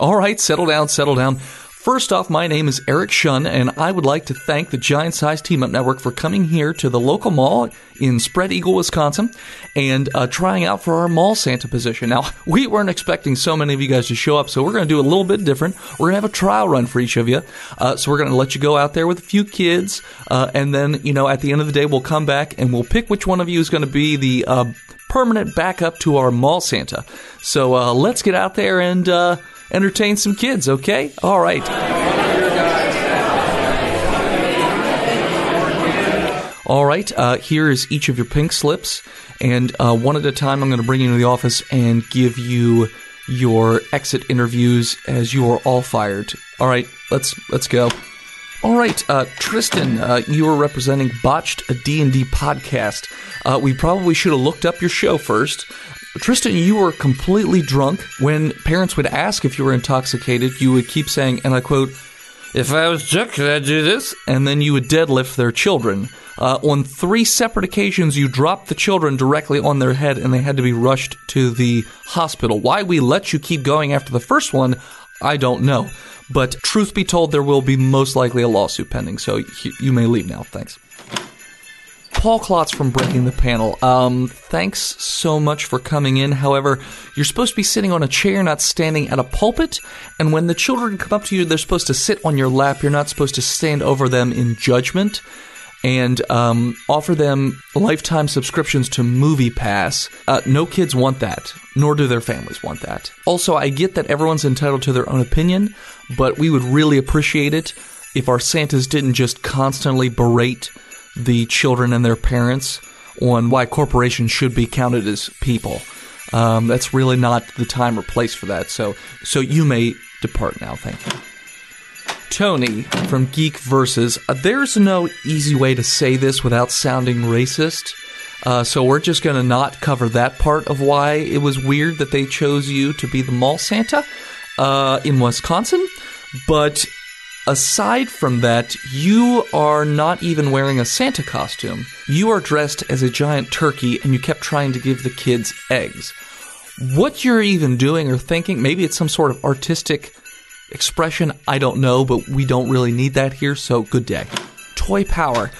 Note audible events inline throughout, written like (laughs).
All right, settle down, settle down. First off, my name is Eric Shun, and I would like to thank the Giant Size Team Up Network for coming here to the local mall in Spread Eagle, Wisconsin, and uh, trying out for our mall Santa position. Now, (laughs) we weren't expecting so many of you guys to show up, so we're going to do a little bit different. We're going to have a trial run for each of you. Uh, so we're going to let you go out there with a few kids, uh, and then, you know, at the end of the day, we'll come back and we'll pick which one of you is going to be the uh, permanent backup to our mall Santa. So uh, let's get out there and uh, entertain some kids, okay? All right. All right, uh, here is each of your pink slips, and uh, one at a time, I'm going to bring you into the office and give you your exit interviews as you are all fired. All right, let's let's go. All right, uh, Tristan, uh, you are representing Botched, a D&D podcast. Uh, we probably should have looked up your show first. Tristan, you were completely drunk. When parents would ask if you were intoxicated, you would keep saying, and I quote, if I was drunk, could I do this? And then you would deadlift their children. Uh, on three separate occasions, you dropped the children directly on their head and they had to be rushed to the hospital. Why we let you keep going after the first one, I don't know. But truth be told, there will be most likely a lawsuit pending, so you may leave now. Thanks. Paul Klotz from Breaking the Panel. Um, thanks so much for coming in. However, you're supposed to be sitting on a chair, not standing at a pulpit. And when the children come up to you, they're supposed to sit on your lap. You're not supposed to stand over them in judgment. And um, offer them lifetime subscriptions to Movie Pass. Uh, no kids want that, nor do their families want that. Also, I get that everyone's entitled to their own opinion, but we would really appreciate it if our Santas didn't just constantly berate the children and their parents on why corporations should be counted as people. Um, that's really not the time or place for that. So, so you may depart now. Thank you. Tony from Geek Versus. Uh, there's no easy way to say this without sounding racist. Uh, so we're just going to not cover that part of why it was weird that they chose you to be the mall Santa uh, in Wisconsin. But aside from that, you are not even wearing a Santa costume. You are dressed as a giant turkey and you kept trying to give the kids eggs. What you're even doing or thinking, maybe it's some sort of artistic expression, I don't know, but we don't really need that here, so good day. Toy Power.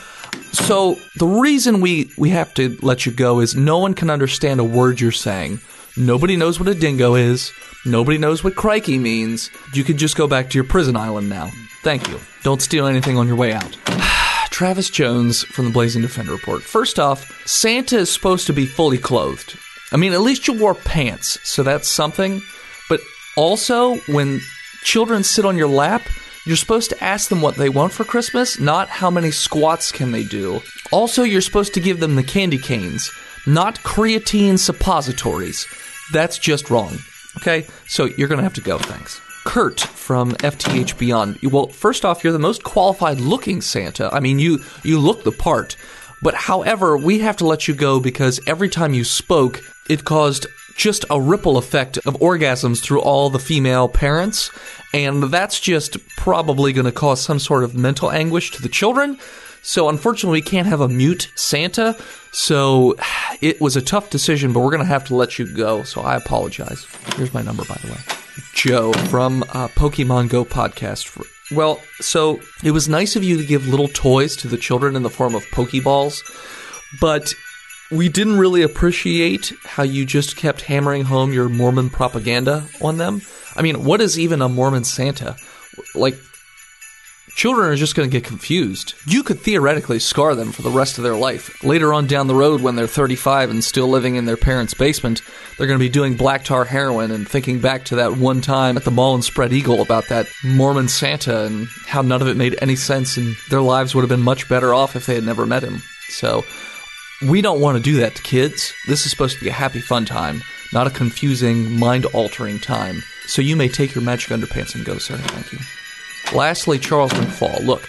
So the reason we, we have to let you go is no one can understand a word you're saying. Nobody knows what a dingo is. Nobody knows what crikey means. You can just go back to your prison island now. Thank you. Don't steal anything on your way out. (sighs) Travis Jones from the Blazing Defender Report. First off, Santa is supposed to be fully clothed. I mean, at least you wore pants, so that's something. But also, when children sit on your lap, you're supposed to ask them what they want for Christmas, not how many squats can they do. Also, you're supposed to give them the candy canes, not creatine suppositories. That's just wrong. Okay? So you're going to have to go. Thanks. Kurt from FTH Beyond. Well, first off, you're the most qualified looking Santa. I mean, you you look the part. But however, we have to let you go because every time you spoke, it caused just a ripple effect of orgasms through all the female parents, and that's just probably going to cause some sort of mental anguish to the children. So unfortunately, we can't have a mute Santa. So it was a tough decision, but we're going to have to let you go. So I apologize. Here's my number, by the way. Joe from uh, Pokemon Go podcast. Well, so it was nice of you to give little toys to the children in the form of Pokeballs, but we didn't really appreciate how you just kept hammering home your Mormon propaganda on them. I mean, what is even a Mormon Santa? Like, children are just going to get confused. You could theoretically scar them for the rest of their life. Later on down the road, when they're 35 and still living in their parents' basement, they're going to be doing black tar heroin and thinking back to that one time at the mall in Spread Eagle about that Mormon Santa and how none of it made any sense and their lives would have been much better off if they had never met him. So, we don't want to do that to kids. This is supposed to be a happy, fun time, not a confusing, mind altering time. So you may take your magic underpants and go, sir. Thank you. Lastly, Charles McFall. Look,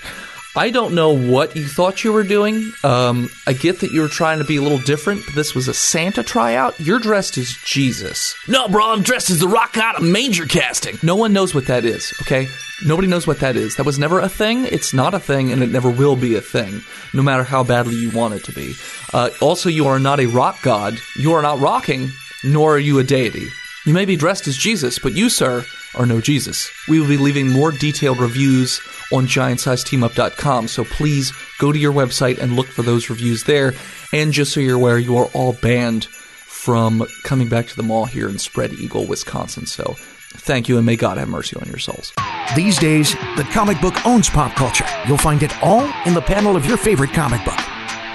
I don't know what you thought you were doing. Um, I get that you were trying to be a little different, but this was a Santa tryout. You're dressed as Jesus. No, bro, I'm dressed as the rock god of manger casting. No one knows what that is, okay? Nobody knows what that is. That was never a thing. It's not a thing, and it never will be a thing, no matter how badly you want it to be. Uh, also, you are not a rock god. You are not rocking, nor are you a deity. You may be dressed as Jesus, but you, sir, are no Jesus. We will be leaving more detailed reviews on giantsizeteamup.com, so please go to your website and look for those reviews there. And just so you're aware, you are all banned from coming back to the mall here in Spread Eagle, Wisconsin. So thank you, and may God have mercy on your souls. These days, the comic book owns pop culture. You'll find it all in the panel of your favorite comic book.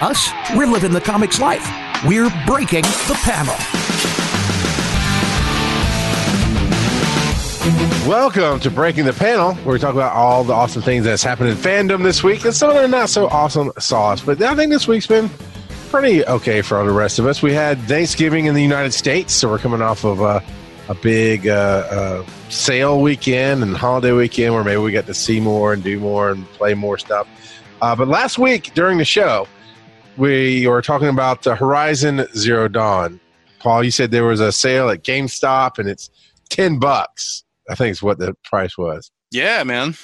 Us, we're living the comics life. We're breaking the panel. Welcome to Breaking the Panel, where we talk about all the awesome things that's happened in fandom this week and some of the not so awesome sauce. But I think this week's been pretty okay for all the rest of us. We had Thanksgiving in the United States, so we're coming off of a, a big uh, uh, sale weekend and holiday weekend where maybe we got to see more and do more and play more stuff. Uh, but last week during the show, we were talking about Horizon Zero Dawn. Paul, you said there was a sale at GameStop and it's 10 bucks. I think is what the price was. Yeah, man.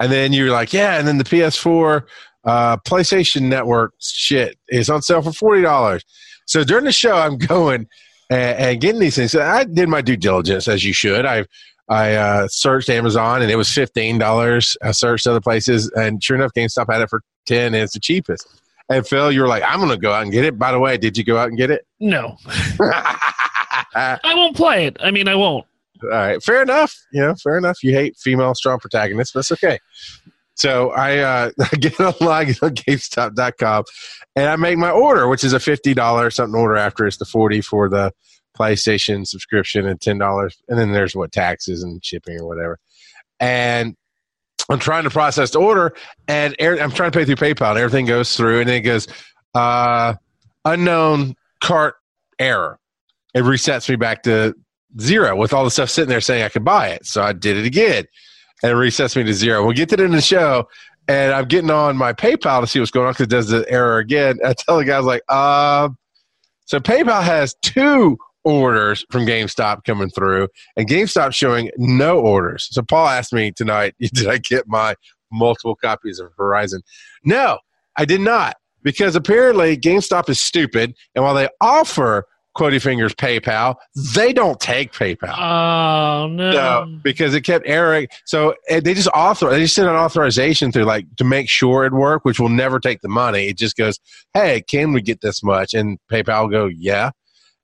And then you're like, yeah, and then the PS4 uh, PlayStation Network shit is on sale for forty dollars. So during the show, I'm (laughs) going and, and, getting these things. So I did my due diligence as you should. I I uh, searched Amazon and it was fifteen dollars. I searched other places and sure enough, GameStop had it for ten, and it's the cheapest. And Phil, you were like, I'm going to go out and get it. By the way, did you go out and get it? No. (laughs) I won't play it. I mean, I won't. All right, fair enough. You know, fair enough. You hate female strong protagonists. That's okay. So I, uh, (laughs) get online on GameStop.com and I make my order, which is a fifty dollars something order after it's the forty for the PlayStation subscription and ten dollars, and then there's what taxes and shipping or whatever. And I'm trying to process the order, and I'm trying to pay through PayPal, and everything goes through, and then it goes uh, unknown cart error. It resets me back to zero with all the stuff sitting there saying I could buy it. So I did it again and it resets me to zero. We'll get to it in the show. And I'm getting on my PayPal to see what's going on because it does the error again. (laughs) I tell the guy, I was like, uh, so PayPal has two orders from GameStop coming through, and GameStop showing no orders. So Paul asked me tonight, (laughs) did I get my multiple copies of Horizon? No, I did not, because apparently GameStop is stupid, and while they offer Quotey Fingers PayPal. They don't take PayPal. Oh no! So, because it kept erroring. So they just author. They just sent an authorization through, like to make sure it worked, which will never take the money. It just goes, "Hey, can we get this much?" And PayPal will go, "Yeah."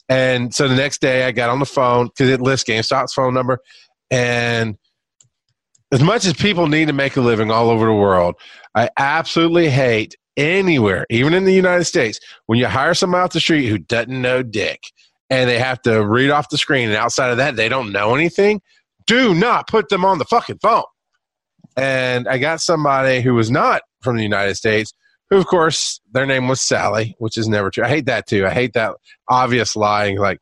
And so the next day, I got on the phone because it lists GameStop's phone number, and as much as people need to make a living all over the world, I absolutely hate anywhere, even in the United States, when you hire someone off the street who doesn't know dick and they have to read off the screen, and outside of that, they don't know anything, do not put them on the fucking phone. And I got somebody who was not from the United States, who, of course, their name was Sally, which is never true. I hate that too. I hate that obvious lying. Like,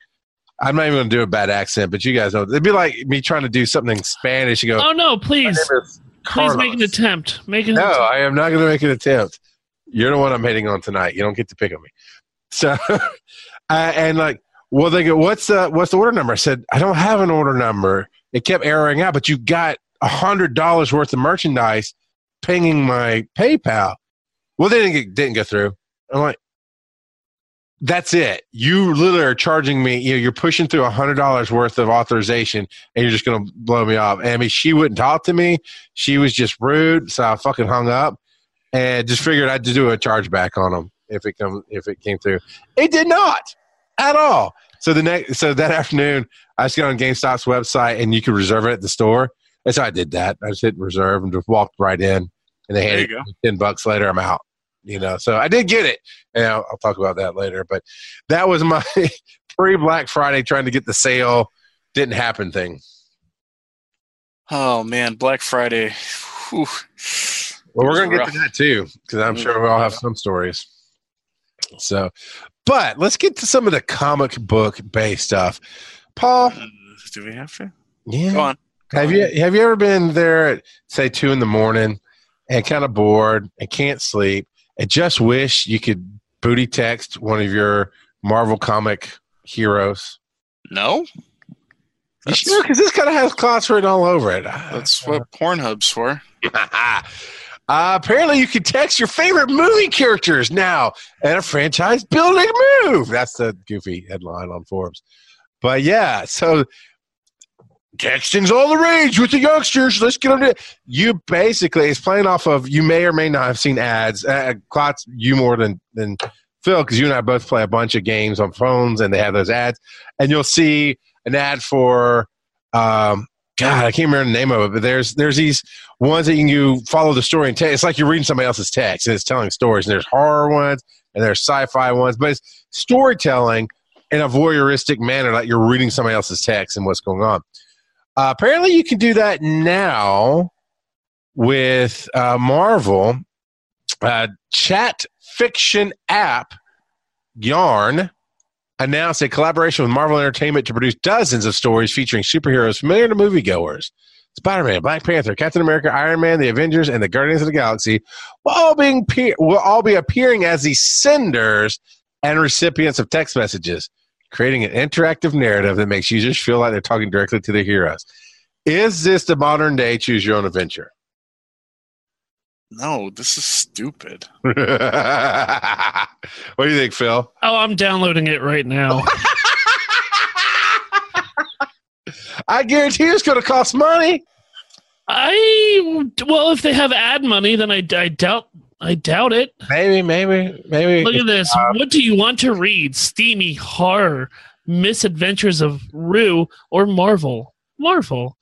I'm not even going to do a bad accent, but you guys know. It'd be like me trying to do something in Spanish. You go, oh, no, please. Please make an attempt. Make an no, attempt. I am not going to make an attempt. You're the one I'm hitting on tonight. You don't get to pick on me. So, (laughs) uh, and like, well, they go, what's the what's the order number? I said, I don't have an order number. It kept erroring out, but you got a hundred dollars worth of merchandise pinging my PayPal. Well, they didn't get, didn't go through. I'm like, that's it. You literally are charging me. You know, you're pushing through a hundred dollars worth of authorization, and you're just going to blow me off. And I mean, she wouldn't talk to me. She was just rude, so I fucking hung up and just figured I'd do a chargeback on them if it come if it came through. It did not at all. So the next so that (laughs) afternoon I just got on GameStop's website and you could reserve it at the store. And so I did that. I just hit reserve and just walked right in and they handed ten bucks later I'm out. You know, so I did get it. And I'll, I'll talk about that later. But that was my (laughs) pre Black Friday trying to get the sale didn't happen thing. Oh man, Black Friday. Whew. Well, we're going to get to that too, because I'm sure we all have some stories. So, but let's get to some of the comic book based stuff. Paul, uh, do we have to? Yeah. Go on. Go have on. you have you ever been there at say two in the morning and kind of bored and can't sleep and just wish you could booty text one of your Marvel comic heroes? No. You sure? Because this kind of has Klotz written all over it. That's what Pornhub's for. (laughs) Uh, apparently, you can text your favorite movie characters now at a franchise building move. That's the goofy headline on Forbes. But yeah, so texting's all the rage with the youngsters. Let's get on it. You basically, it's playing off of, you may or may not have seen ads. Uh, Klotz, you more than, than Phil, because you and I both play a bunch of games on phones and they have those ads. And you'll see an ad for, um, God, I can't remember the name of it, but there's there's these ones that you, you follow the story and te- it's like you're reading somebody else's text and it's telling stories. And there's horror ones and there's sci-fi ones, but it's storytelling in a voyeuristic manner, like you're reading somebody else's text and what's going on. Uh, apparently, you can do that now with uh, Marvel uh, chat fiction app Yarn announced a collaboration with Marvel Entertainment to produce dozens of stories featuring superheroes familiar to moviegoers. Spider-Man, Black Panther, Captain America, Iron Man, the Avengers, and the Guardians of the Galaxy will all being pe- will all be appearing as the senders and recipients of text messages, creating an interactive narrative that makes users feel like they're talking directly to the heroes. Is this the modern day choose your own adventure? No, this is stupid. (laughs) what do you think, Phil? Oh, I'm downloading it right now. (laughs) I guarantee it's going to cost money. I well, if they have ad money, then I, I doubt I doubt it. Maybe, maybe, maybe. Look at this. Uh, what do you want to read? Steamy horror, misadventures of Rue, or Marvel? Marvel.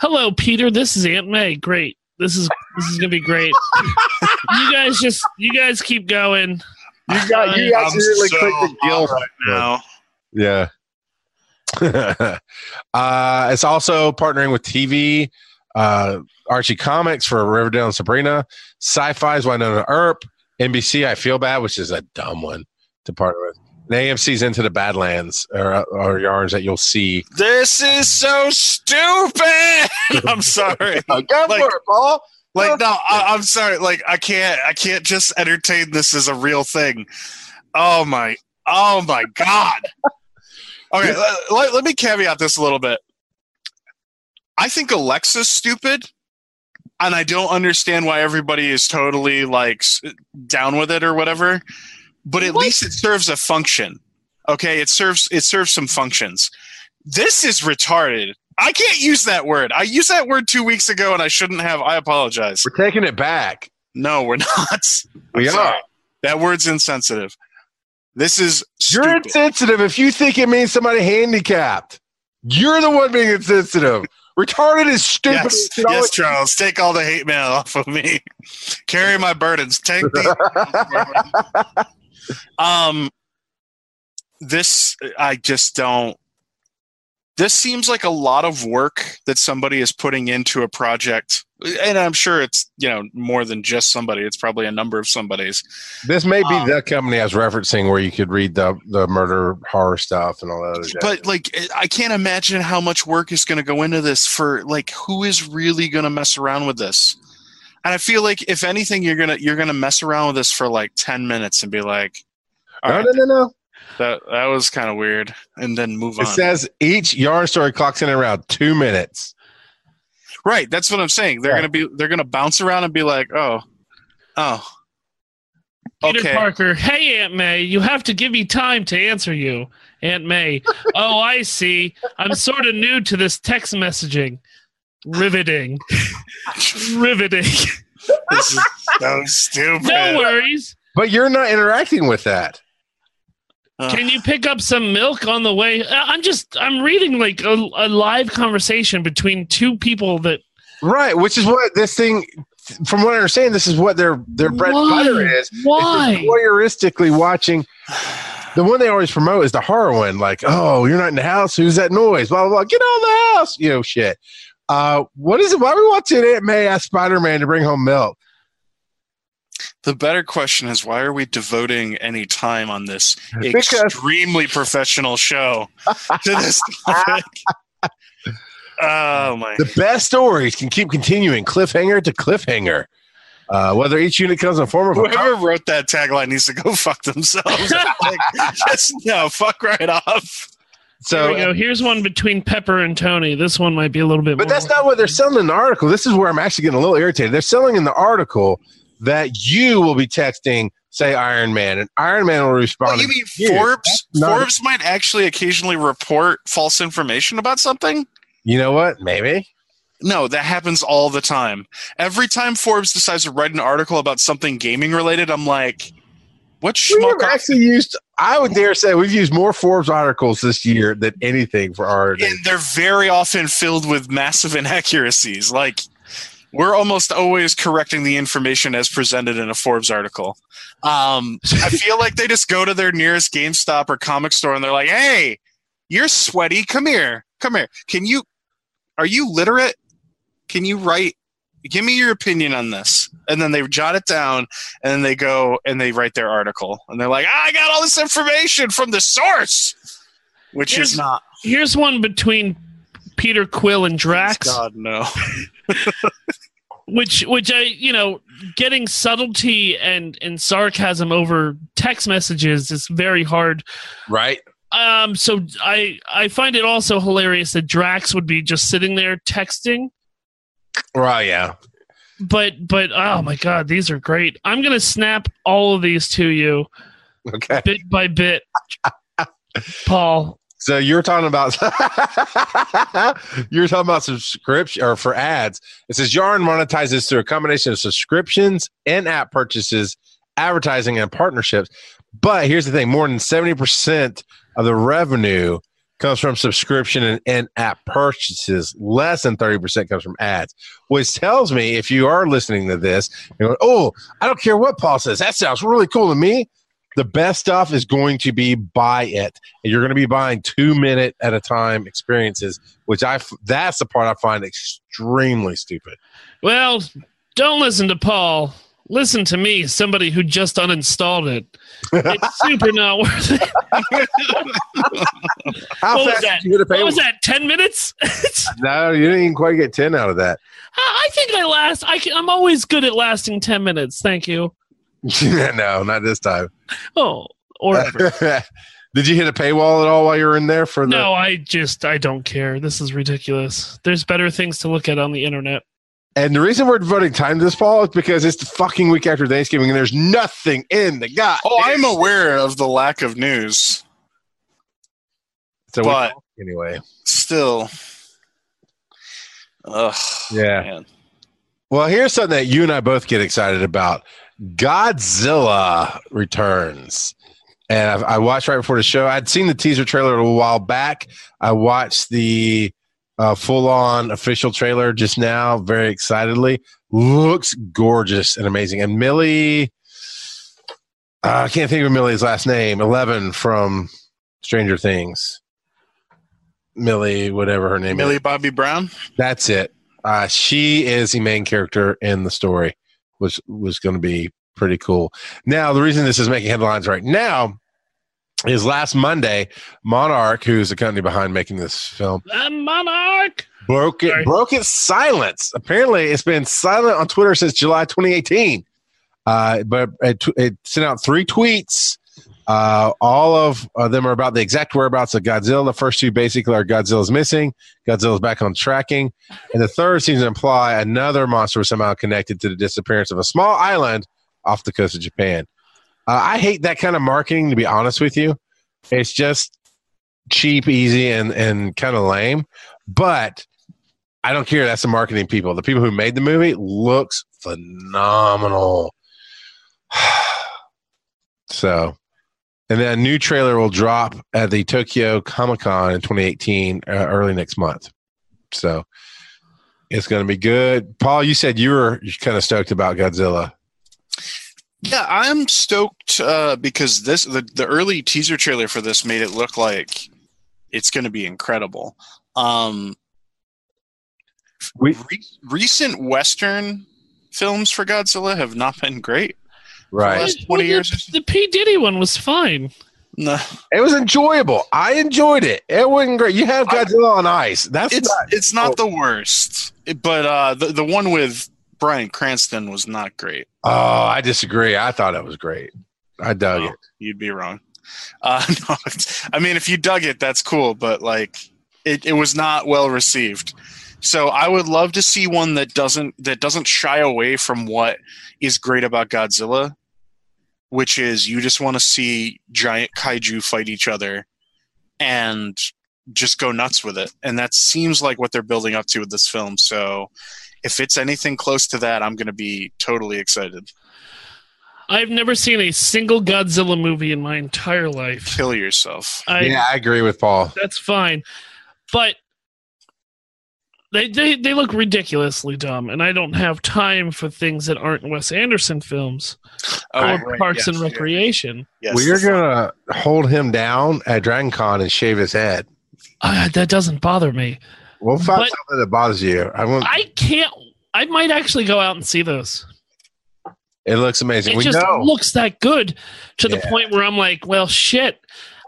Hello, Peter. This is Aunt May. Great. This is this is gonna be great. you guys just you guys keep going. You got you I'm accidentally so clicked the guild right now. Yeah. (laughs) uh, it's also partnering with TV, uh, Archie Comics for Riverdale and Sabrina, Sci-Fi is Why Wynonna Earp, NBC I Feel Bad, which is a dumb one to partner with. And AMC's Into the Badlands are, are yarns that you'll see. This is so stupid. (laughs) I'm sorry. (laughs) Go Like- for it, Paul. Like (laughs) no, I, I'm sorry. Like I can't. I can't just entertain this as a real thing. Oh my. Oh my god. Okay, let, let, let me caveat this a little bit. I think Alexa's stupid, and I don't understand why everybody is totally like down with it or whatever. But at least it serves a function. Okay, it serves it serves some functions. This is retarded. I can't use that word. I used that word two weeks ago, and I shouldn't have. I apologize. We're taking it back. No, we're (laughs) not. We I'm are. sorry. That word's insensitive. This is You're insensitive if you think it means somebody handicapped. You're the one being insensitive. Retarded is stupid. Yes, yes, Charles. Take all the hate mail off of me. (laughs) Carry my burdens. Take the. (laughs) um, this I just don't. This seems like a lot of work that somebody is putting into a project, and I'm sure it's you know more than just somebody. It's probably a number of somebody's. This may be Um, the company I was referencing where you could read the the murder horror stuff and all that other shit. But like, I can't imagine how much work is going to go into this for like who is really going to mess around with this. And I feel like if anything, you're gonna you're gonna mess around with this for like ten minutes and be like, no, right, no, no, no. That that was kind of weird, and then move on. It says each yarn story clocks in around two minutes. right, that's what I'm saying. They're Yeah. gonna be they're gonna bounce around and be like, oh, oh, Peter okay. Parker, hey Aunt May, you have to give me time to answer you. Aunt May, (laughs) oh I see. I'm sort of new to this text messaging. Riveting. (laughs) Riveting. This is so stupid. No worries. But you're not interacting with that. Ugh. Can you pick up some milk on the way? Uh, I'm just I'm reading like a, a live conversation between two people that Right, which is what this thing from what I understand, this is what their their bread and butter is. why? Voyeuristically watching the one they always promote is the horror one, like, oh, you're not in the house, who's that noise? Blah blah blah. Get out of the house, you know, shit. Uh, what is it? Why are we watching Aunt May ask Spider Man to bring home milk? The better question is why are we devoting any time on this (laughs) Because- extremely professional show to this (laughs) topic? oh my! The best stories can keep continuing, cliffhanger to cliffhanger. Uh, whether each unit comes in form of a Whoever wrote that tagline needs to go (laughs) fuck themselves. like, just no, fuck right off. Here we so, go. Here's one between Pepper and Tony. This one might be a little bit but more. that's not what they're selling in the article. This is where I'm actually getting a little irritated. They're selling in the article that you will be texting, say Iron Man, and Iron Man will respond. What, you mean you. Forbes? Forbes might actually occasionally report false information about something. You know what? Maybe. No, that happens all the time. Every time Forbes decides to write an article about something gaming related, I'm like, what schmuck? have actually used. I would dare say we've used more Forbes articles this year than anything for our. and they're very often filled with massive inaccuracies. Like we're almost always correcting the information as presented in a Forbes article. Um, I (laughs) feel like they just go to their nearest GameStop or comic store and they're like, "Hey, you're sweaty. Come here. Come here. Can you? Are you literate? Can you write? Give me your opinion on this." And then they jot it down, and then they go and they write their article, and they're like, "I got all this information from the source," which Here's- is not. Here's one between Peter Quill and Drax, God no. (laughs) which which I you know getting subtlety and and sarcasm over text messages is very hard. right. Um, so I I find it also hilarious that Drax would be just sitting there texting, Right. Yeah. but but oh my god, these are great. I'm gonna snap all of these to you Okay. bit by bit, Paul. So you're talking about (laughs) you're talking about subscription or for ads. It says Yarn monetizes through a combination of subscriptions, in-app purchases, advertising, and partnerships. But here's the thing: more than seventy percent of the revenue comes from subscription and in-app purchases. Less than thirty percent comes from ads, which tells me if you are listening to this, you're going, "Oh, I don't care what Paul says. That sounds really cool to me." The best stuff is going to be buy it and you're going to be buying two minute at a time experiences, which I that's the part I find extremely stupid. Well, don't listen to Paul. Listen to me, somebody who just uninstalled it. It's (laughs) super not worth it. How What was fast that? did you get a pay? What was that? Ten minutes? (laughs) No, you didn't even quite get ten out of that. I think I last. I can, I'm always good at lasting ten minutes. Thank you. (laughs) no, not this time. Oh, or (laughs) did you hit a paywall at all while you were in there for the? no, I just I don't care. This is ridiculous. There's better things to look at on the internet. And the reason we're devoting time to this, fall is because it's the fucking week after Thanksgiving, and there's nothing in the god. Oh, I'm aware of the lack of news. so we- but- anyway, Still. Ugh. yeah. Man. Well, here's something that you and I both get excited about. Godzilla returns. And I, I watched right before the show. I'd seen the teaser trailer a little while back. I watched the uh, full on official trailer just now, very excitedly. Looks gorgeous and amazing. And Millie, uh, I can't think of Millie's last name, 11 from Stranger Things. Millie, whatever her name Millie is. Millie Bobby Brown? That's it. Uh, she is the main character in the story, which was going to be pretty cool. Now, the reason this is making headlines right now is last Monday, Monarch, who's the company behind making this film, Uh, Monarch. broke it Sorry. broke its silence. Apparently, it's been silent on Twitter since July 2018. Uh, but it, it sent out three tweets. Uh, all of uh, them are about the exact whereabouts of Godzilla. The first two basically are Godzilla's missing, Godzilla's back on tracking, and the third seems to imply another monster was somehow connected to the disappearance of a small island off the coast of Japan. Uh, I hate that kind of marketing, to be honest with you. It's just cheap, easy, and and kind of lame. But I don't care. That's the marketing people. The people who made the movie looks phenomenal. (sighs) so, and then a new trailer will drop at the Tokyo Comic Con in 2018, uh, early next month. So, it's going to be good. Paul, you said you were kind of stoked about Godzilla. Yeah, I'm stoked uh, because this the, the early teaser trailer for this made it look like it's going to be incredible. Um, We- re- recent Western films for Godzilla have not been great. Right. Last 20 the, years or? The P Diddy one was fine. No, It was enjoyable. I enjoyed it. It wasn't great. You have I- Godzilla on ice. That's it's not, it's not the worst, but uh, the the one with Bryan Cranston was not great. oh, I disagree. I thought it was great. I dug Oh, it. You'd be wrong. Uh, (laughs) no, I mean, if you dug it, that's cool, but like, it, it was not well received. So I would love to see one that doesn't that doesn't shy away from what is great about Godzilla, which is you just want to see giant kaiju fight each other, and just go nuts with it. And that seems like what they're building up to with this film. So if it's anything close to that, I'm going to be totally excited. I've never seen a single Godzilla movie in my entire life. Kill yourself. I, yeah, I agree with Paul. That's fine. But they, they they look ridiculously dumb, and I don't have time for things that aren't Wes Anderson films Oh, or right, Parks yes, and Recreation. yes, We're the- gonna hold him down at Dragon Con and shave his head. Uh, that doesn't bother me. We'll find But- something that bothers you. I want. I can't. I might actually go out and see those. it looks amazing. It we just know. looks that good to the point where I'm like, well, shit.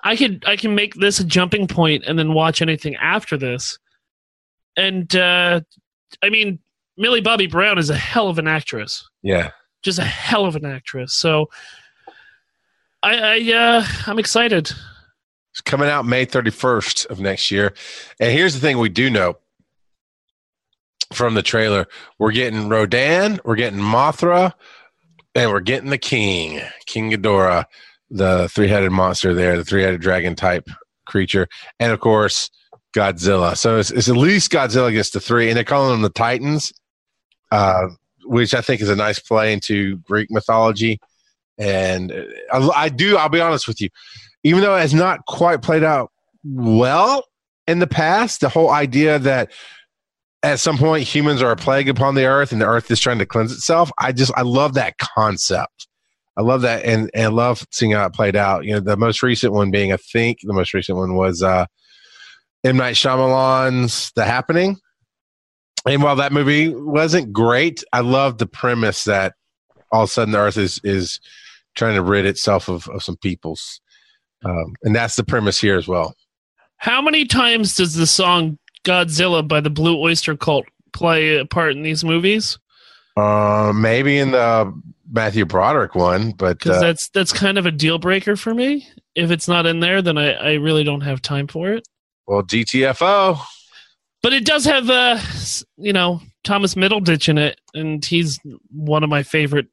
I could I can make this a jumping point and then watch anything after this. And uh, I mean, Millie Bobby Brown is a hell of an actress. yeah. just a hell of an actress. So I, I uh, I'm excited. It's coming out May 31st of next year. And here's the thing we do know from the trailer we're getting Rodan, we're getting Mothra, and we're getting the King, King Ghidorah, the three headed monster there, the three headed dragon type creature. And of course, Godzilla. So it's, it's at least Godzilla against the three. And they're calling them the Titans, uh, which I think is a nice play into Greek mythology. And I, I do, I'll be honest with you even though it has not quite played out well in the past, the whole idea that at some point humans are a plague upon the earth and the earth is trying to cleanse itself, I just I love that concept. I love that and and I love seeing how it played out. You know, the most recent one being I think the most recent one was uh M. Night Shyamalan's The Happening. And while that movie wasn't great, I love the premise that all of a sudden the earth is is trying to rid itself of, of some peoples. Um, and that's the premise here as well. How many times does the song Godzilla by the Blue Oyster Cult play a part in these movies? Uh, maybe in the Matthew Broderick one, but uh, that's that's kind of a deal breaker for me. If it's not in there, then I, I really don't have time for it. Well, GTFO. But it does have, uh, you know, Thomas Middleditch in it, and he's one of my favorite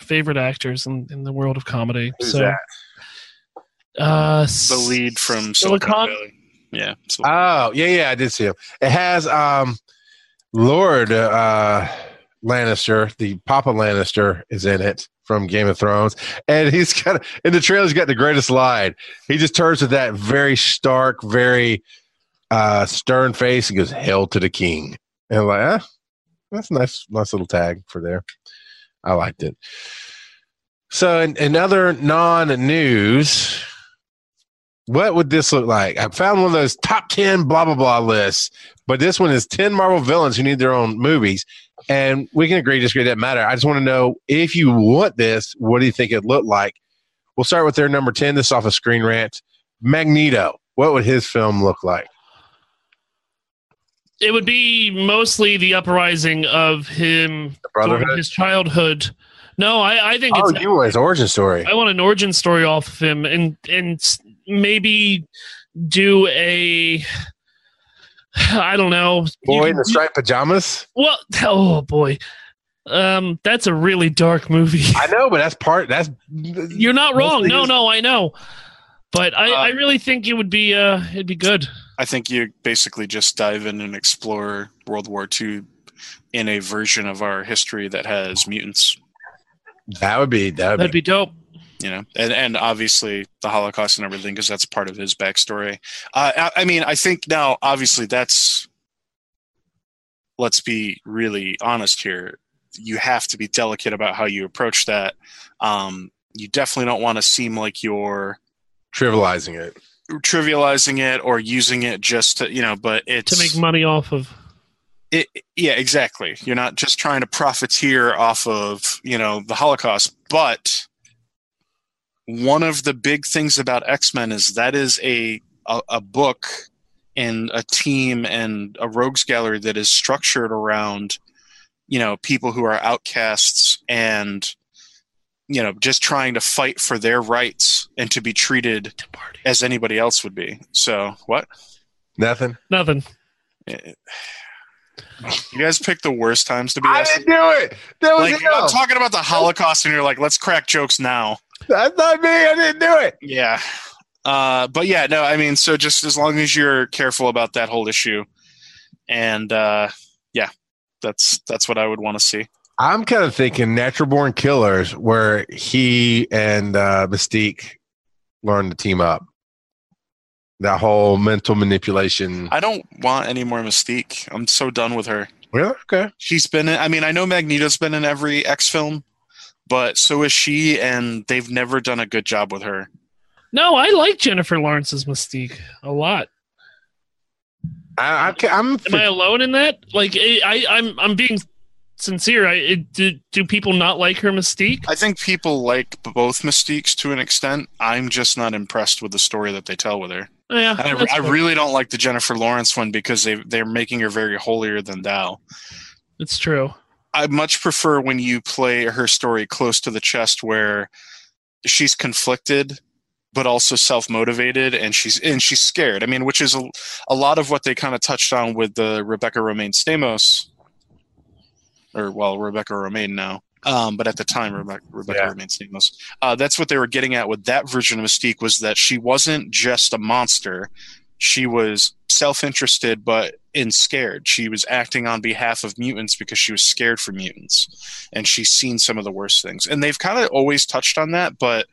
favorite actors in, in the world of comedy. Who's so, that? uh, the lead from Silicon- Silicon Valley. Yeah. So, Oh, yeah, yeah, I did see him. It has um, Lord uh, Lannister, the Papa Lannister, is in it from Game of Thrones, and he's (laughs) got in the trailer. He's got the greatest line. He just turns with that very stark, very uh, stern face and goes, "Hail to the king!" And I'm like, ah, that's a nice, nice little tag for there. I liked it. So, in, in other non-news, what would this look like? I found one of those top 10 blah blah blah lists, but this one is 10 Marvel villains who need their own movies. And we can agree, disagree, doesn't matter. I just want to know if you want this, what do you think it looked like? We'll start with their number 10. This is off of Screen Rant. Magneto. What would his film look like? it would be mostly the uprising of him his childhood. No, I, I think Oh, it's. you want his origin story. I want an origin story off of him, and and maybe do a. (sighs) I don't know. Boy can in the do- striped pajamas? Well, (laughs) oh boy, um, that's a really dark movie. I know, but that's part, that's. (laughs) You're not wrong. No, no, I know, but I, Uh, I really think it would be uh, it'd be good. I think you basically just dive in and explore World War II in a version of our history that has mutants. That would be, that would That'd be. be dope. You know, and and obviously the Holocaust and everything because that's part of his backstory. Uh, I, I mean, I think now obviously that's. Let's be really honest here. You have to be delicate about how you approach that. Um, you definitely don't want to seem like you're trivializing it. trivializing it or using it just to you know. But it's To make money off of. it, yeah, exactly. You're not just trying to profiteer off of you know the Holocaust, but one of the big things about X Men is that is a, a a book and a team and a rogues gallery that is structured around you know people who are outcasts and you know just trying to fight for their rights and to be treated as anybody else would be. So what? Nothing. Nothing. You guys picked the worst times to be I didn't do it. That was Like him. I'm talking about the Holocaust, and you're like, let's crack jokes now. That's not me. I didn't do it. Yeah, Uh, but yeah, no, I mean, so just as long as you're careful about that whole issue, and uh, yeah, that's that's what I would want to see. I'm kind of thinking Natural Born Killers, where he and uh, Mystique learn to team up. That whole mental manipulation. I don't want any more Mystique. I'm so done with her. Really? Okay. She's been in, I mean, I know Magneto's been in every X film, but so is she, and they've never done a good job with her. No, I like Jennifer Lawrence's Mystique a lot. I, I, I'm. Am I alone in that? Like, I, I I'm I'm being sincere. I it, do do people not like her Mystique? I think people like both Mystiques to an extent. I'm just not impressed with the story that they tell with her. Yeah, I, I really don't like the Jennifer Lawrence one because they they're making her very holier than thou. it's true. I much prefer when you play her story close to the chest where she's conflicted but also self-motivated and she's and she's scared. I mean, which is a, a lot of what they kind of touched on with the Rebecca Romijn Stamos or well, Rebecca Romijn now. Um, but at the time, Rebecca, Rebecca Yeah. Romijn Stamos. Uh, that's what they were getting at with that version of Mystique was that she wasn't just a monster. She was self-interested, but in scared. She was acting on behalf of mutants because she was scared for mutants, and she's seen some of the worst things. And they've kind of always touched on that, but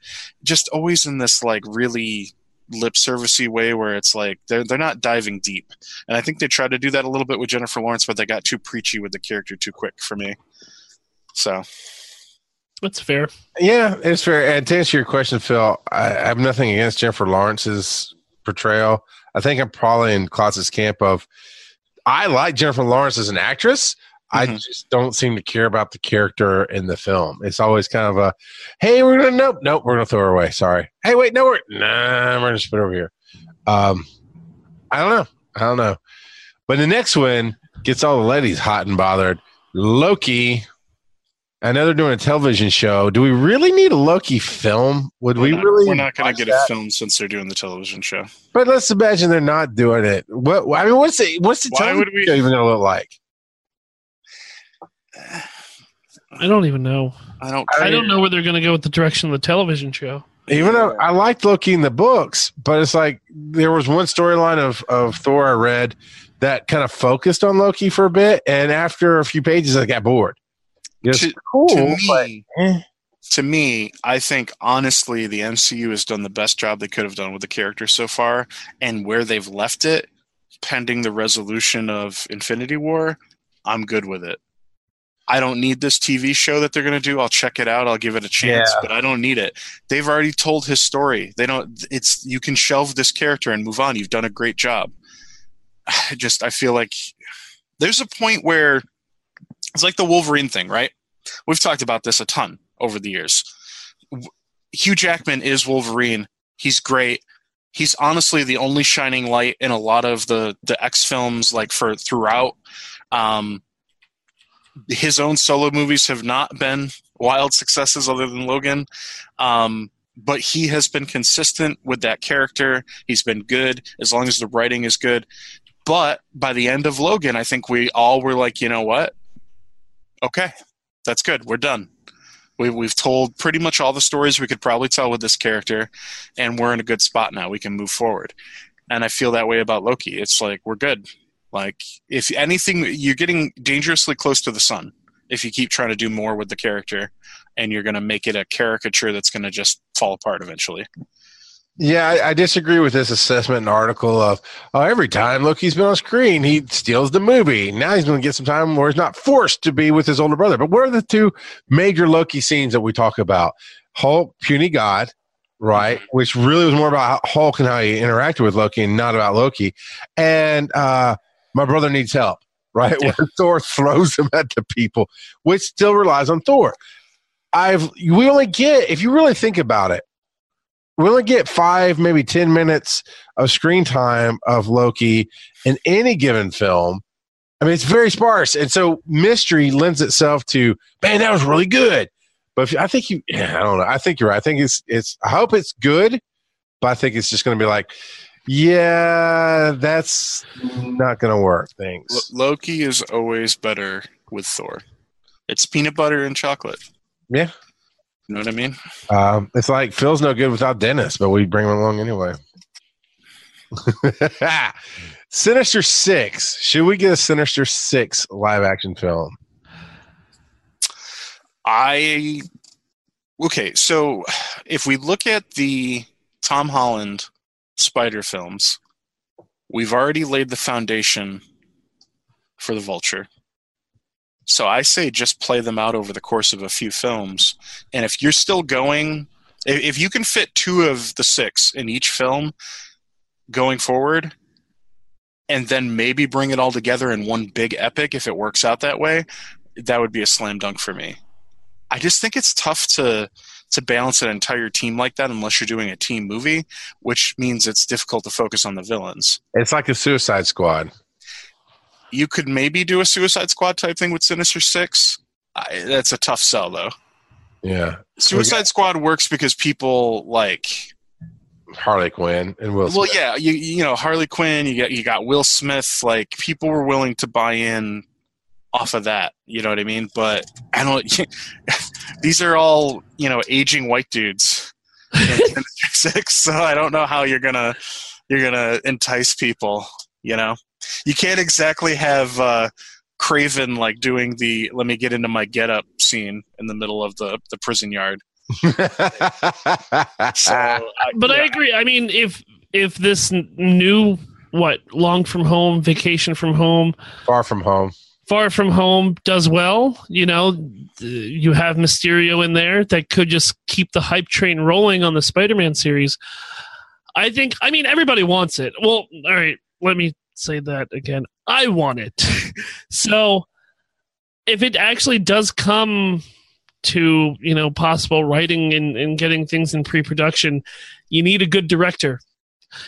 just always in this like really lip servicey way where it's like they're they're not diving deep. And I think they tried to do that a little bit with Jennifer Lawrence, but they got too preachy with the character too quick for me. So That's fair. Yeah, it's fair. And to answer your question, Phil, I, I have nothing against Jennifer Lawrence's portrayal. I think I'm probably in Klotz's camp of I like Jennifer Lawrence as an actress. I Mhm. just don't seem to care about the character in the film. It's always kind of a, hey, we're gonna nope, nope, we're gonna throw her away. Sorry. Hey, wait, no, we're nah, we're gonna her over here. Um, I don't know. I don't know. But the next one gets all the ladies hot and bothered. Loki. I know they're doing a television show. Do we really need a Loki film? Would we we're not, really? we're not going to get that? a film since they're doing the television show. But let's imagine they're not doing it. What I mean, what's the what's the Why television would we- show even going to look like? I don't even know. I don't. I don't know where they're going to go with the direction of the television show. Even though I liked Loki in the books, but it's like there was one storyline of of Thor I read that kind of focused on Loki for a bit, and after a few pages, I got bored. It's To- cool, to but me, eh. to me, I think honestly, the MCU has done the best job they could have done with the character so far, and where they've left it, pending the resolution of Infinity War, I'm good with it. I don't need this TV show that they're going to do. I'll check it out. I'll give it a chance, Yeah. but I don't need it. They've already told his story. They don't. It's you can shelve this character and move on. You've done a great job. (sighs) I just I feel like there's a point where it's like the Wolverine thing, right? We've talked about this a ton over the years. Hugh Jackman is Wolverine. He's great. He's honestly the only shining light in a lot of the the X films, like for throughout. Um, his own solo movies have not been wild successes, other than Logan. Um, but he has been consistent with that character. He's been good as long as the writing is good. But by the end of Logan, I think we all were like, you know what? Okay, that's good. We're done. We, we've told pretty much all the stories we could probably tell with this character, and we're in a good spot now. We can move forward. And I feel that way about Loki. It's like we're good. Like if anything, you're getting dangerously close to the sun if you keep trying to do more with the character, and you're going to make it a caricature that's going to just fall apart eventually. Yeah, I, I disagree with this assessment and article of oh, every time Loki's been on screen, he steals the movie. Now he's going to get some time where he's not forced to be with his older brother. But what are the two major Loki scenes that we talk about? Hulk, puny god, right? Which really was more about Hulk and how he interacted with Loki, and not about Loki. And uh, my brother needs help, right? Yeah. Where Thor throws him at the people, which still relies on Thor. I've we only get if you really think about it we only get five, maybe 10 minutes of screen time of Loki in any given film. I mean, it's very sparse. And so mystery lends itself to, man, that was really good. But if, I think you, yeah, I don't know. I think you're right. I think it's, it's, I hope it's good, but I think it's just going to be like, yeah, that's not going to work. Thanks. Lo- Loki is always better with Thor. It's peanut butter and chocolate. Yeah. You know what I mean? Um, it's like Phil's no good without Dennis, but we bring him along anyway. (laughs) Sinister Six. Should we get a Sinister Six live action film? I okay. So if we look at the Tom Holland Spider films, we've already laid the foundation for the Vulture. So I say just play them out over the course of a few films, and if you're still going, if, you can fit two of the six in each film going forward, and then maybe bring it all together in one big epic if it works out that way, that would be a slam dunk for me. I just think it's tough to to balance an entire team like that unless you're doing a team movie, which means it's difficult to focus on the villains. It's like a Suicide Squad. You could maybe do a Suicide Squad type thing with Sinister Six. I, that's a tough sell though. Yeah, Suicide Squad works because people like Harley Quinn and Will. well yeah you you know Harley Quinn you got you got Will Smith like people were willing to buy in off of that you know what I mean but I don't (laughs) these are all you know aging white dudes (laughs) Six so I don't know how you're gonna you're gonna entice people you know you can't exactly have uh Kraven like doing the let me get into my get up scene in the middle of the the prison yard (laughs) so I, But I agree. I mean, if if this n- new what long from home, vacation from home, Far from home. far from home does well, you know, th- you have Mysterio in there that could just keep the hype train rolling on the Spider-Man series. I think. I mean, everybody wants it. Well, all right. Let me say that again. I want it. (laughs) so, if it actually does come to you know possible writing and, and getting things in pre-production, you need a good director.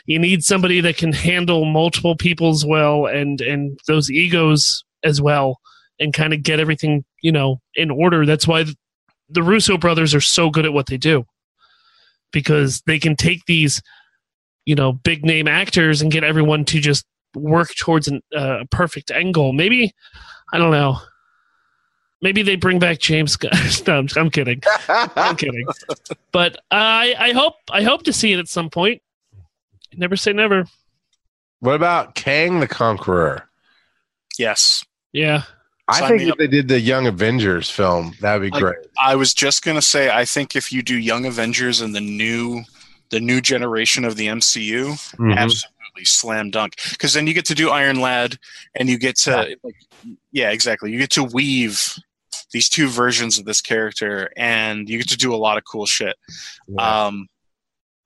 You need somebody that can handle multiple people's well and and those egos as well, and kind of get everything you know in order. That's why the Russo brothers are so good at what they do because they can take these you know big name actors and get everyone to just work towards an, uh, a perfect end goal. Maybe I don't know. Maybe they bring back James. Gunn. (laughs) no, I'm, I'm kidding. I'm kidding. (laughs) But I I hope I hope to see it at some point. Never say never. What about Kang the Conqueror? yes Yeah. I Sign think if up. they did the Young Avengers film, that'd be I- great. I was just gonna say, I think if you do Young Avengers and the new, the new generation of the MCU, Mhm. Absolutely slam dunk. Because then you get to do Iron Lad, and you get to, like, yeah, exactly. You get to weave these two versions of this character, and you get to do a lot of cool shit. Yeah. Um,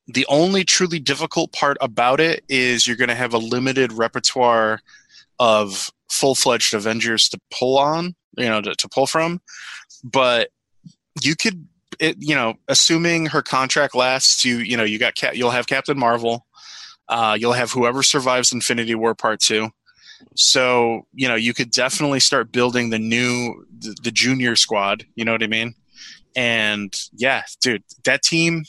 the only truly difficult part about it is you're going to have a limited repertoire of full-fledged Avengers to pull on, you know, to, to pull from. But you could, it, you know, assuming her contract lasts, you, you know, you got, Cap, you'll have Captain Marvel, uh, you'll have whoever survives Infinity War Part Two. So you know, you could definitely start building the new, the, the junior squad. You know what I mean? And yeah, dude, that team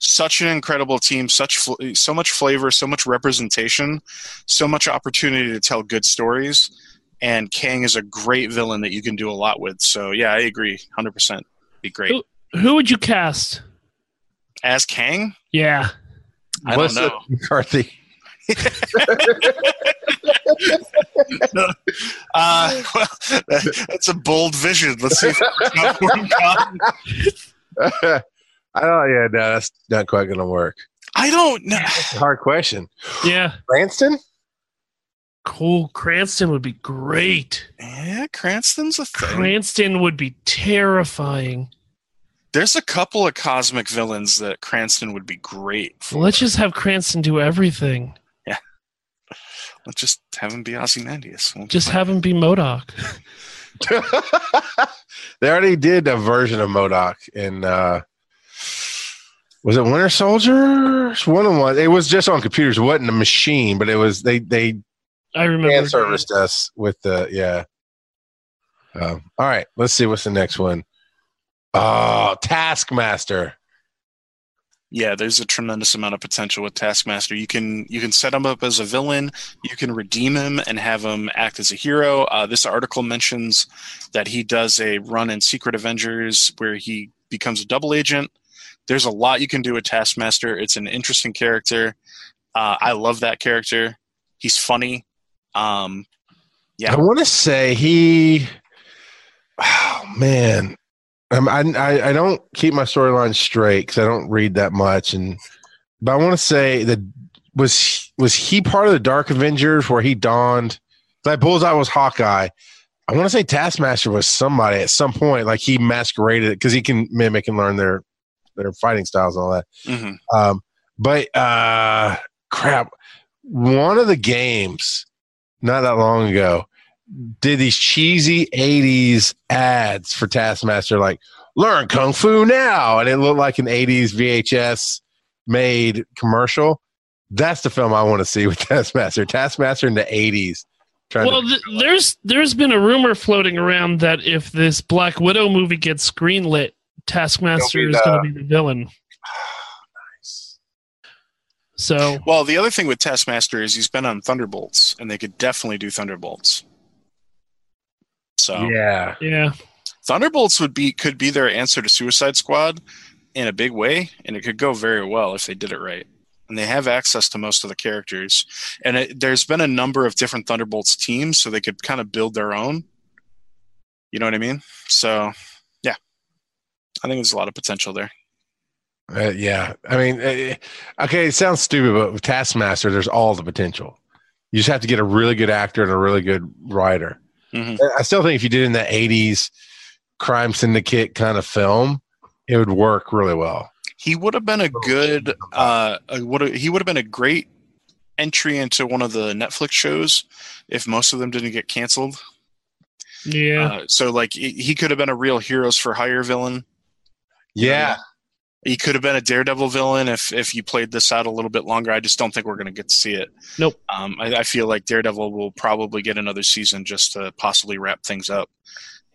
such an incredible team, such fl- so much flavor, so much representation, so much opportunity to tell good stories. And Kang is a great villain that you can do a lot with. So yeah, I agree, hundred percent. Be great Who- Who would you cast? as Kang. Yeah. I don't Melissa know. McCarthy. (laughs) Uh, well, that- that's a bold vision. Let's see if it works out for him, Con. I don't. Yeah, no, that's not quite going to work. I don't know. It's a hard question. Yeah. Cranston? Cool. Cranston would be great. Yeah, Cranston's a thing. Cranston would be terrifying. There's a couple of cosmic villains that Cranston would be great. For. Let's just have Cranston do everything. Yeah. Let's just have him be Ozymandias. We'll- Just have him be MODOK. (laughs) (laughs) they already did a version of MODOK in. Uh, was it Winter Soldier? One of one. It was just on computers. It wasn't a machine, but it was. They they I remember. fan serviced us with the yeah. Um, all right, let's see what's the next one. Oh, Taskmaster. yeah, there's a tremendous amount of potential with Taskmaster. You can you can set him up as a villain. You can redeem him and have him act as a hero. Uh, this article mentions that he does a run in Secret Avengers where he becomes a double agent. There's a lot you can do with Taskmaster. It's an interesting character. Uh, I love that character. He's funny. Um, yeah. I want to say he. Oh man, um, I, I I don't keep my storyline straight because I don't read that much, and but I want to say that was was he part of the Dark Avengers where he donned like Bullseye was Hawkeye. I want to say Taskmaster was somebody at some point, like he masqueraded because he can mimic and learn their their fighting styles and all that. hmm Um, but uh, crap, one of the games not that long ago did these cheesy '80s ads for Taskmaster, like "Learn Kung Fu now," and it looked like an '80s VHS made commercial. That's the film I want to see with (laughs) Taskmaster. Taskmaster in the '80s. Well, to, th- there's there's been a rumor floating around that if this Black Widow movie gets greenlit, Taskmaster He'll is going to be the villain. (sighs) So Well, the other thing with Taskmaster is he's been on Thunderbolts, and they could definitely do Thunderbolts. So yeah, yeah, Thunderbolts would be could be their answer to Suicide Squad in a big way, and it could go very well if they did it right. And they have access to most of the characters, and it, there's been a number of different Thunderbolts teams, so they could kind of build their own. You know what I mean? So, yeah, I think there's a lot of potential there. Uh, yeah, I mean, uh, okay, it sounds stupid, but with Taskmaster, there's all the potential. You just have to get a really good actor and a really good writer. Mhm. I still think if you did it in the '80s crime syndicate kind of film, it would work really well. He would have been a good. Uh, a, would he would have been a great entry into one of the Netflix shows if most of them didn't get canceled. yeah. Uh, so, like, he he could have been a real heroes for hire villain. Yeah, He could have been a Daredevil villain if if you played this out a little bit longer. I just don't think we're going to get to see it. Nope. Um, I, I feel like Daredevil will probably get another season just to possibly wrap things up,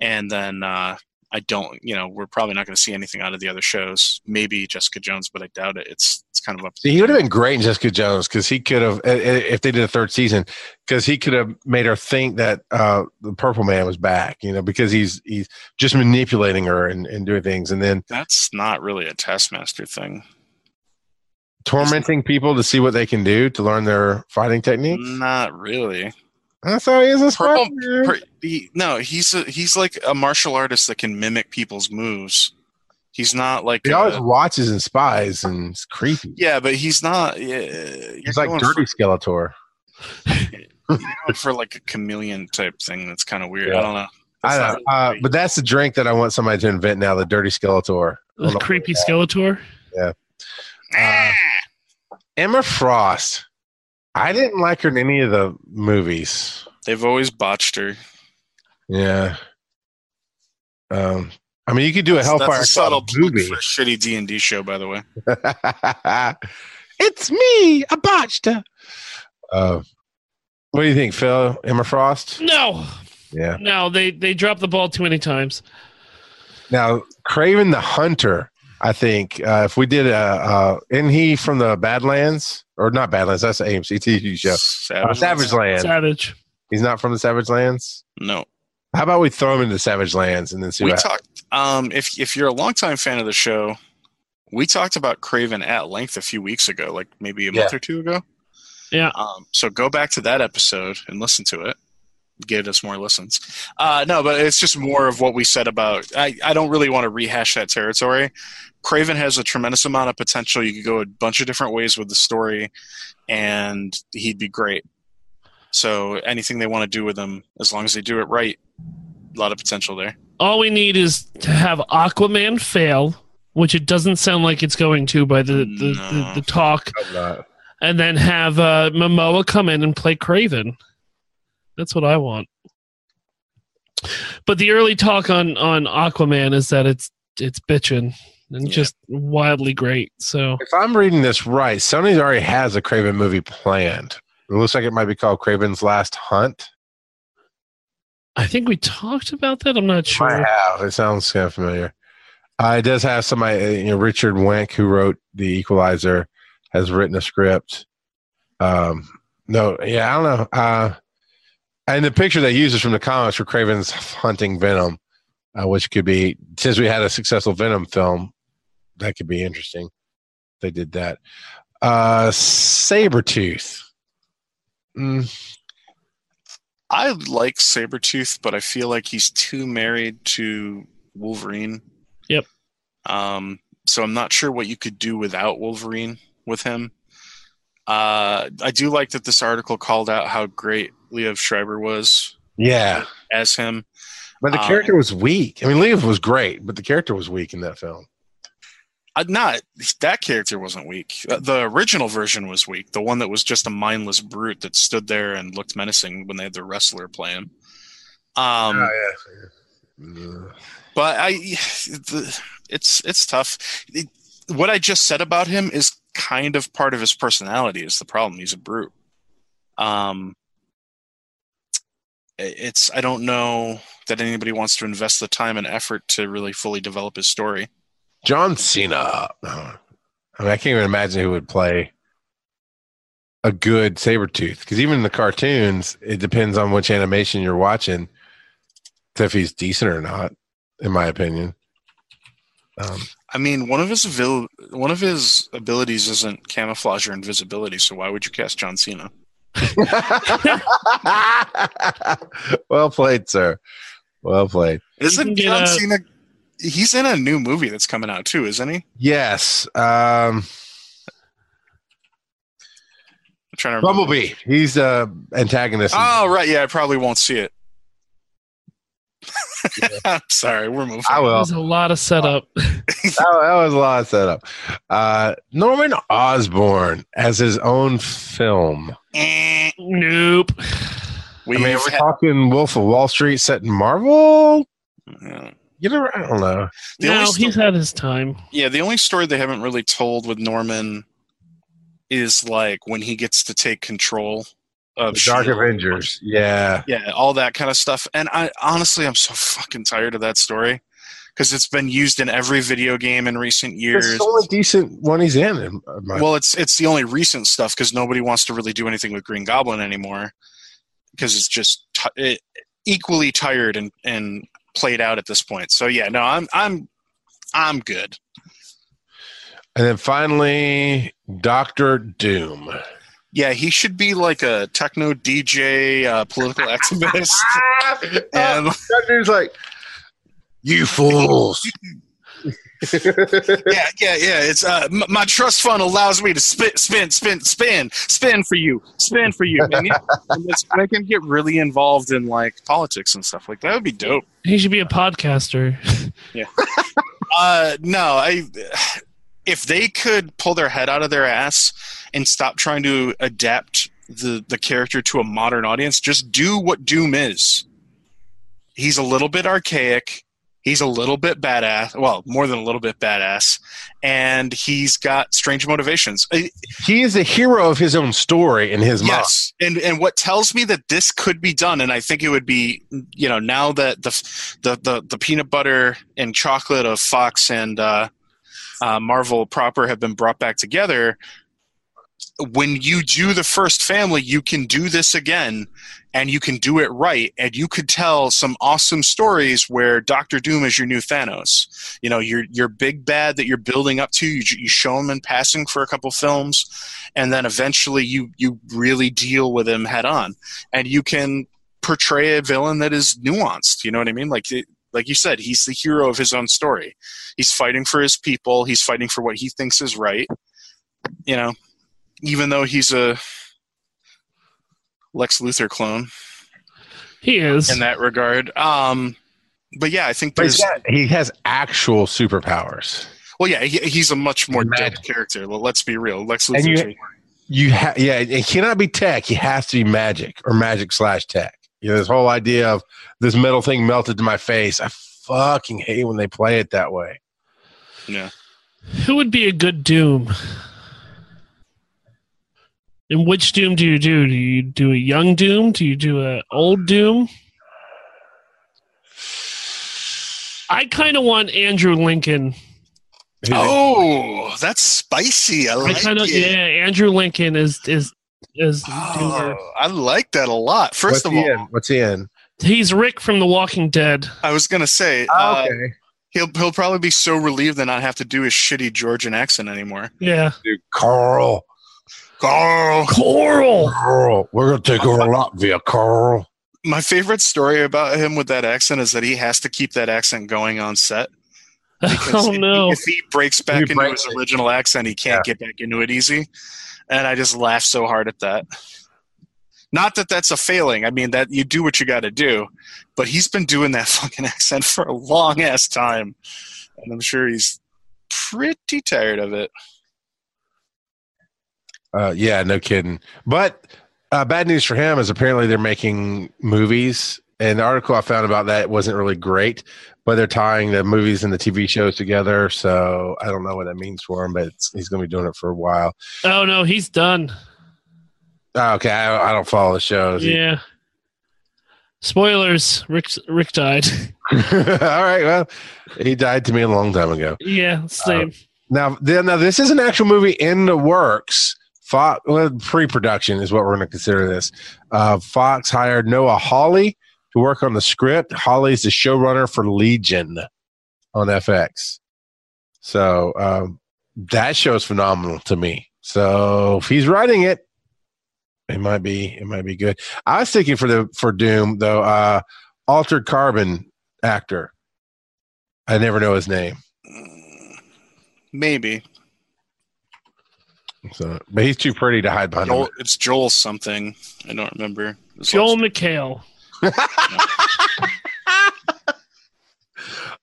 and then uh, I don't. You know, we're probably not going to see anything out of the other shows. Maybe Jessica Jones, but I doubt it. It's it's kind of up. He would have been great in Jessica Jones because he could have, uh, uh, if they did a third season, because he could have made her think that uh, the Purple Man was back. You know, because he's he's just manipulating her and, and doing things, and then That's not really a Taskmaster thing. tormenting people to see what they can do to learn their fighting techniques. Not really. That's how he is a Purple- Per- he, no, he's a, he's like a martial artist that can mimic people's moves. He's not like He a- always watches and spies, and it's creepy. yeah, but he's not. Yeah, He's like Dirty Skeletor. For, (laughs) you're going for like a chameleon type thing. That's kind of weird. Yeah. I don't know. I That's know, not really uh, but that's the drink that I want somebody to invent now. The Dirty Skeletor. The creepy Skeletor. uh, Emma Frost. I didn't like her in any of the movies. They've always botched her. Yeah. Um. I mean, you could do a That's Hellfire a subtle Club plug movie. for a shitty D and D show, by the way. (laughs) it's me, a botched. Uh, what do you think, Phil? Emma Frost? No, Yeah. no, they they dropped the ball too many times. Now, Kraven the Hunter. I think uh, if we did a, uh, isn't he from the Badlands or not Badlands? That's an AMC TV show. Uh, Savage. Savage Land. Savage. He's not from the Savage Lands. No, How about we throw him into Savage Lands and then see we what? talked. Um, if if you're a longtime fan of the show, we talked about Kraven at length a few weeks ago, like maybe a month or two ago. Yeah. Um, so go back to that episode and listen to it. Get us more listens. Uh, no, but it's just more of what we said about. I, I don't really want to rehash that territory. Kraven has a tremendous amount of potential. You could go a bunch of different ways with the story, and he'd be great. So anything they want to do with him, as long as they do it right, a lot of potential there. All we need is to have Aquaman fail, which it doesn't sound like it's going to by the the, No. the, the talk, I'm not. and then have uh, Momoa come in and play Kraven. That's what I want. But the early talk on on Aquaman is that it's it's bitching and Yeah. just wildly great. So If I'm reading this right, Sony already has a Kraven movie planned. It looks like it might be called Kraven's Last Hunt. I think we talked about that. I'm not sure. I have. It sounds kind of familiar. Uh, it does have somebody, uh, you know, Richard Wenk, who wrote The Equalizer, has written a script. Um, no, yeah, I don't know. Uh, and the picture they use is from the comics for Kraven's hunting Venom. uh, which could be since we had a successful Venom film, that could be interesting. They did that. Uh, Sabretooth. Mm, I like Sabretooth, but I feel like he's too married to Wolverine. Yep. Um, so I'm not sure what you could do without Wolverine with him. Uh, I do like that this article called out how great Liev Schreiber was yeah, as him. but the Um, character was weak. I mean, Liev was great, but the character was weak in that film. Uh, not that character wasn't weak. Uh, The original version was weak. The one that was just a mindless brute that stood there and looked menacing when they had the wrestler play him. Um, yeah. but I, the, it's it's tough. It- what I just said about him is kind of part of his personality. Is the problem? He's a brute. Um, it's I don't know that anybody wants to invest the time and effort to really fully develop his story. John Cena. I mean, I can't even imagine who would play a good Sabretooth Because even in the cartoons, it depends on which animation you're watching to if he's decent or not, in my opinion. Um, I mean, one of his one of his abilities isn't camouflage or invisibility. So why would you cast John Cena? (laughs) well played, sir. Well played. Isn't John a- Cena? He's in a new movie that's coming out too, isn't he? Yes. Um, I'm trying to remember. Bumblebee. He's uh antagonist. Oh right, yeah, I probably won't see it. (laughs) I'm sorry, we're moving. I will. There's a lot of setup. (laughs) that, that was a lot of setup. Uh, Norman Osborn as his own film. Eh, nope. We've I mean, we're had- talking Wolf of Wall Street set in Marvel. yeah. You know, I don't know. The no, sto- he's had his time. yeah, the only story they haven't really told with Norman is like when he gets to take control of Dark S.H.I.E.L.D.. Avengers. Yeah. Yeah, all that kind of stuff. And I honestly, I'm so fucking tired of that story because it's been used in every video game in recent It's years. the only decent one he's in. Well, it's it's the only recent stuff because nobody wants to really do anything with Green Goblin anymore because it's just t- it, equally tired and and played out at this point. So yeah, no, I'm I'm I'm good. and then finally, Doctor Doom. Yeah, he should be like a techno DJ, uh, political activist, (laughs) (laughs) and Doctor's like, you fools. (laughs) yeah, yeah, yeah. It's uh, m- my trust fund allows me to spin, spin, spin, spin, spin for you, spin for you. And, yeah, and let's make him get really involved in like politics and stuff like that. Would be dope. He should be a podcaster. Yeah. uh, no, I. If they could pull their head out of their ass and stop trying to adapt the the character to a modern audience, just do what Doom is. He's a little bit archaic. He's a little bit badass. Well, more than a little bit badass, and he's got strange motivations. He is the hero of his own story in his mind. Yes, and and what tells me that this could be done, and I think it would be, you know, now that the the the, the peanut butter and chocolate of Fox and uh, uh, Marvel proper have been brought back together. When you do the first family, you can do this again, and you can do it right, and you could tell some awesome stories where Doctor Doom is your new Thanos. You know, your your big bad that you're building up to. You, you show him in passing for a couple films, and then eventually you you really deal with him head on, and you can portray a villain that is nuanced. You know what I mean? Like it, like you said, he's the hero of his own story. He's fighting for his people. He's fighting for what he thinks is right. You know, even though he's a Lex Luthor clone He is. in that regard. Um, but yeah, I think But he's there's got- he has actual superpowers. well, yeah, he, he's a much more Magic. dope character. Well, let's be real, Lex And Luthor. you- You ha- yeah, it cannot be tech. He has to be magic or magic slash tech. You know, this whole idea of this metal thing melted to my face. I fucking hate when they play it that way. yeah. Who would be a good Doom? And which Doom do you do? Do you do a young Doom? Do you do a old Doom? I kind of want Andrew Lincoln. Oh, that's spicy. I I kind of it. yeah. Andrew Lincoln is is is Oh, I like that a lot. First What's of all, in? What's he in? He's Rick from The Walking Dead. I was gonna say uh, he'll he'll probably be so relieved to not have to do his shitty Georgian accent anymore. Yeah. Dude, Carl. Carl. Coral. Carl. We're gonna take over Latvia, Carl. My favorite story about him with that accent is that he has to keep that accent going on set. (laughs) because Oh if- no. If he breaks back He into breaks his it. original accent, he can't get back into it easy. And I just laugh so hard at that. Not that that's a failing. I mean that you do what you got to do, but he's been doing that (laughs) fucking accent for a long ass time, and I'm sure he's pretty tired of it. Uh, yeah, no kidding. But uh, bad news for him is apparently they're making movies, and the article I found about that wasn't really great. But they're tying the movies and the TV shows together, so I don't know what that means for him. But it's, he's going to be doing it for a while. Oh no, he's done. Oh, okay, I, I don't follow the shows. Yeah. Spoilers. Rick Rick died. (laughs) (laughs) All right, well, he died to me a long time ago. yeah. Same. Now, then, now this is an actual movie in the works. Fox, well, pre-production is what we're going to consider this. Uh, Fox hired Noah Hawley to work on the script. Hawley's the showrunner for Legion on FX. So um, that show's phenomenal to me. So if he's writing it, it might be it might be good. I was thinking for the for Doom though. Uh, Altered Carbon actor. I never know his name. Maybe So, but he's too pretty to hide behind. him. Joel, it's Joel something. I don't remember. Joel also- McHale.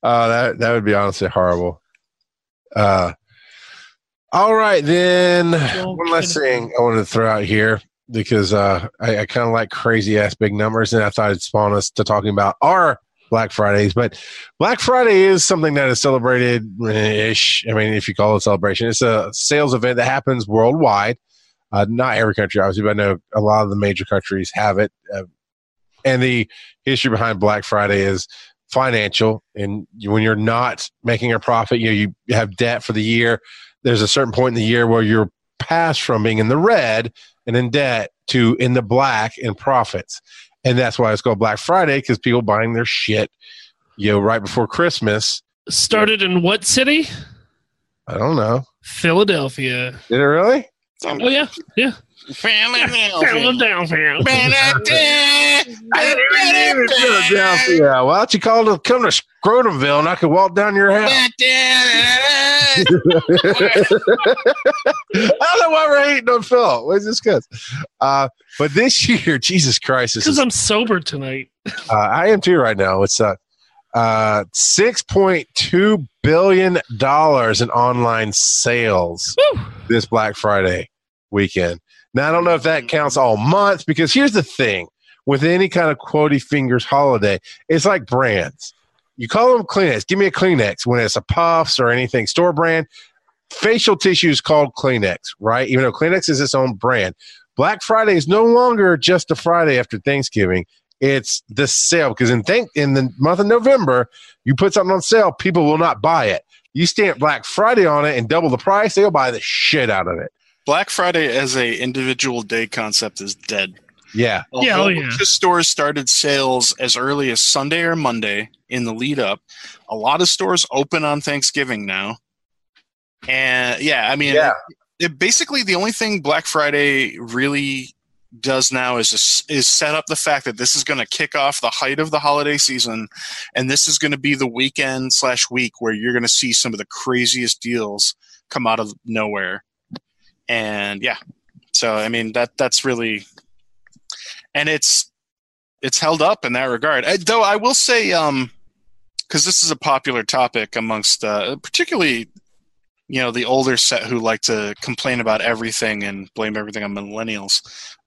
Oh, (laughs) that that would be honestly horrible. Uh, all right, then Joel one last thing I wanted to throw out here because uh, I, I kind of like crazy ass big numbers, and I thought it'd spawn us to talking about our Black Fridays. But Black Friday is something that is celebrated ish. I mean, if you call it a celebration, it's a sales event that happens worldwide. Uh, not every country, obviously, but I know a lot of the major countries have it. Uh, and the history behind Black Friday is financial and you- when you're not making a profit you know you have debt for the year there's a certain point in the year where you're passed from being in the red and in debt to in the black in profits and that's why it's called black friday because people buying their shit you know right before christmas Started in what city? i don't know Philadelphia. did it really Oh yeah. Yeah. Philadelphia. (laughs) yeah why don't you call to come to scrotumville and i could walk down your house (laughs) I don't know why we're hating on Phil. What's this good? Uh, but this (laughs) year, Jesus Christ, Because I'm sober tonight. uh, I am too right now. It's uh, uh, six point two billion dollars in online sales Woo. this Black Friday weekend. Now I don't know if that mm-hmm. counts all month because here's the thing: with any kind of quotey fingers holiday, it's like brands. You call them Kleenex. Give me a Kleenex when it's a Puffs or anything store brand. Facial tissue is called Kleenex, right? Even though Kleenex is its own brand. Black Friday is no longer just a Friday after Thanksgiving. It's the sale because in thank in the month of November, you put something on sale, people will not buy it. You stamp Black Friday on it and double the price, they'll buy the shit out of it. Black Friday as a individual day concept is dead. Yeah. A Yeah, whole oh, yeah. stores started sales as early as Sunday or Monday in the lead up. A lot of stores open on Thanksgiving now. And yeah, I mean, Yeah. it, basically the only thing Black Friday really does now is is set up the fact that this is going to kick off the height of the holiday season, and this is going to be the weekend slash week where you're going to see some of the craziest deals come out of nowhere. And yeah, so I mean that that's really, and it's it's held up in that regard. Uh, Though I will say, um, because this is a popular topic amongst uh, particularly you know the older set who like to complain about everything and blame everything on millennials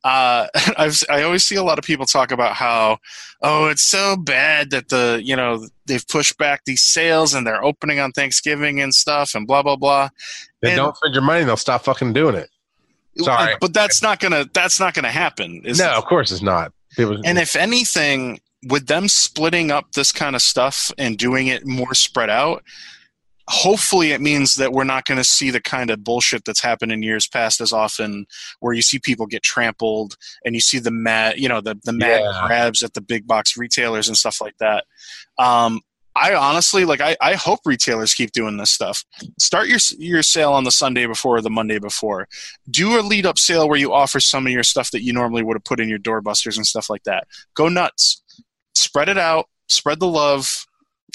uh, (laughs) I've, i always see a lot of people talk about how oh it's so bad that the you know they've pushed back these sales and they're opening on thanksgiving and stuff and blah blah blah They And- don't spend your money, they'll stop fucking doing it. Sorry. but that's not gonna that's not gonna happen is no, of course it's not. People, and if anything with them splitting up this kind of stuff and doing it more spread out hopefully it means that we're not going to see the kind of bullshit that's happened in years past as often where you see people get trampled and you see the mad you know the, the mad Yeah. grabs at the big box retailers and stuff like that. Um, i honestly like I, I hope retailers keep doing this stuff. Start your your sale on the sunday before or the monday before. Do a lead up sale where you offer some of your stuff that you normally would have put in your doorbusters and stuff like that. Go nuts. Spread it out. Spread the love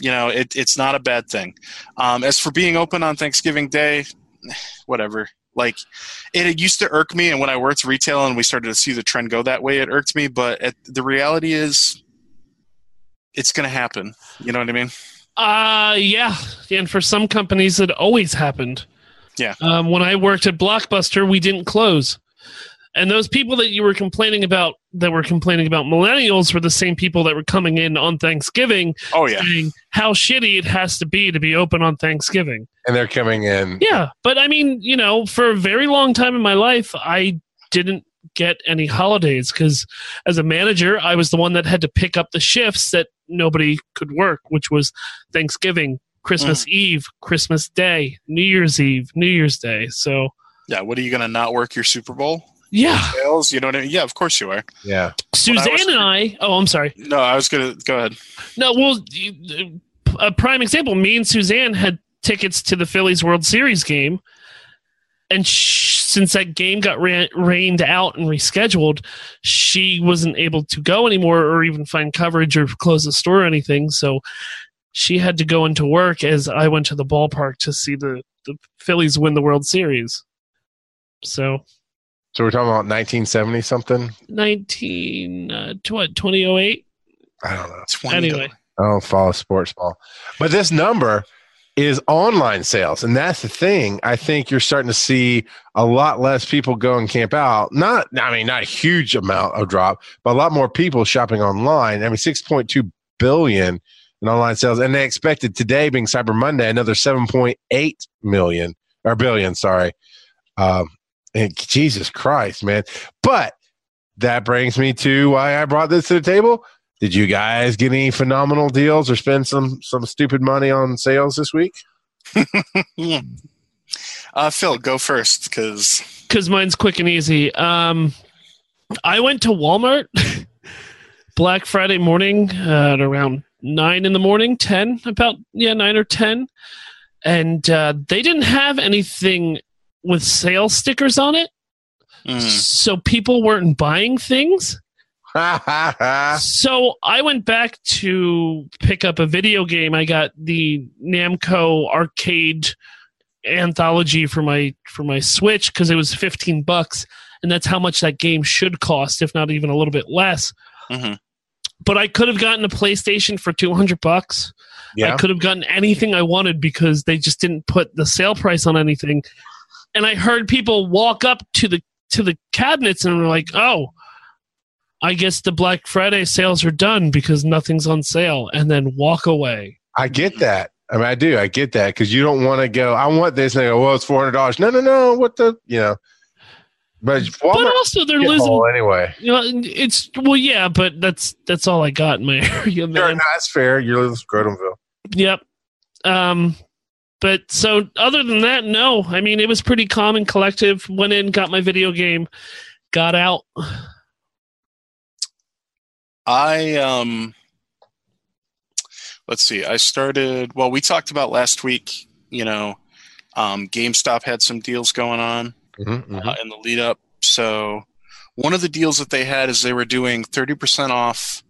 you know it, it's not a bad thing. Um, as for being open on thanksgiving day whatever. Like it, it used to irk me and when i worked retail and we started to see the trend go that way it irked me but it, the reality is it's going to happen. You know what i mean? Uh yeah, and for some companies it always happened. Yeah. Um, when I worked at Blockbuster, we didn't close, and those people that you were complaining about that were complaining about millennials were the same people that were coming in on Thanksgiving oh yeah saying how shitty it has to be to be open on Thanksgiving. And they're coming in. Yeah, but I mean, you know, for a very long time in my life, I didn't get any holidays because as a manager, I was the one that had to pick up the shifts that nobody could work, which was Thanksgiving, Christmas mm. Eve, Christmas Day, New Year's Eve, New Year's Day. So, yeah what are you going to not work your super bowl yeah, sales you know what i mean yeah of course you are Yeah. Suzanne was- and I, oh, I'm sorry. no i was going to go ahead No, well, a prime example. Me and Suzanne had tickets to the Phillies World Series game, and sh- since that game got ra- rained out and rescheduled, she wasn't able to go anymore, or even find coverage or close the store or anything. So she had to go into work as I went to the ballpark to see the the Phillies win the World Series. So So we're talking about 1970 something. nineteen uh, tw- what twenty oh eight. I don't know. 20 Anyway. I don't follow sports ball. But this number is online sales. And that's the thing. I think you're starting to see a lot less people go and camp out. Not, I mean, not a huge amount of drop, but a lot more people shopping online. I mean, 6.2 billion in online sales. And they expected today, being Cyber Monday, another 7.8 million or billion, sorry. Um, and Jesus Christ, man. But that brings me to why I brought this to the table. Did you guys get any phenomenal deals or spend some some stupid money on sales this week? (laughs) uh, phil go first because because mine's quick and easy. Um, I went to Walmart (laughs) Black Friday morning uh, at around nine in the morning, ten about yeah nine or ten, and uh, they didn't have anything with sale stickers on it, mm, so people weren't buying things. (laughs) So I went back to pick up a video game. I got the Namco arcade anthology for my for my Switch because it was 15 bucks and that's how much that game should cost if not even a little bit less. mhm. But I could have gotten a PlayStation for 200 bucks. I could have gotten anything I wanted because they just didn't put the sale price on anything. And I heard people walk up to the to the cabinets and were like, "Oh, I guess the Black Friday sales are done because nothing's on sale," and then walk away. I get that. I mean, I do. I get that because you don't want to go. I want this, and they go, "Well, it's four hundred dollars." No, no, no. What the? You know. But But also, they're losing. anyway. You know, it's well, yeah, but that's that's all I got in my (laughs) area, Sure, man. no, that's fair. You're in Scrotumville. Yep. Um, but so other than that, no. I mean, it was pretty calm and collective. Went in, got my video game, got out. I um let's see. I started well, we talked about last week, you know, um GameStop had some deals going on Mm-hmm, uh, in the lead up. So one of the deals that they had is they were doing 30% off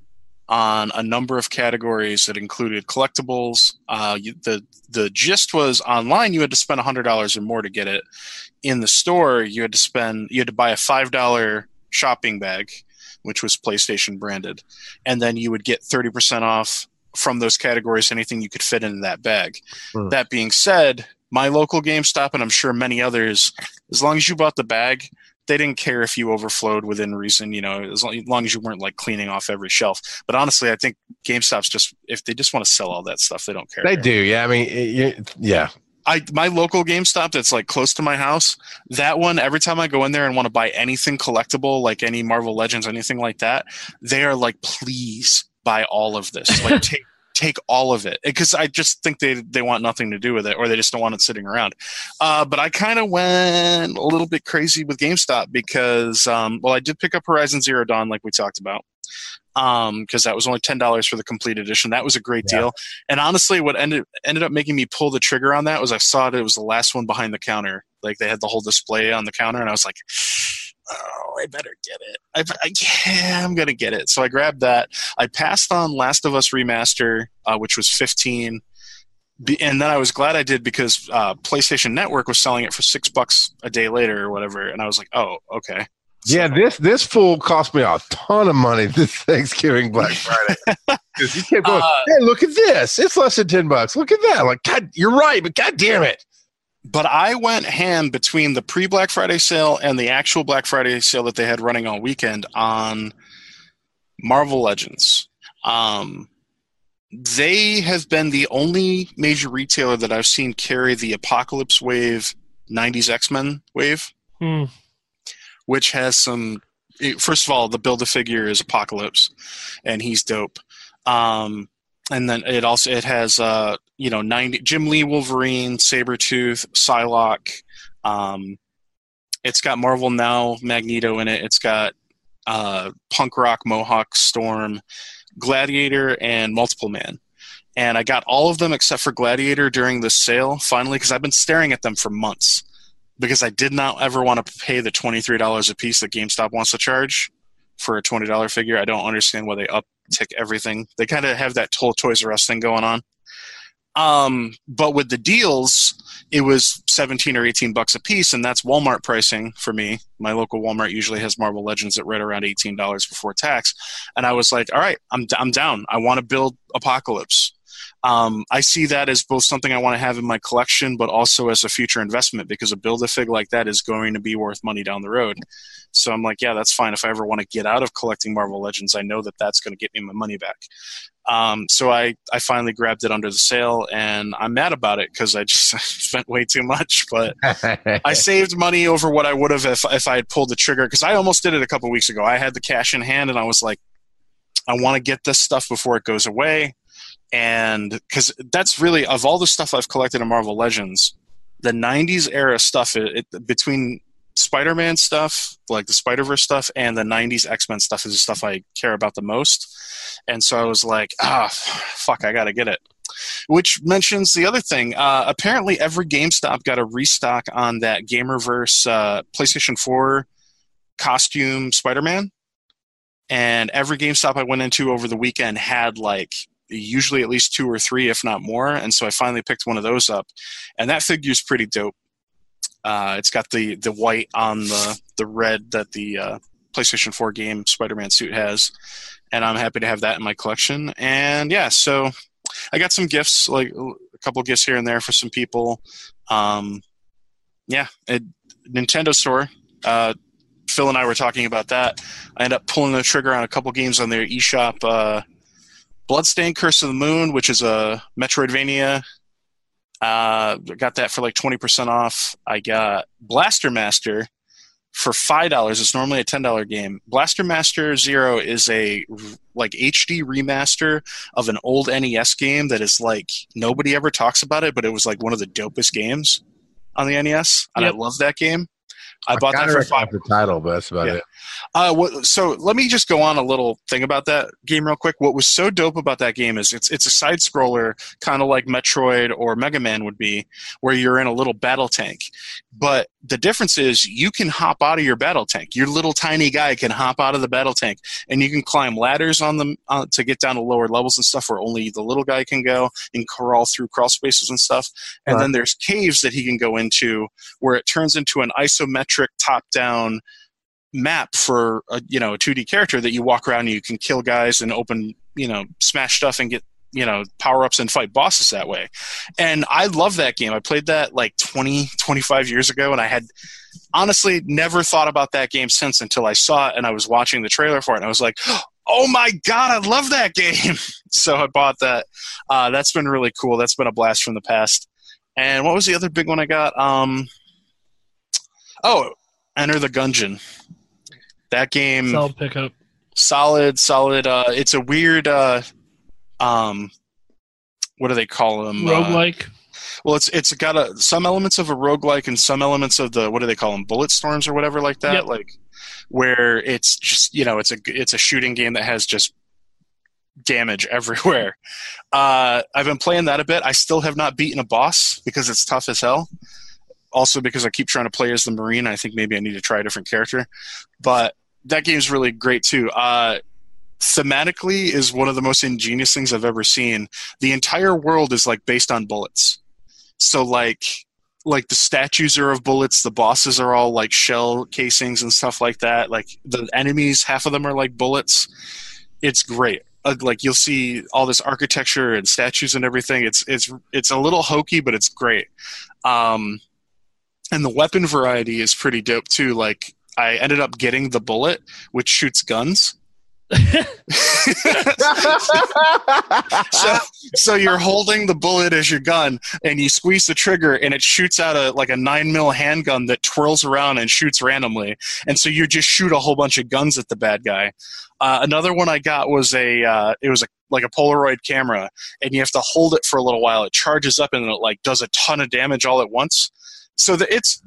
on a number of categories that included collectibles. Uh, you, the the gist was online you had to spend $100 or more to get it. In the store you had to spend you had to buy a $5 shopping bag which was PlayStation branded. And then you would get 30% off from those categories anything you could fit into that bag. Hmm. That being said, my local GameStop and I'm sure many others as long as you bought the bag, they didn't care if you overflowed within reason, you know, as long, as long as you weren't like cleaning off every shelf. But honestly, I think GameStop's just if they just want to sell all that stuff, they don't care. They do. Yeah. I mean, it, yeah. I my local GameStop that's like close to my house, that one every time I go in there and want to buy anything collectible, like any Marvel Legends, anything like that, they are like, please buy all of this. Like (laughs) take take all of it because I just think they they want nothing to do with it or they just don't want it sitting around. Uh, but I kind of went a little bit crazy with GameStop because um, well, I did pick up Horizon Zero Dawn like we talked about because um, that was only ten dollars for the complete edition. That was a great Yeah. deal. And honestly, what ended ended up making me pull the trigger on that was I saw it. It was the last one behind the counter. Like they had the whole display on the counter, and I was like, "Oh, I better get it. I, I yeah, I'm gonna get it." So I grabbed that. I passed on Last of Us Remaster, uh, which was fifteen. And then I was glad I did because uh, PlayStation Network was selling it for six bucks a day later or whatever, and I was like, "Oh, okay." Yeah, this this fool cost me a ton of money (laughs) this Thanksgiving Black Friday. (laughs) Because he kept going, Uh, hey, look at this. It's less than 10 bucks. Look at that. Like, God, you're right, but God damn it. But I went ham between the pre Black Friday sale and the actual Black Friday sale that they had running all weekend on Marvel Legends. Um, they have been the only major retailer that I've seen carry the Apocalypse Wave 90s X Men wave, Hmm. which has some. First of all, the build a figure is Apocalypse, and he's dope. Um, and then it also it has uh you know 90 Jim Lee Wolverine, Sabretooth, Psylocke. Um, it's got Marvel Now Magneto in it. It's got uh, Punk Rock Mohawk Storm, Gladiator, and Multiple Man. And I got all of them except for Gladiator during the sale finally because I've been staring at them for months because I did not ever want to pay the twenty three dollars a piece that GameStop wants to charge for a twenty dollar figure. I don't understand why they uptick everything. They kind of have that whole Toys R Us thing going on. Um, but with the deals, it was 17 or 18 bucks a piece, and that's Walmart pricing for me. My local Walmart usually has Marvel Legends at right around $18 before tax. And I was like, all right, I'm, I'm down. I want to build Apocalypse. Um, I see that as both something I want to have in my collection, but also as a future investment because a build a fig like that is going to be worth money down the road. So I'm like, yeah, that's fine. If I ever want to get out of collecting Marvel Legends, I know that that's going to get me my money back. Um, so I, I finally grabbed it under the sale, and I'm mad about it because I just (laughs) spent way too much. But I (laughs) saved money over what I would have if if I had pulled the trigger because I almost did it a couple weeks ago. I had the cash in hand, and I was like, I want to get this stuff before it goes away, and because that's really of all the stuff I've collected in Marvel Legends, the '90s era stuff it, it, between Spider-Man stuff, like the Spider-Verse stuff, and the '90s X-Men stuff is the stuff I care about the most. And so I was like, ah, fuck, I gotta get it. Which mentions the other thing. Uh, apparently, every GameStop got a restock on that Gamerverse uh, PlayStation 4 costume Spider Man. And every GameStop I went into over the weekend had like usually at least two or three, if not more. And so I finally picked one of those up. And that figure's pretty dope. Uh, it's got the, the white on the, the red that the uh, PlayStation 4 game Spider Man suit has. And I'm happy to have that in my collection. And yeah, so I got some gifts, like a couple gifts here and there for some people. Um, yeah, it, Nintendo Store. Uh, Phil and I were talking about that. I ended up pulling the trigger on a couple games on their eShop. Bloodstained Curse of the Moon, which is a Metroidvania. Uh, got that for like 20% off. I got Blaster Master for five dollars. It's normally a ten dollar game. Blaster Master Zero is a like HD remaster of an old NES game that is like nobody ever talks about it, but it was like one of the dopest games on the NES, and Yep. I love that game. I, bought that for five. the title, but that's about Yeah. it. Uh, what, so let me just go on a little thing about that game real quick. What was so dope about that game is it's it's a side scroller, kind of like Metroid or Mega Man would be, where you're in a little battle tank. But the difference is you can hop out of your battle tank. Your little tiny guy can hop out of the battle tank, and you can climb ladders on them uh, to get down to lower levels and stuff, where only the little guy can go and crawl through crawl spaces and stuff. And Right. then there's caves that he can go into, where it turns into an isometric top-down map for a you know a 2D character that you walk around and you can kill guys and open you know smash stuff and get you know power ups and fight bosses that way. And I love that game. I played that like 20 25 years ago and I had honestly never thought about that game since until I saw it and I was watching the trailer for it and I was like (gasps) Oh my god, I love that game! (laughs) so I bought that. Uh, that's been really cool. That's been a blast from the past. And what was the other big one I got? Um, oh, Enter the Gungeon. That game, Solid pickup. solid, solid. Uh, it's a weird, uh, um, what do they call them? Roguelike. well, it's it's got a, some elements of a roguelike and some elements of the what do they call them? Bullet storms or whatever like that. Yep. Like where it's just you know it's a it's a shooting game that has just damage (laughs) everywhere. Uh, I've been playing that a bit. I still have not beaten a boss because it's tough as hell. Also because I keep trying to play as the marine. I think maybe I need to try a different character. But that game's really great too. Uh, thematically is one of the most ingenious things I've ever seen. The entire world is like based on bullets. So like like the statues are of bullets, the bosses are all like shell casings and stuff like that. Like the enemies, half of them are like bullets. It's great. Uh, like you'll see all this architecture and statues and everything. It's it's it's a little hokey, but it's great. Um, and the weapon variety is pretty dope too. Like I ended up getting the bullet, which shoots guns. So, so you're holding the bullet as your gun, and you squeeze the trigger, and it shoots out a like a nine mil handgun that twirls around and shoots randomly. And so you just shoot a whole bunch of guns at the bad guy. Uh, another one I got was a uh, it was a like a Polaroid camera, and you have to hold it for a little while. It charges up and it like does a ton of damage all at once. So the, it's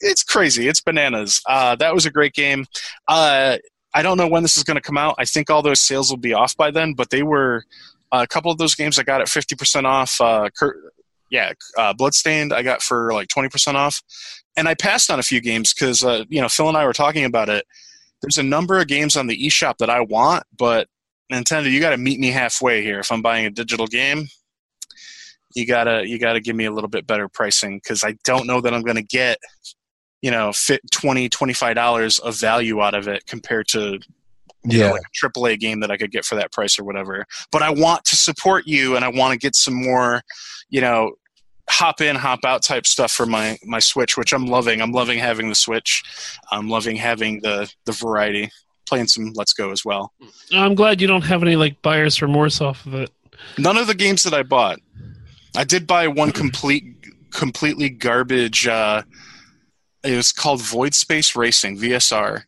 it's crazy. It's bananas. Uh, that was a great game. Uh, I don't know when this is going to come out. I think all those sales will be off by then, but they were a couple of those games I got at fifty percent off. Uh, Cur- yeah, uh, Bloodstained I got for like twenty percent off, and I passed on a few games because uh, you know Phil and I were talking about it. There's a number of games on the eShop that I want, but Nintendo, you got to meet me halfway here. If I'm buying a digital game, you gotta you gotta give me a little bit better pricing because I don't know that I'm going to get you know fit 20 25 dollars of value out of it compared to you know, Yeah. like a AAA game that I could get for that price or whatever. But I want to support you, and I want to get some more, you know, hop in, hop out type stuff for my my Switch, which I'm loving. I'm loving having the Switch. I'm loving having the the variety. Playing some Let's Go as well. I'm glad you don't have any like buyer's remorse off of it. None of the games that I bought. I did buy one complete, completely garbage. Uh, it was called Void Space Racing VSR.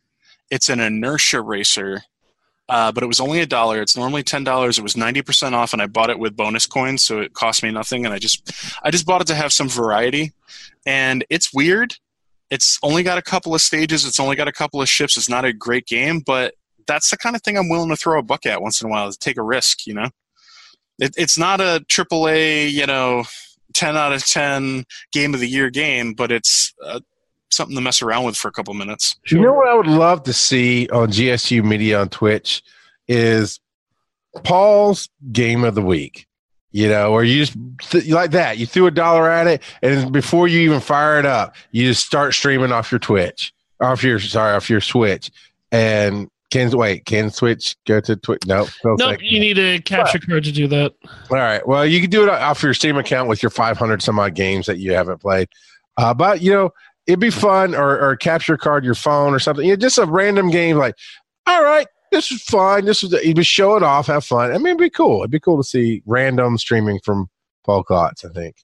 It's an inertia racer, uh, but it was only a dollar. It's normally ten dollars. It was ninety percent off, and I bought it with bonus coins, so it cost me nothing. And I just, I just bought it to have some variety. And it's weird. It's only got a couple of stages. It's only got a couple of ships. It's not a great game, but that's the kind of thing I'm willing to throw a buck at once in a while. To take a risk, you know. It, it's not a triple A, you know, ten out of ten game of the year game, but it's uh, something to mess around with for a couple minutes. You know what I would love to see on GSU Media on Twitch is Paul's game of the week. You know, or you just th- like that. You threw a dollar at it, and before you even fire it up, you just start streaming off your Twitch, off your sorry, off your Switch. And can wait, can Switch go to Twitch? No, no. No, you need a capture card to do that. All right. Well, you can do it off your Steam account with your 500 some odd games that you haven't played. Uh, but you know, it'd be fun, or, or capture card your phone or something. You know, just a random game like, all right, this is fun. This was you just show it off, have fun. I mean, it'd be cool. It'd be cool to see random streaming from Paul Klotz. I think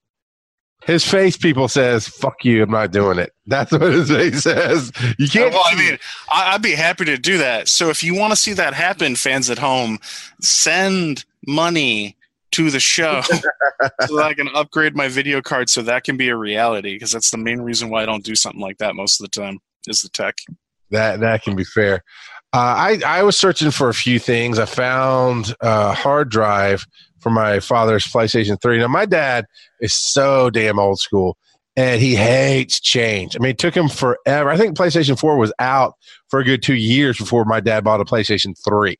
his face, people says, "Fuck you, I'm not doing it." (laughs) That's what his face says. You can't. well, I mean, I'd be happy to do that. So if you want to see that happen, fans at home, send money to the show (laughs) so that I can upgrade my video card so that can be a reality. Because that's the main reason why I don't do something like that most of the time is the tech. That that can be fair. Uh, I I was searching for a few things. I found a hard drive for my father's PlayStation Three. Now my dad is so damn old school, and he hates change. I mean, it took him forever. I think PlayStation Four was out for a good two years before my dad bought a PlayStation Three,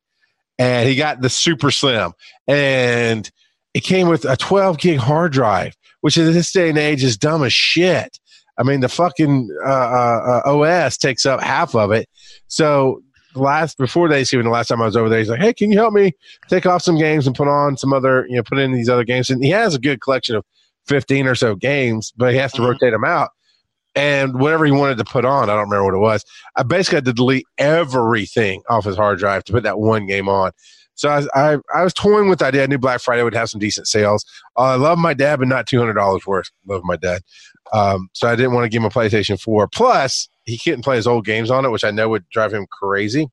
and he got the Super Slim, and it came with a 12 gig hard drive, which in this day and age is dumb as shit. I mean, the fucking uh, uh, uh, OS takes up half of it. So last before they even the last time I was over there, he's like, "Hey, can you help me take off some games and put on some other, you know, put in these other games?" And he has a good collection of fifteen or so games, but he has to Mhm. rotate them out. And whatever he wanted to put on, I don't remember what it was. I basically had to delete everything off his hard drive to put that one game on. So I, I, I was toying with the idea. I knew Black Friday would have some decent sales. Uh, I love my dad, but not two hundred dollars worth. Love my dad. Um, so I didn't want to give him a PlayStation 4. Plus, he couldn't play his old games on it, which I know would drive him crazy.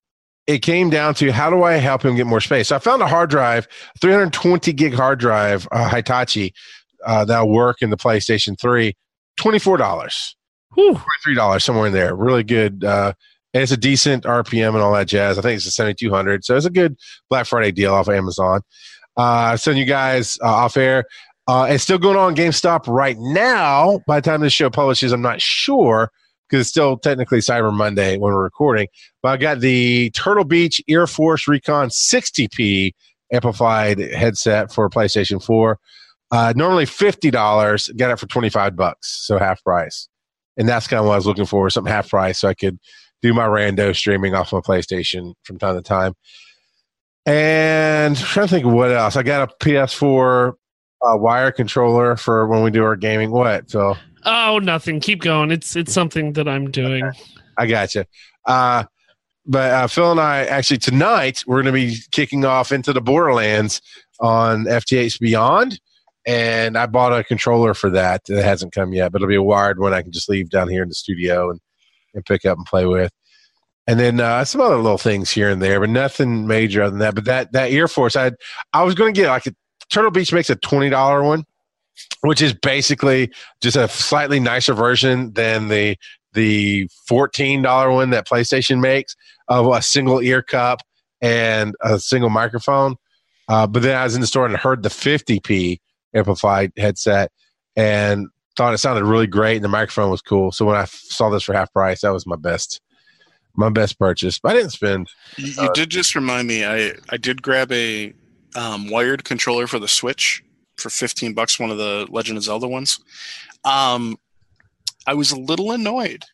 it came down to how do I help him get more space? So I found a hard drive, 320 gig hard drive, uh, Hitachi, uh, that'll work in the PlayStation 3, $24, Whew. $23, somewhere in there. Really good. Uh, and it's a decent RPM and all that jazz. I think it's a 7200. So it's a good Black Friday deal off Amazon. Uh, send you guys uh, off air. Uh, it's still going on GameStop right now. By the time this show publishes, I'm not sure because it's still technically Cyber Monday when we're recording. But I got the Turtle Beach Ear Force Recon 60p amplified headset for PlayStation 4. Uh, normally fifty dollars, got it for twenty five bucks, so half price. And that's kind of what I was looking for, something half price, so I could do my rando streaming off my PlayStation from time to time. And I'm trying to think of what else. I got a PS4 uh, wire controller for when we do our gaming. What? So Oh, nothing. Keep going. It's it's something that I'm doing. I got you. Uh, but uh, Phil and I actually tonight we're going to be kicking off into the Borderlands on FTH Beyond, and I bought a controller for that. It hasn't come yet, but it'll be a wired one I can just leave down here in the studio and, and pick up and play with. And then uh, some other little things here and there, but nothing major other than that. But that that Ear Force, I I was going to get like a Turtle Beach makes a twenty dollar one, which is basically just a slightly nicer version than the the fourteen dollar one that PlayStation makes of a single ear cup and a single microphone. Uh, but then I was in the store and heard the 50p amplified headset and thought it sounded really great and the microphone was cool. So when I saw this for half price, that was my best my best purchase. But I didn't spend. You, you did just remind me. I I did grab a um, wired controller for the Switch for fifteen bucks. One of the Legend of Zelda ones. Um, I was a little annoyed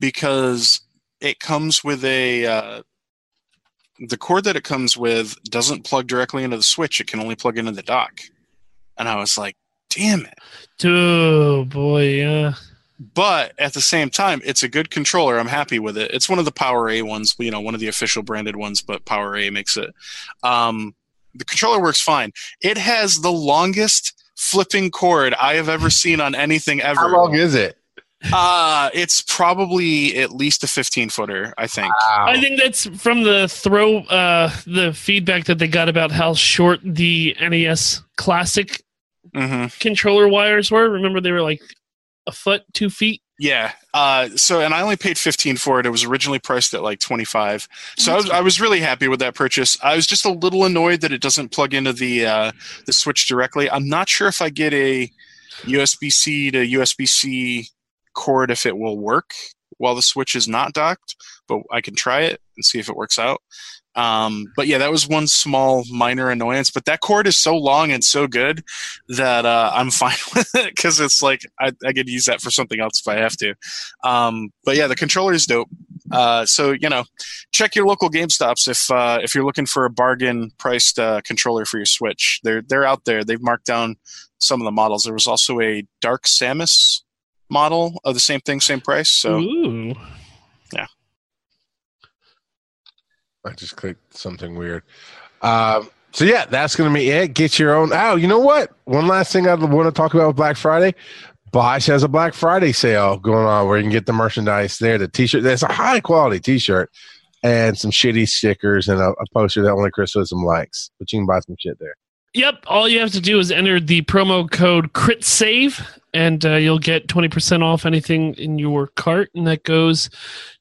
because it comes with a uh, the cord that it comes with doesn't plug directly into the Switch. It can only plug into the dock, and I was like, "Damn it!" Oh boy, yeah. but at the same time it's a good controller i'm happy with it it's one of the power a ones you know one of the official branded ones but power a makes it um, the controller works fine it has the longest flipping cord i have ever seen on anything ever How long is it? uh, it's probably at least a 15 footer i think Wow. I think that's from the throw uh the feedback that they got about how short the NES classic hmm controller wires were. Remember they were like a foot, two feet. Yeah. Uh, so, and I only paid 15 for it. It was originally priced at like 25. So I was, I was really happy with that purchase. I was just a little annoyed that it doesn't plug into the, uh, the switch directly. I'm not sure if I get a USB-C to USB-C cord, if it will work while the switch is not docked, but I can try it and see if it works out. Um, but yeah, that was one small minor annoyance, but that cord is so long and so good that, uh, I'm (laughs) fine with it because it's like, I, I could use that for something else if I have to. Um, but yeah, the controller is dope. Uh, so, you know, check your local GameStops if, uh, if you're looking for a bargain priced, uh, controller for your Switch. They're, they're out there. They've marked down some of the models. There was also a Dark Samus model of the same thing, same price. So, Ooh. I just clicked something weird. Um, so yeah, that's going to be it. Get your own. Oh, you know what? One last thing I want to talk about with Black Friday. Bosch has a Black Friday sale going on where you can get the merchandise there. The T-shirt. That's a high quality T-shirt and some shitty stickers and a, a poster that only Chris Wisdom likes. But you can buy some shit there. Yep. All you have to do is enter the promo code Crit Save, and uh, you'll get twenty percent off anything in your cart, and that goes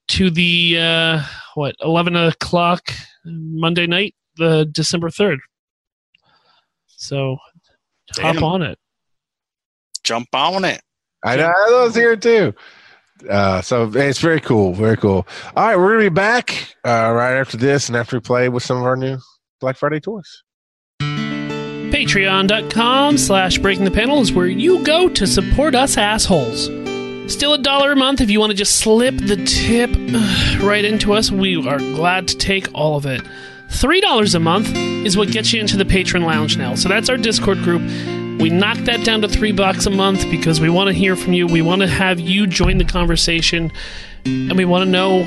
to the uh, what eleven o'clock Monday night, the December third. So hop Damn. on it. jump on it. I know I was here too. Uh, so it's very cool, very cool. All right, we're gonna be back uh, right after this and after we play with some of our new Black Friday toys. Patreon.com slash breaking the panel is where you go to support us assholes. Still a dollar a month if you want to just slip the tip (sighs) right into us. We are glad to take all of it. $3 a month is what gets you into the patron lounge now. So that's our Discord group. We knocked that down to three bucks a month because we want to hear from you. We want to have you join the conversation, and we want to know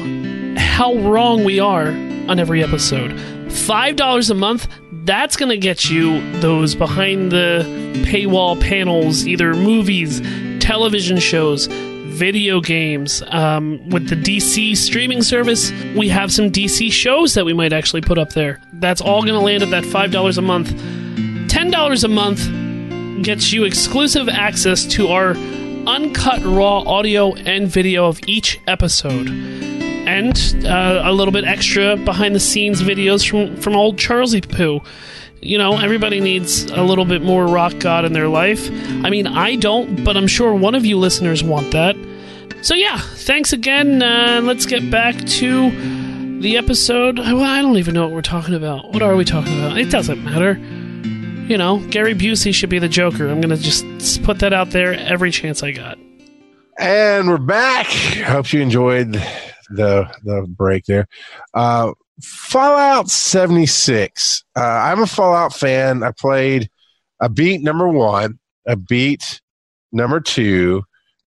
how wrong we are on every episode. $5 a month, that's going to get you those behind the paywall panels, either movies, television shows, video games. Um, with the DC streaming service, we have some DC shows that we might actually put up there. That's all going to land at that $5 a month. $10 a month gets you exclusive access to our uncut raw audio and video of each episode. And uh, a little bit extra behind the scenes videos from, from old Charlie Poo you know, everybody needs a little bit more rock god in their life. I mean, I don't, but I'm sure one of you listeners want that. So yeah, thanks again. Uh, let's get back to the episode. Well, I don't even know what we're talking about. What are we talking about? It doesn't matter. You know, Gary Busey should be the Joker. I'm gonna just put that out there every chance I got. And we're back. Hope you enjoyed the the break there. Uh, Fallout 76. Uh, I'm a Fallout fan. I played, a beat number one, a beat number two.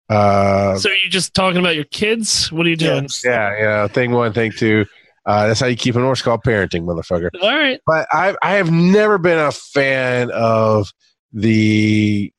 Uh, So are you just talking about your kids? What are you doing? yeah, yeah. Thing one, thing two. Uh, that's how you keep an horse called parenting, motherfucker. All right. But I, I have never been a fan of the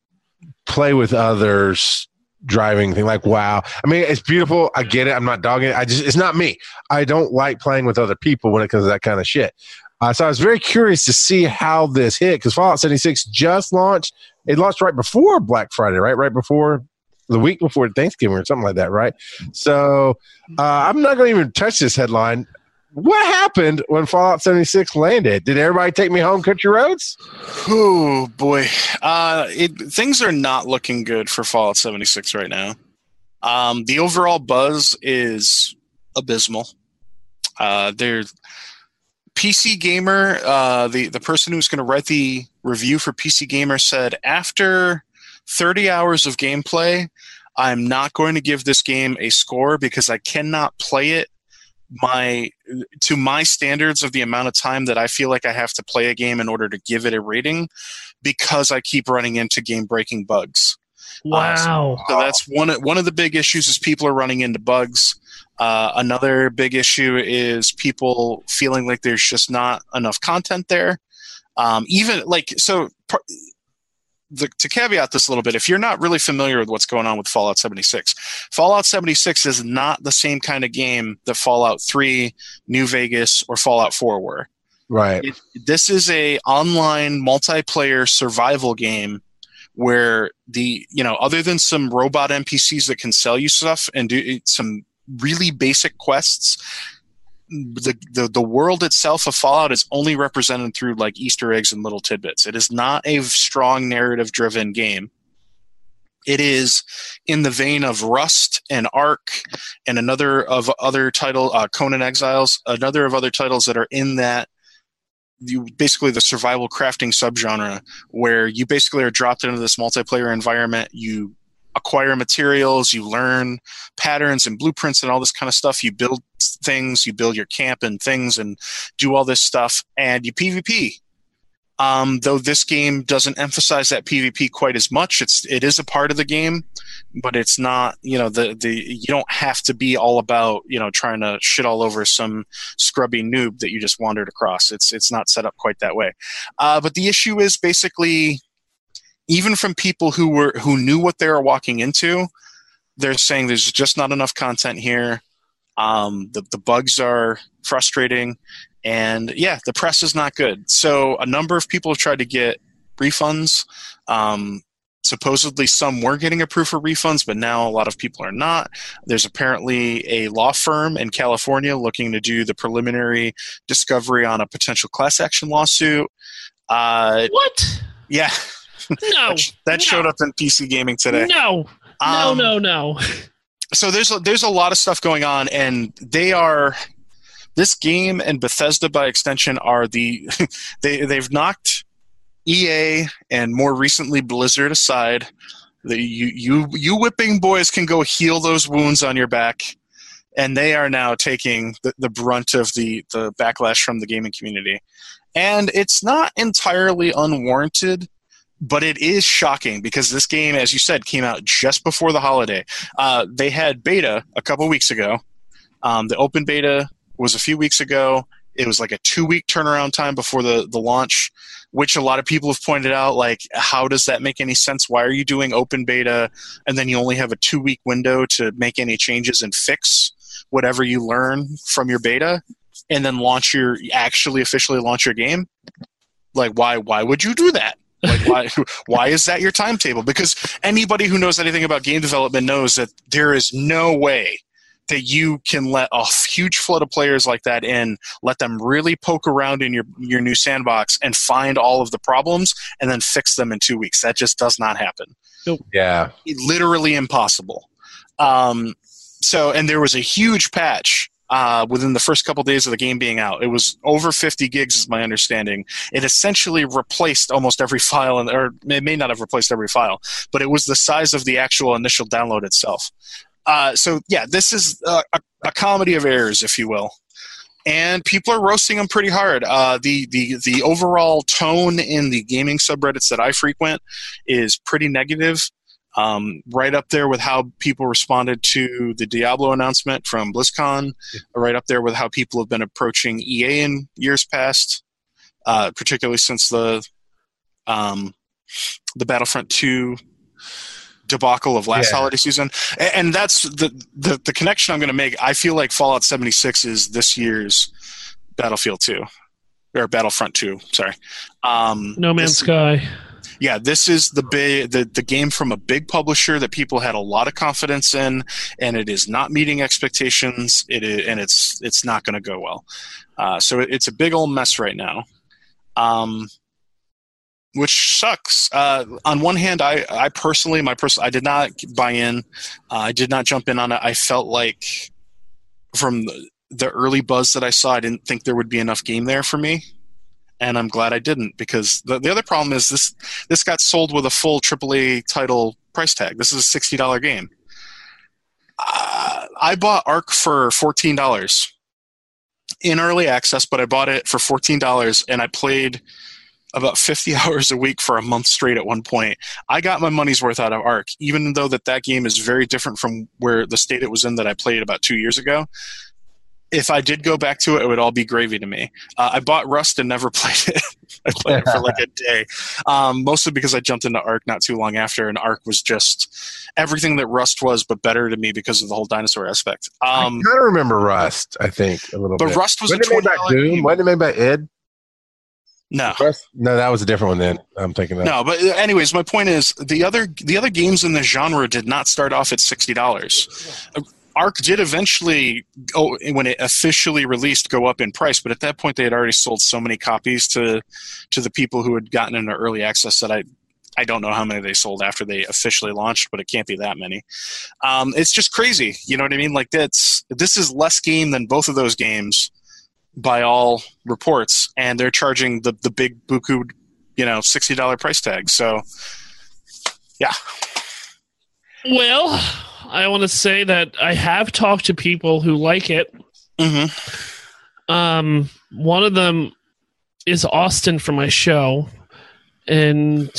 play with others driving thing. Like, wow. I mean, it's beautiful. I get it. I'm not dogging it. I just, it's not me. I don't like playing with other people when it comes to that kind of shit. Uh, so I was very curious to see how this hit because Fallout 76 just launched. It launched right before Black Friday, right? Right before the week before Thanksgiving or something like that, right? So uh, I'm not going to even touch this headline. What happened when Fallout 76 landed? Did everybody take me home country roads? Oh boy, uh, it, things are not looking good for Fallout 76 right now. Um, the overall buzz is abysmal. Uh, there, PC Gamer, uh, the the person who's going to write the review for PC Gamer said after 30 hours of gameplay, I'm not going to give this game a score because I cannot play it my to my standards of the amount of time that I feel like I have to play a game in order to give it a rating because I keep running into game breaking bugs. Wow. So that's one of, one of the big issues is people are running into bugs. Uh, another big issue is people feeling like there's just not enough content there. Um, even like so, the, to caveat this a little bit, if you're not really familiar with what's going on with Fallout 76, Fallout 76 is not the same kind of game that Fallout 3, New Vegas, or Fallout 4 were. Right. It, this is a online multiplayer survival game where the you know other than some robot npcs that can sell you stuff and do some really basic quests the, the the world itself of fallout is only represented through like easter eggs and little tidbits. It is not a strong narrative driven game. It is in the vein of rust and ark and another of other title uh, conan exiles another of other titles that are in that you basically the survival crafting subgenre where you basically are dropped into this multiplayer environment. You acquire materials you learn patterns and blueprints and all this kind of stuff. You build things you build your camp and things and do all this stuff and you pvp um, though this game doesn't emphasize that pvp quite as much it's it is a part of the game but it's not you know the the you don't have to be all about you know trying to shit all over some scrubby noob that you just wandered across. It's it's not set up quite that way. Uh, but the issue is basically even from people who were who knew what they were walking into they're saying there's just not enough content here. Um, the, the bugs are frustrating. And yeah the press is not good. So a number of people have tried to get refunds. Um, supposedly some were getting approved for refunds but now a lot of people are not. There's apparently a law firm in california looking to do the preliminary discovery on a potential class action lawsuit. Uh, What? yeah No. that, that showed up in pc gaming today No. No, Um, no, no. so there's a, there's a lot of stuff going on, and they are this game and Bethesda by extension are the (laughs) they they've knocked EA and more recently Blizzard aside. The, you you you whipping boys can go heal those wounds on your back, and they are now taking the, the brunt of the the backlash from the gaming community, and it's not entirely unwarranted but it is shocking because this game, as you said, came out just before the holiday. Uh, they had beta a couple weeks ago. Um, the open beta was a few weeks ago. It was like a two week turnaround time before the, the launch, which a lot of people have pointed out. Like, how does that make any sense? Why are you doing open beta and then you only have a two week window to make any changes and fix whatever you learn from your beta and then launch your actually officially launch your game? Like, why why would you do that? Like why (laughs) why is that your timetable? Because anybody who knows anything about game development knows that there is no way that you can let a huge flood of players like that in, let them really poke around in your your new sandbox and find all of the problems and then fix them in two weeks. That just does not happen. Yeah. Literally impossible. Um, so, and there was a huge patch uh, within the first couple days of the game being out. It was over 50 gigs, is my understanding. It essentially replaced almost every file, in, or it may not have replaced every file, but it was the size of the actual initial download itself. Uh, so yeah, this is a, a, a comedy of errors, if you will. And people are roasting them pretty hard. Uh, the the the overall tone in the gaming subreddits that I frequent is pretty negative. Um, right up there with how people responded to the Diablo announcement from BlizzCon. Right up there with how people have been approaching EA in years past, uh, particularly since the um, the Battlefront Two debacle of last Yeah. holiday season, A- and that's the the, the connection I'm going to make. I feel like Fallout 76 is this year's Battlefield 2 or Battlefront 2. Sorry, um, No Man's this- Sky. Yeah, this is the big the, the game from a big publisher that people had a lot of confidence in, and it is not meeting expectations. It is, and it's it's not going to go well. Uh, so it, it's a big old mess right now, um, which sucks. Uh, on one hand, I I personally my person I did not buy in. Uh, I did not jump in on it. I felt like from the, the early buzz that I saw, I didn't think there would be enough game there for me and I'm glad I didn't because the, the other problem is this this got sold with a full AAA title price tag. This is a sixty dollar game. Uh, I bought Ark for fourteen dollars in early access, but I bought it for fourteen dollars, and I played about 50 (laughs) hours a week for a month straight at one point. I got my money's worth out of Ark, even though that that game is very different from where the state it was in that I played about two years ago. If I did go back to it, it would all be gravy to me. Uh, I bought Rust and never (laughs) played it. I played it for like a day, um, mostly because I jumped into Ark not too long after, and Ark was just everything that Rust was, but better to me because of the whole dinosaur aspect. Um, I kind of remember Rust. I think a little but bit. Rust was a Wasn't it made by Doom? Wasn't it made by Ed? No, Rust? No, that was a different one. Then I'm thinking that. No, but uh, anyways, my point is the other the other games in the genre did not start off at sixty dollars. Ark did eventually, go, when it officially released, go up in price, but at that point they had already sold so many copies to to the people who had gotten into early access that I I don't know how many they sold after they officially launched, but it can't be that many. Um, it's just crazy, you know what I mean? Like that's this is less game than both of those games by all reports, and they're charging the the big buku you know sixty dollar price tag. So yeah, Well, I want to say that I have talked to people who like it. mm-hmm. Um, one of them is Austin from my show, and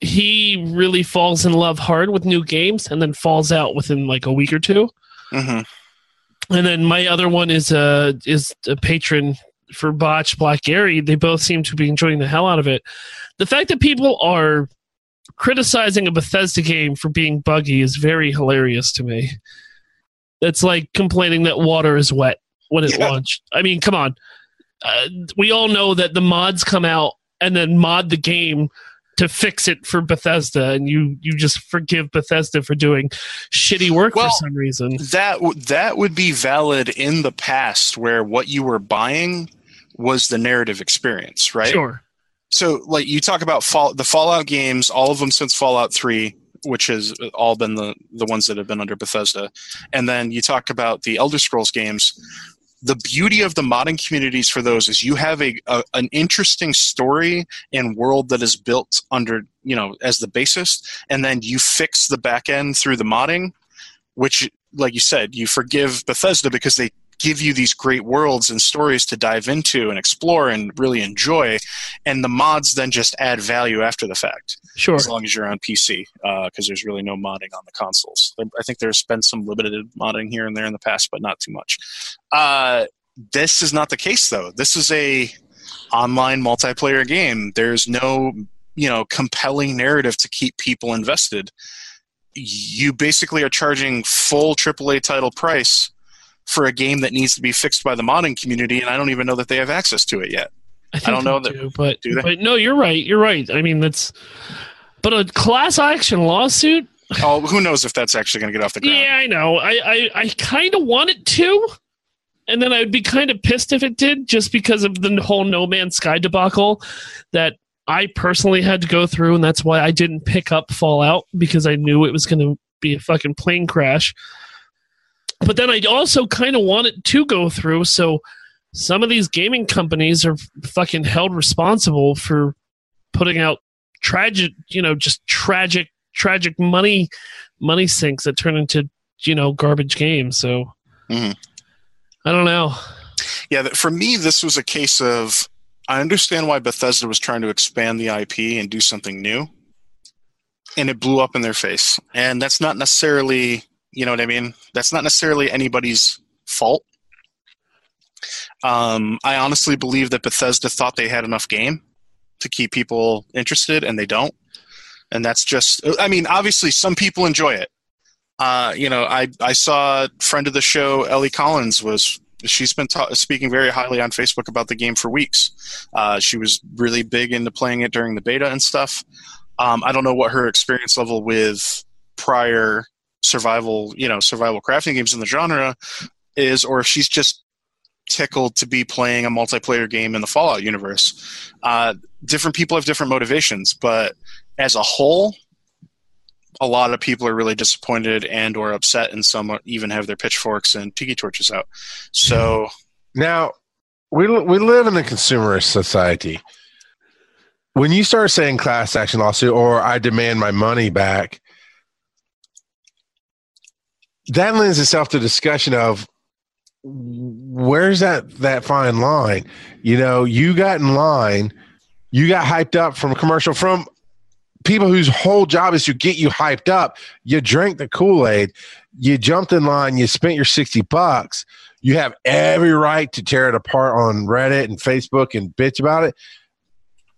he really falls in love hard with new games and then falls out within like a week or two. Mm-hmm. And then my other one is a is a patron for Botch Black Gary. They both seem to be enjoying the hell out of it. The fact that people are criticizing a Bethesda game for being buggy is very hilarious to me. It's like complaining that water is wet when it Yeah. launched. I mean, come on. Uh, we all know that the mods come out and then mod the game to fix it for Bethesda, and you you just forgive Bethesda for doing shitty work Well, for some reason. that w- that would be valid in the past, where what you were buying was the narrative experience, right? Sure. So like you talk about fall, the fallout games all of them since fallout 3 which has all been the the ones that have been under bethesda. And then you talk about the elder scrolls games. The beauty of the modding communities for those is you have a, a an interesting story and world that is built under you know as the basis and then you fix the back end through the modding which like you said you forgive bethesda because they give you these great worlds and stories to dive into and explore and really enjoy and the mods then just add value after the fact Sure. as long as you're on pc because there's really no modding on the consoles i think there's been some limited modding here and there in the past but not too much uh, this is not the case though. This is a online multiplayer game. There's no you know compelling narrative to keep people invested. You basically are charging full AAA title price for a game that needs to be fixed by the modding community, and I don't even know that they have access to it yet. I, think don't know that- do, but do but no, you're right. You're right. I mean, that's but a class action lawsuit. (laughs) Oh, who knows if that's actually going to get off the ground? Yeah, I know. I I, I kind of want it to, and then I would be kind of pissed if it did, just because of the whole No Man's Sky debacle that I personally had to go through, and that's why I didn't pick up Fallout because I knew it was going to be a fucking plane crash. But then I also kind of want it to go through, so some of these gaming companies are fucking held responsible for putting out tragic, you know, just tragic, tragic money money sinks that turn into you know garbage games. So Mhm. I don't know. Yeah, for me, this was a case of I understand why Bethesda was trying to expand the IP and do something new, and it blew up in their face. And that's not necessarily, you know what I mean? That's not necessarily anybody's fault. Um, I honestly believe that Bethesda thought they had enough game to keep people interested, and they don't. And that's just, I mean, obviously, some people enjoy it. Uh, you know, I I saw a friend of the show, Ellie Collins, was she's been ta- speaking very highly on Facebook about the game for weeks. Uh, she was really big into playing it during the beta and stuff. Um, I don't know what her experience level with prior survival, you know, survival crafting games in the genre is, or if she's just tickled to be playing a multiplayer game in the Fallout universe. Uh, different people have different motivations, but as a whole, a lot of people are really disappointed and or upset, and some even have their pitchforks and tiki torches out. So Now, we we live in a consumerist society. When you start saying class action lawsuit or I demand my money back, that lends itself to discussion of where's that that fine line? You know, you got in line, you got hyped up from a commercial from people whose whole job is to get you hyped up. You drank the Kool Aid, you jumped in line, you spent your sixty bucks you have every right to tear it apart on Reddit and Facebook and bitch about it.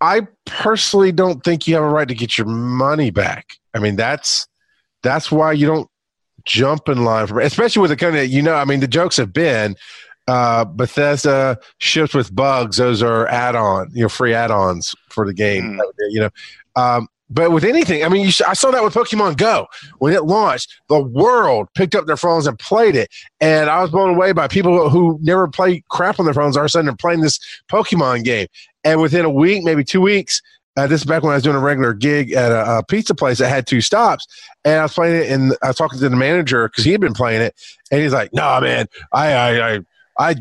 I personally don't think you have a right to get your money back. I mean, that's that's why you don't jump in line for, especially with the kind of you know. I mean, the jokes have been uh, Bethesda ships with bugs; those are add-on, you know, free add-ons for the game. You know, um, but with anything, I mean, you, s- I saw that with Pokemon Go when it launched. The world picked up their phones and played it, and I was blown away by people who never play crap on their phones. All of a sudden, they're playing this Pokemon game, and within a week, maybe two weeks. Uh, this is back when I was doing a regular gig at a, a pizza place that had two stops, and I was playing it, and I was talking to the manager because he had been playing it, and he's like, "No, man, I, I, I, I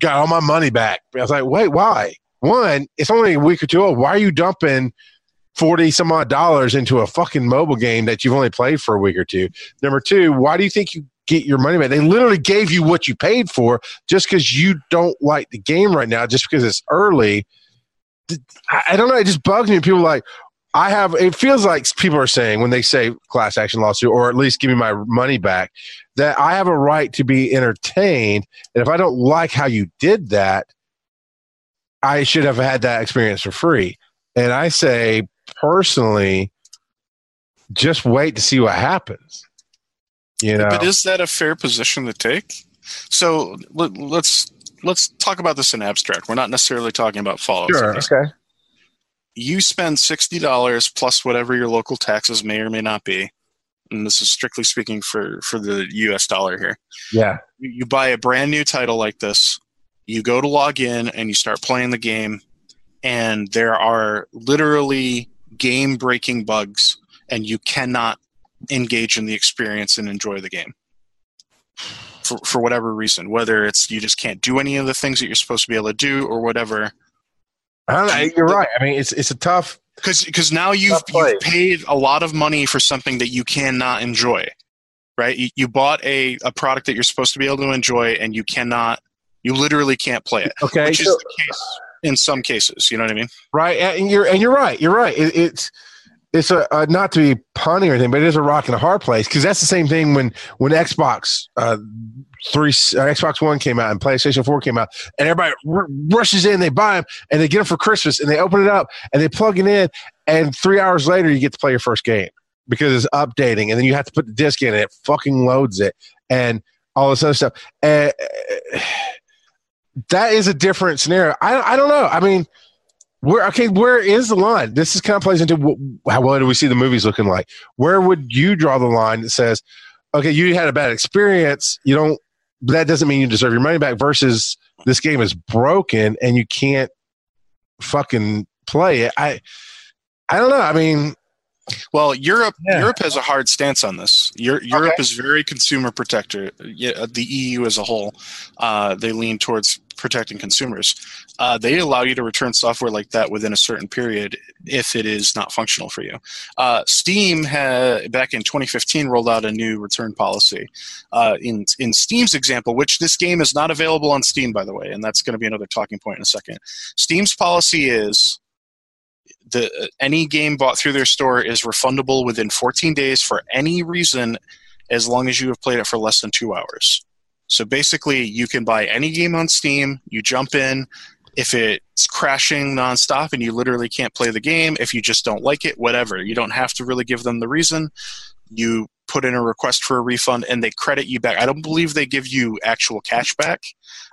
got all my money back." I was like, "Wait, why? One, it's only a week or two old. Why are you dumping forty some odd dollars into a fucking mobile game that you've only played for a week or two? Number two, why do you think you get your money back? They literally gave you what you paid for just because you don't like the game right now, just because it's early." I, don't know. It just bugs me. People like, I have. It feels like people are saying when they say class action lawsuit, or at least give me my money back, that I have a right to be entertained. And if I don't like how you did that, I should have had that experience for free. And I say personally, just wait to see what happens. You know, But is that a fair position to take? So let, let's let's talk about this in abstract. We're not necessarily talking about Fallout. sure. Okay. You spend sixty dollars plus whatever your local taxes may or may not be, and this is strictly speaking for for the U.S. dollar here. Yeah. You you buy a brand new title like this. You go to log in and you start playing the game, and there are literally game breaking bugs, and you cannot engage in the experience and enjoy the game for, for whatever reason, whether it's you just can't do any of the things that you're supposed to be able to do or whatever. I don't know. You're right. I mean, it's it's a tough. Because now you've, you've paid a lot of money for something that you cannot enjoy, right? You, you bought a, a product that you're supposed to be able to enjoy, and you cannot, you literally can't play it, Okay. which is so- the case in some cases. You know what I mean? right and you're and you're right you're right it, it's it's a, a not to be punny or anything, but it is a rock and a hard place because that's the same thing when when Xbox uh, three uh, Xbox One came out and PlayStation Four came out, and everybody r- rushes in, they buy them, and they get them for Christmas, and they open it up and they plug it in, and three hours later you get to play your first game because it's updating, and then you have to put the disc in, and it fucking loads it, and all this other stuff. And uh, (sighs) that is a different scenario. I I don't know. I mean. Where okay? Where is the line? This is kind of plays into wh- how well do we see the movies looking like? Where would you draw the line that says, okay, you had a bad experience, you don't, that doesn't mean you deserve your money back. Versus this game is broken and you can't fucking play it. I, I don't know. I mean, Well, Europe Yeah. Europe has a hard stance on this. Eur- Europe is very consumer protector. The EU as a whole, uh, they lean towards protecting consumers. Uh, they allow you to return software like that within a certain period if it is not functional for you. Uh, Steam had back in 2015 rolled out a new return policy. Uh, in in Steam's example, which this game is not available on Steam by the way, and that's going to be another talking point in a second. Steam's policy is the any game bought through their store is refundable within 14 days for any reason as long as you have played it for less than two hours. So basically you can buy any game on steam you jump in if it's crashing nonstop and you literally can't play the game if you just don't like it whatever you don't have to really give them the reason you put in a request for a refund and they credit you back. I don't believe they give you actual cash back.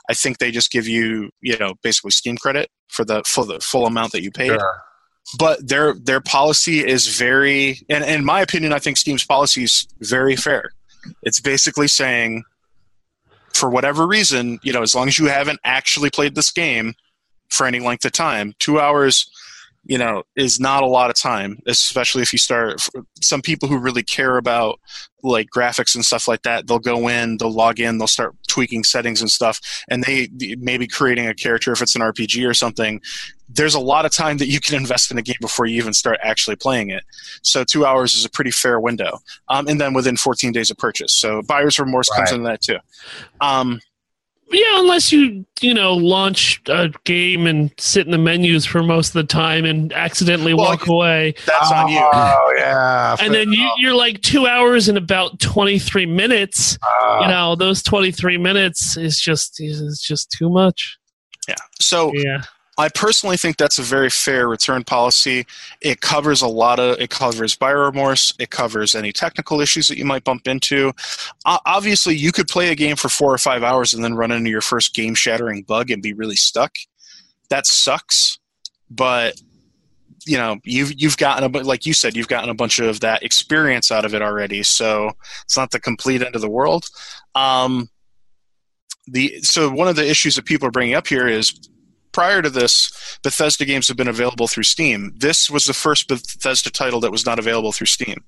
I think they just give you you know basically steam credit for the for the full amount that you paid but their their policy is very and, in my opinion i think steam's policy is very fair. It's basically saying for whatever reason you know as long as you haven't actually played this game for any length of time two hours you know is not a lot of time especially if you start some people who really care about like graphics and stuff like that they'll go in they'll log in they'll start tweaking settings and stuff and they maybe creating a character if it's an rpg or something there's a lot of time that you can (laughs) invest in a game before you even start actually playing it. So two hours is a pretty fair window, um, and then within 14 days of purchase. So buyer's remorse comes into that too. Um, Yeah, unless you you know launch a game and sit in the menus for most of the time and accidentally Well, walk away, that's on you. Oh yeah, and then you, you're like two hours and about twenty three minutes. Uh, you know, those twenty three minutes is just is just too much. Yeah. So Yeah, I personally think that's a very fair return policy. It covers a lot of it covers buyer remorse. It covers any technical issues that you might bump into. Obviously, you could play a game for four or five hours and then run into your first game shattering bug and be really stuck. That sucks, but you know you've you've gotten a bu- like you said you've gotten a bunch of that experience out of it already. So it's not the complete end of the world. Um, the so one of the issues that people are bringing up here is prior to this, Bethesda games have been available through Steam. This was the first Bethesda title that was not available through Steam.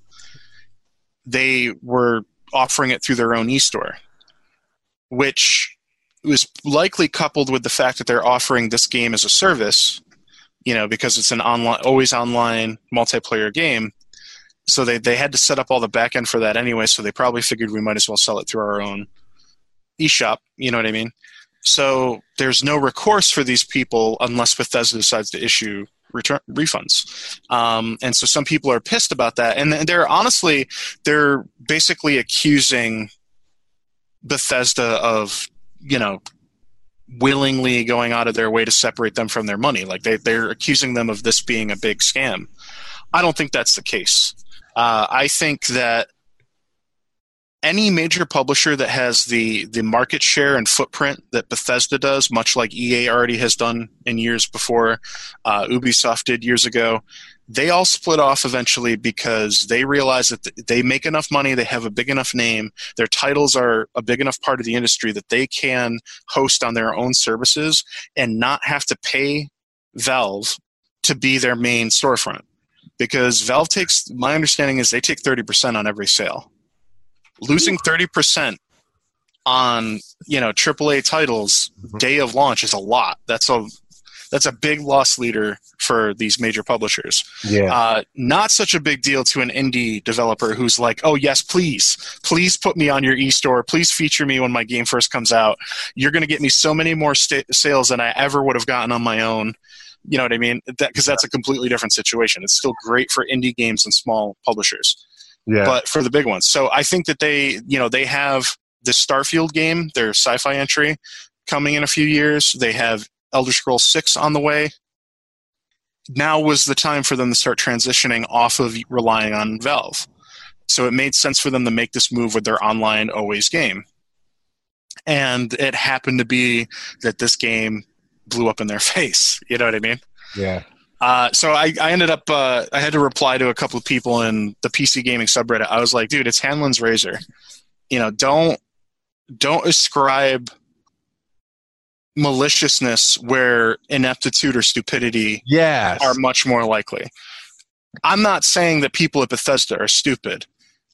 They were offering it through their own e-store, which was likely coupled with the fact that they're offering this game as a service, you know, because it's an online, always online multiplayer game. So they, they had to set up all the back end for that anyway. So they probably figured we might as well sell it through our own eShop. You know what I mean? So there's no recourse for these people unless Bethesda decides to issue return refunds. Um, and so some people are pissed about that, and they're honestly they're basically accusing Bethesda of you know willingly going out of their way to separate them from their money. Like they they're accusing them of this being a big scam. I don't think that's the case. Uh, I think that any major publisher that has the the market share and footprint that Bethesda does, much like EA already has done in years before, uh, Ubisoft did years ago, they all split off eventually because they realize that they make enough money, they have a big enough name, their titles are a big enough part of the industry that they can host on their own services and not have to pay Valve to be their main storefront. Because Valve takes, my understanding is they take 30% on every sale losing 30% on you know AAA titles day of launch is a lot. That's a that's a big loss leader for these major publishers. yeah. Uh, not such a big deal to an indie developer who's like, "Oh yes, please, please put me on your e-store. Please feature me when my game first comes out. You're going to get me so many more sta- sales than I ever would have gotten on my own." You know what I mean? Because that's a completely different situation. It's still great for indie games and small publishers, Yeah. but for the big ones. So I think that they, you know, they have the Starfield game, their sci-fi entry, coming in a few years. They have Elder Scrolls Six on the way. Now was the time for them to start transitioning off of relying on Valve. So it made sense for them to make this move with their online always game. And it happened to be that this game blew up in their (laughs) face. You know what I mean? yeah. Uh, so I, I ended up uh, I had to reply to a couple of people in the PC gaming subreddit. I was like, dude, it's Hanlon's razor. You know, don't don't ascribe maliciousness where ineptitude or stupidity Yes. are much more likely. I'm not saying that people at Bethesda are stupid.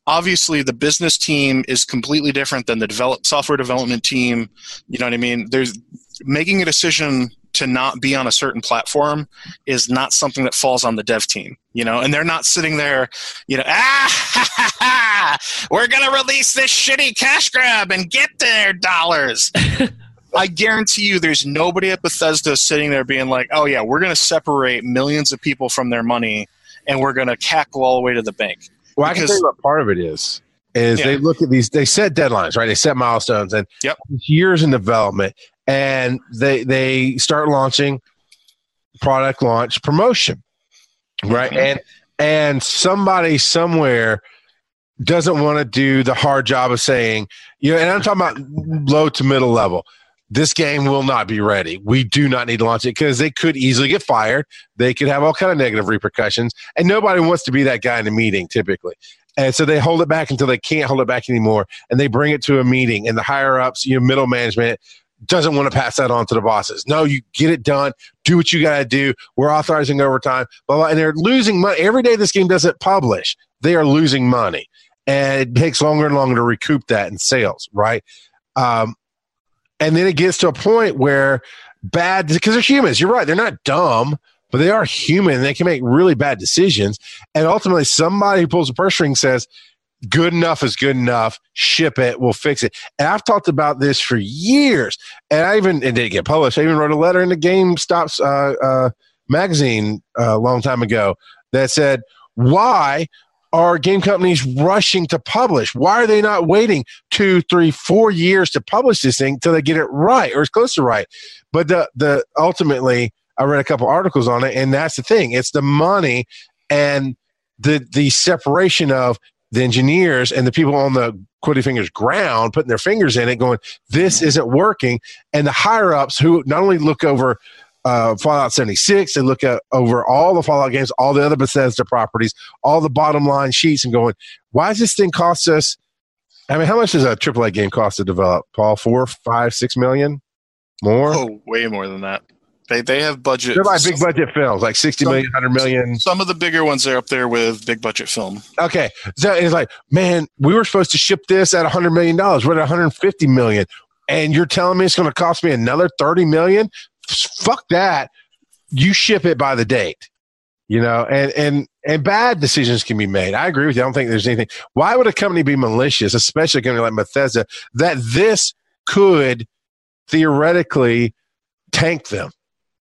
Obviously, the business team is completely different than the develop, software development team. You know what I mean? There's making a decision to not be on a certain platform is not something that falls on the dev team. You know, and they're not sitting there, you know, ah, ha, ha, ha, we're gonna release this shitty cash grab and get their dollars. (laughs) I guarantee you, there's nobody at Bethesda sitting there being like, "Oh yeah, we're going to separate millions of people from their money, and we're going to cackle all the way to the bank." Well, I can Because- tell you what part of it is. Is Yeah. they look at these, they set deadlines, right? They set milestones and Yep. years in development, and they they start launching product launch promotion, right? Mhm. And and somebody somewhere doesn't want to do the hard job of saying, you know, and I'm talking about low to middle level. This game will not be ready. We do not need to launch it because they could easily get fired. They could have all kind of negative repercussions, and nobody wants to be that guy in a meeting typically. And so they hold it back until they can't hold it back anymore, and they bring it to a meeting, and the higher ups, you know, middle management doesn't want to pass that on to the bosses. No, you get it done. Do what you got to do. We're authorizing overtime, blah, blah, and they're losing money every day. This game doesn't publish. They are losing money, and it takes longer and longer to recoup that in sales, right? Um, and then it gets to a point where bad because they're humans. You're right; they're not dumb, but they are human. They can make really bad decisions, and ultimately, somebody who pulls the purse string says, "Good enough is good enough. Ship it. We'll fix it." And I've talked about this for years, and I even it didn't get published. I even wrote a letter in the GameStop's uh, uh, magazine uh, a long time ago that said, "Why." Are game companies rushing to publish? Why are they not waiting two, three, four years to publish this thing till they get it right or as close to right? But the the ultimately, I read a couple articles on it, and that's the thing. It's the money and the the separation of the engineers and the people on the quitty fingers ground putting their fingers in it, going, "This isn't working," and the higher ups who not only look over. Uh, Fallout 76. They look at over all the Fallout games, all the other Bethesda properties, all the bottom line sheets, and going, "Why does this thing cost us I mean, how much does a AAA game cost to develop, Paul? Four, five, six million more? Oh, way more than that. They they have budget. They're like big budget films, like 60 million, 100 million. Some of the bigger ones are up there with big budget film. Okay. So it's like, man, we were supposed to ship this at $100 million. We're at 150 million. And you're telling me it's going to cost me another 30 million? Fuck that. You ship it by the date. You know, and and and bad decisions can be made. I agree with you. I don't think there's anything. Why would a company be malicious, especially a company like Bethesda, that this could theoretically tank them?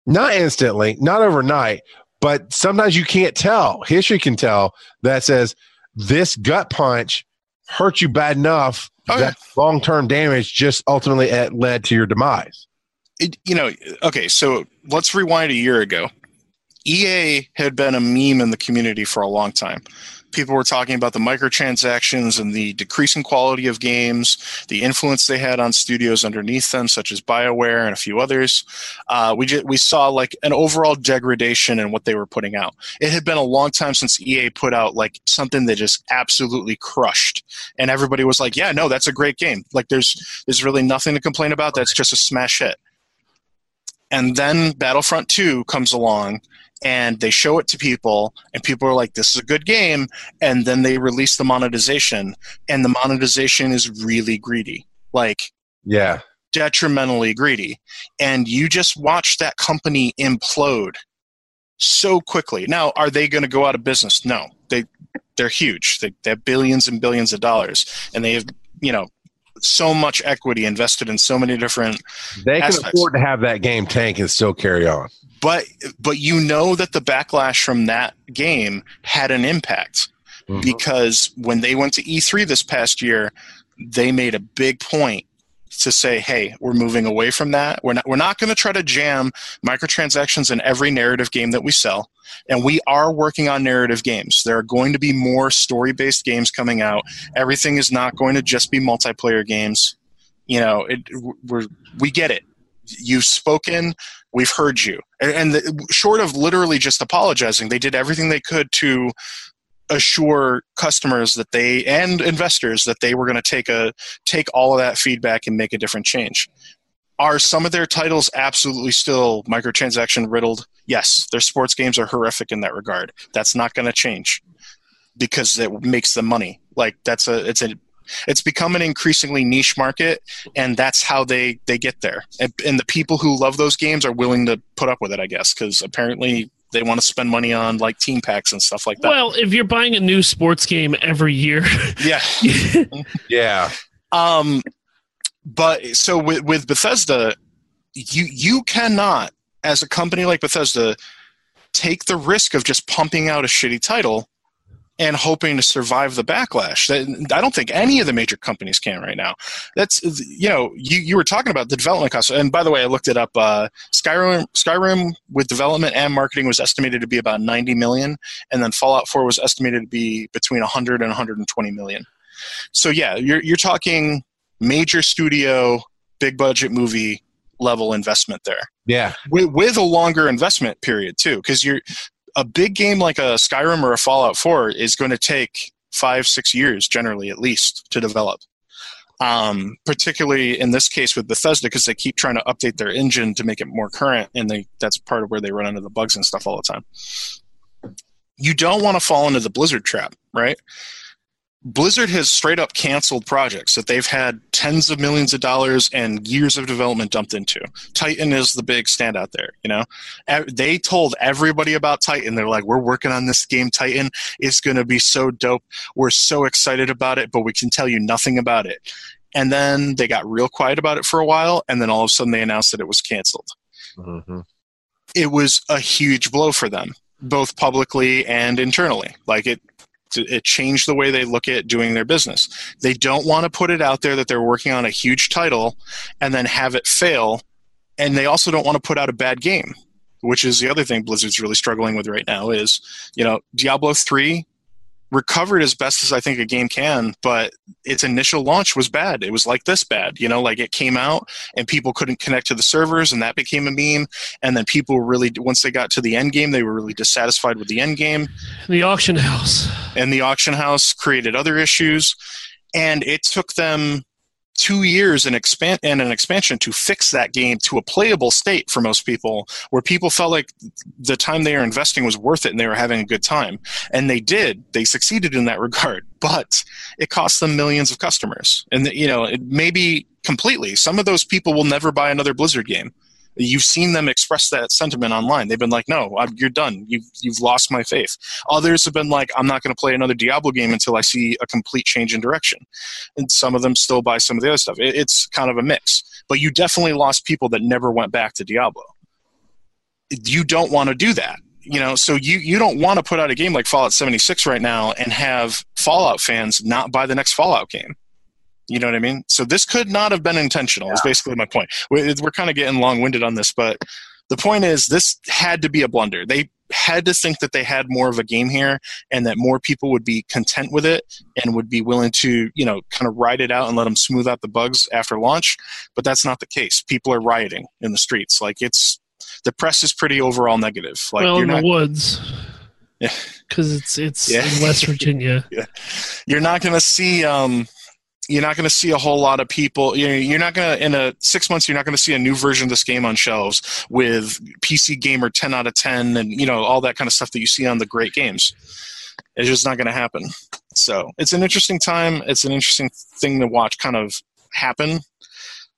Not instantly, not overnight, but sometimes you can't tell. History can tell that says this gut punch hurt you bad enough Oh, that long term damage just ultimately eh, led to your demise. It, you know, okay, so let's rewind a year ago. EA had been a meme in the community for a long time. People were talking about the microtransactions and the decreasing quality of games, the influence they had on studios underneath them, such as BioWare and a few others. Uh, we just, we saw like an overall degradation in what they were putting out. It had been a long time since EA put out like something that just absolutely crushed, and everybody was like, "Yeah, no, that's a great game. Like, there's there's really nothing to complain about. That's just a smash hit." And then Battlefront 2 comes along and they show it to people and people are like this is a good game and then they release the monetization and the monetization is really greedy like Yeah. detrimentally greedy. And you just watch that company implode so quickly. Now are they going to go out of business? No. They they're huge. They, they have billions and billions of dollars and they have you know so much equity invested in so many different They can Aspects. afford to have that game tank and still carry on. but but you know that the backlash from that game had an impact Mhm. because when they went to E3 this past year, they made a big point to say, "Hey, we're moving away from that. We're not we're not going to try to jam microtransactions in every narrative game that we sell, and we are working on narrative games. There are going to be more story-based games coming out. Everything is not going to just be multiplayer games. You know, it, we're we get it. You've spoken. We've heard you. And, and the, short of literally just apologizing, they did everything they could to assure customers that they and investors that they were going to take a take all of that feedback and make a different change. Are some of their titles absolutely still microtransaction riddled? Yes, their sports games are horrific in that regard. That's not going to change because it makes them money. Like that's a it's a it's become an increasingly niche market and that's how they they get there and, and the people who love those games are willing to put up with it i guess because apparently they want to spend money on like team packs and stuff like that Well, if you're buying a new sports game every year, yeah (laughs) (laughs) Yeah. um but so with, with bethesda you you cannot as a company like bethesda take the risk of just pumping out a shitty title and hoping to survive the backlash. That i don't think any of the major companies can right now. That's you know you, you were talking about the development costs. And by the way i looked it up uh, skyrim skyrim with development and marketing was estimated to be about 90 million and then fallout 4 was estimated to be between 100 and 120 million. So yeah you're, you're talking major studio big budget movie level investment there. Yeah. with, with a longer investment period too because you're a big game like a skyrim or a fallout 4 is going to take five six years generally at least to develop. Um, particularly in this case with bethesda because they keep trying to update their engine to make it more current and they that's part of where they run into the bugs and stuff all the time. You don't want to fall into the blizzard trap right Blizzard has straight up canceled projects that they've had tens of millions of dollars and years of development dumped into. Titan is the big standout there, you know. They told everybody about Titan. They're like, "We're working on this game Titan. It's going to be so dope. We're so excited about it, but we can tell you nothing about it." And then they got real quiet about it for a while, and then all of a sudden they announced that it was canceled hmm it was a huge blow for them, both publicly and internally. Like it, it changed the way they look at doing their business. They don't want to put it out there that they're working on a huge title and then have it fail. And they also don't want to put out a bad game, which is the other thing Blizzard's really struggling with right now is, you know, Diablo 3 recovered as best as I think a game can, but its initial launch was bad. It was like this bad, you know, like it came out and people couldn't connect to the servers and that became a meme. And then people really, once they got to the end game, they were really dissatisfied with the end game. the auction house. And the auction house created other issues. And it took them two years and expand and an expansion to fix that game to a playable state for most people where people felt like the time they were investing was worth it and they were having a good time. And they did. They succeeded in that (laughs) regard. But it cost them millions of customers. And you know it maybe completely. Some of those people will never buy another blizzard game you've seen them express that sentiment online. They've been like no I'm, you're done. You've, you've lost my faith. Others have been like i'm not going to play another diablo game until i see a complete change in direction. And some of them still buy some of the other stuff. It, it's kind of a mix. But you definitely lost people that never went back to diablo. You don't want to do that you know? So you you don't want to put out a game like fallout 76 right now and have fallout fans not buy the next fallout game you know what i mean so this could not have been intentional is basically my point we're, we're kind of getting long-winded on this but the point is this had to be a blunder they had to think that they had more of a game here and that more people would be content with it and would be willing to you know kind of ride it out and let them smooth out the bugs after launch but that's not the case people are rioting in the streets like it's the press is pretty overall negative like well, you're in not the woods. (laughs) Yeah. Because it's it's Yeah. in West Virginia. (laughs) yeah. you're not going to see um you're not going to see a whole lot of people you're not going to in a 6 months you're not going to see a new version of this game on shelves with PC gamer 10 out of 10 and you know all that kind of stuff that you see on the great games it's just not going to happen so it's an interesting time it's an interesting thing to watch kind of happen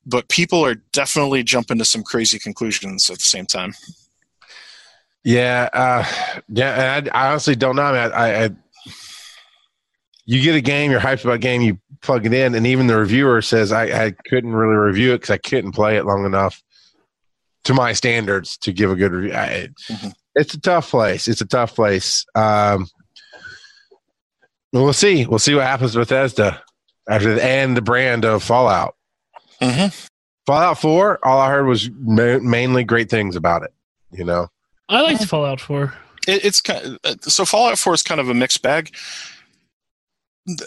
but people are definitely jumping to some crazy conclusions at the same time Yeah, uh, yeah. I, I honestly don't know. I, I, I, you get a game, you're hyped about a game, you plug it in, and even the reviewer says I, I couldn't really review it because I couldn't play it long enough to my standards to give a good review. I, Mhm. It's a tough place. It's a tough place. Um, we'll see. We'll see what happens with Bethesda after the, and the brand of Fallout. hmm Fallout Four. All I heard was ma- mainly great things about it. You know. I liked Fallout 4. It, it's kind of, so Fallout 4 is kind of a mixed bag.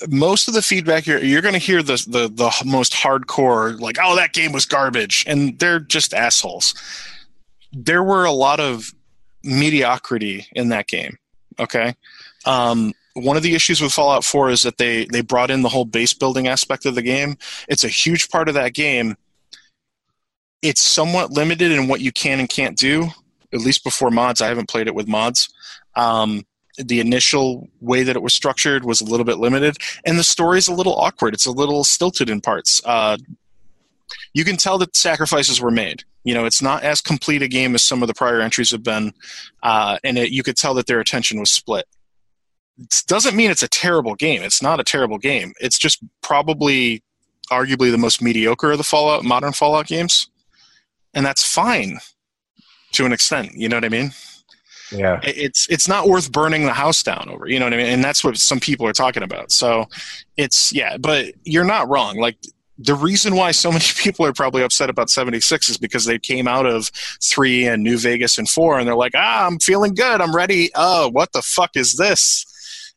Most of the feedback you're you're going to hear the, the the most hardcore like oh that game was garbage and they're just assholes. There were a lot of mediocrity in that game. Okay, um, one of the issues with Fallout 4 is that they they brought in the whole base building aspect of the game. It's a huge part of that game. It's somewhat limited in what you can and can't do at least before mods. I haven't played it with mods. Um, the initial way that it was structured was a little bit limited, and the story is a little awkward. It's a little stilted in parts. Uh, you can tell that sacrifices were made. You know, it's not as complete a game as some of the prior entries have been, uh, and it, you could tell that their attention was split. It doesn't mean it's a terrible game. It's not a terrible game. It's just probably, arguably, the most mediocre of the Fallout modern Fallout games, and that's fine to an extent. You know what I mean? Yeah. It's it's not worth burning the house down over. You know what I mean? And that's what some people are talking about. So it's yeah, but you're not wrong. Like the reason why so (laughs) many people are probably upset about 76 is because they came out of 3 and New Vegas and 4 and they're like, "Ah, I'm feeling good. I'm ready. Oh, what the fuck is this?"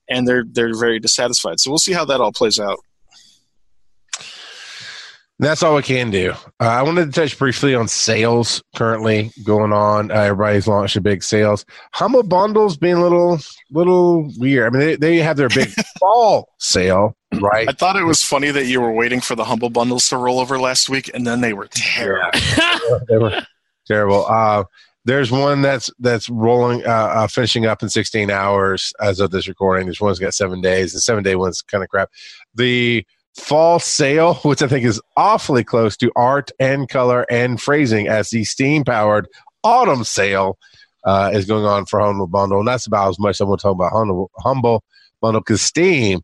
And they're they're very dissatisfied. So we'll see how that all plays out. That's all we can do. Uh, I wanted to touch briefly on sales currently going on. Uh, everybody's launched a big sales. Humble bundles being a little, little weird. I mean, they, they have their big (laughs) fall sale, right? I thought it was funny that you were waiting for the humble bundles to roll over last week and then they were terrible. (laughs) they were terrible. Uh, there's one that's that's rolling, uh, uh, finishing up in 16 hours as of this recording. There's one's got seven days. The seven day one's kind of crap. The fall sale, (laughs) which I think is awfully close to art and color and phrasing, as the steam powered autumn sale uh, is going on for Humble Bundle, and that's about as much I'm going to talk about Humble, Humble Bundle because Steam.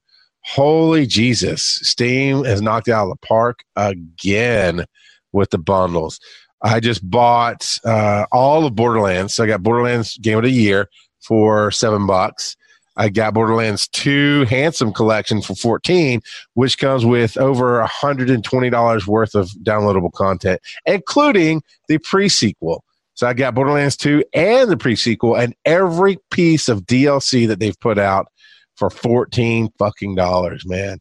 Holy Jesus! Steam has knocked out of the park again with the bundles. I just bought uh, all of Borderlands. So I got Borderlands Game of the Year for seven bucks. I got Borderlands 2 Handsome Collection for 14, which comes with over $120 worth of downloadable content, including the pre-sequel. So I got Borderlands 2 and the pre-sequel and every piece of DLC that they've put out for 14 fucking dollars, man.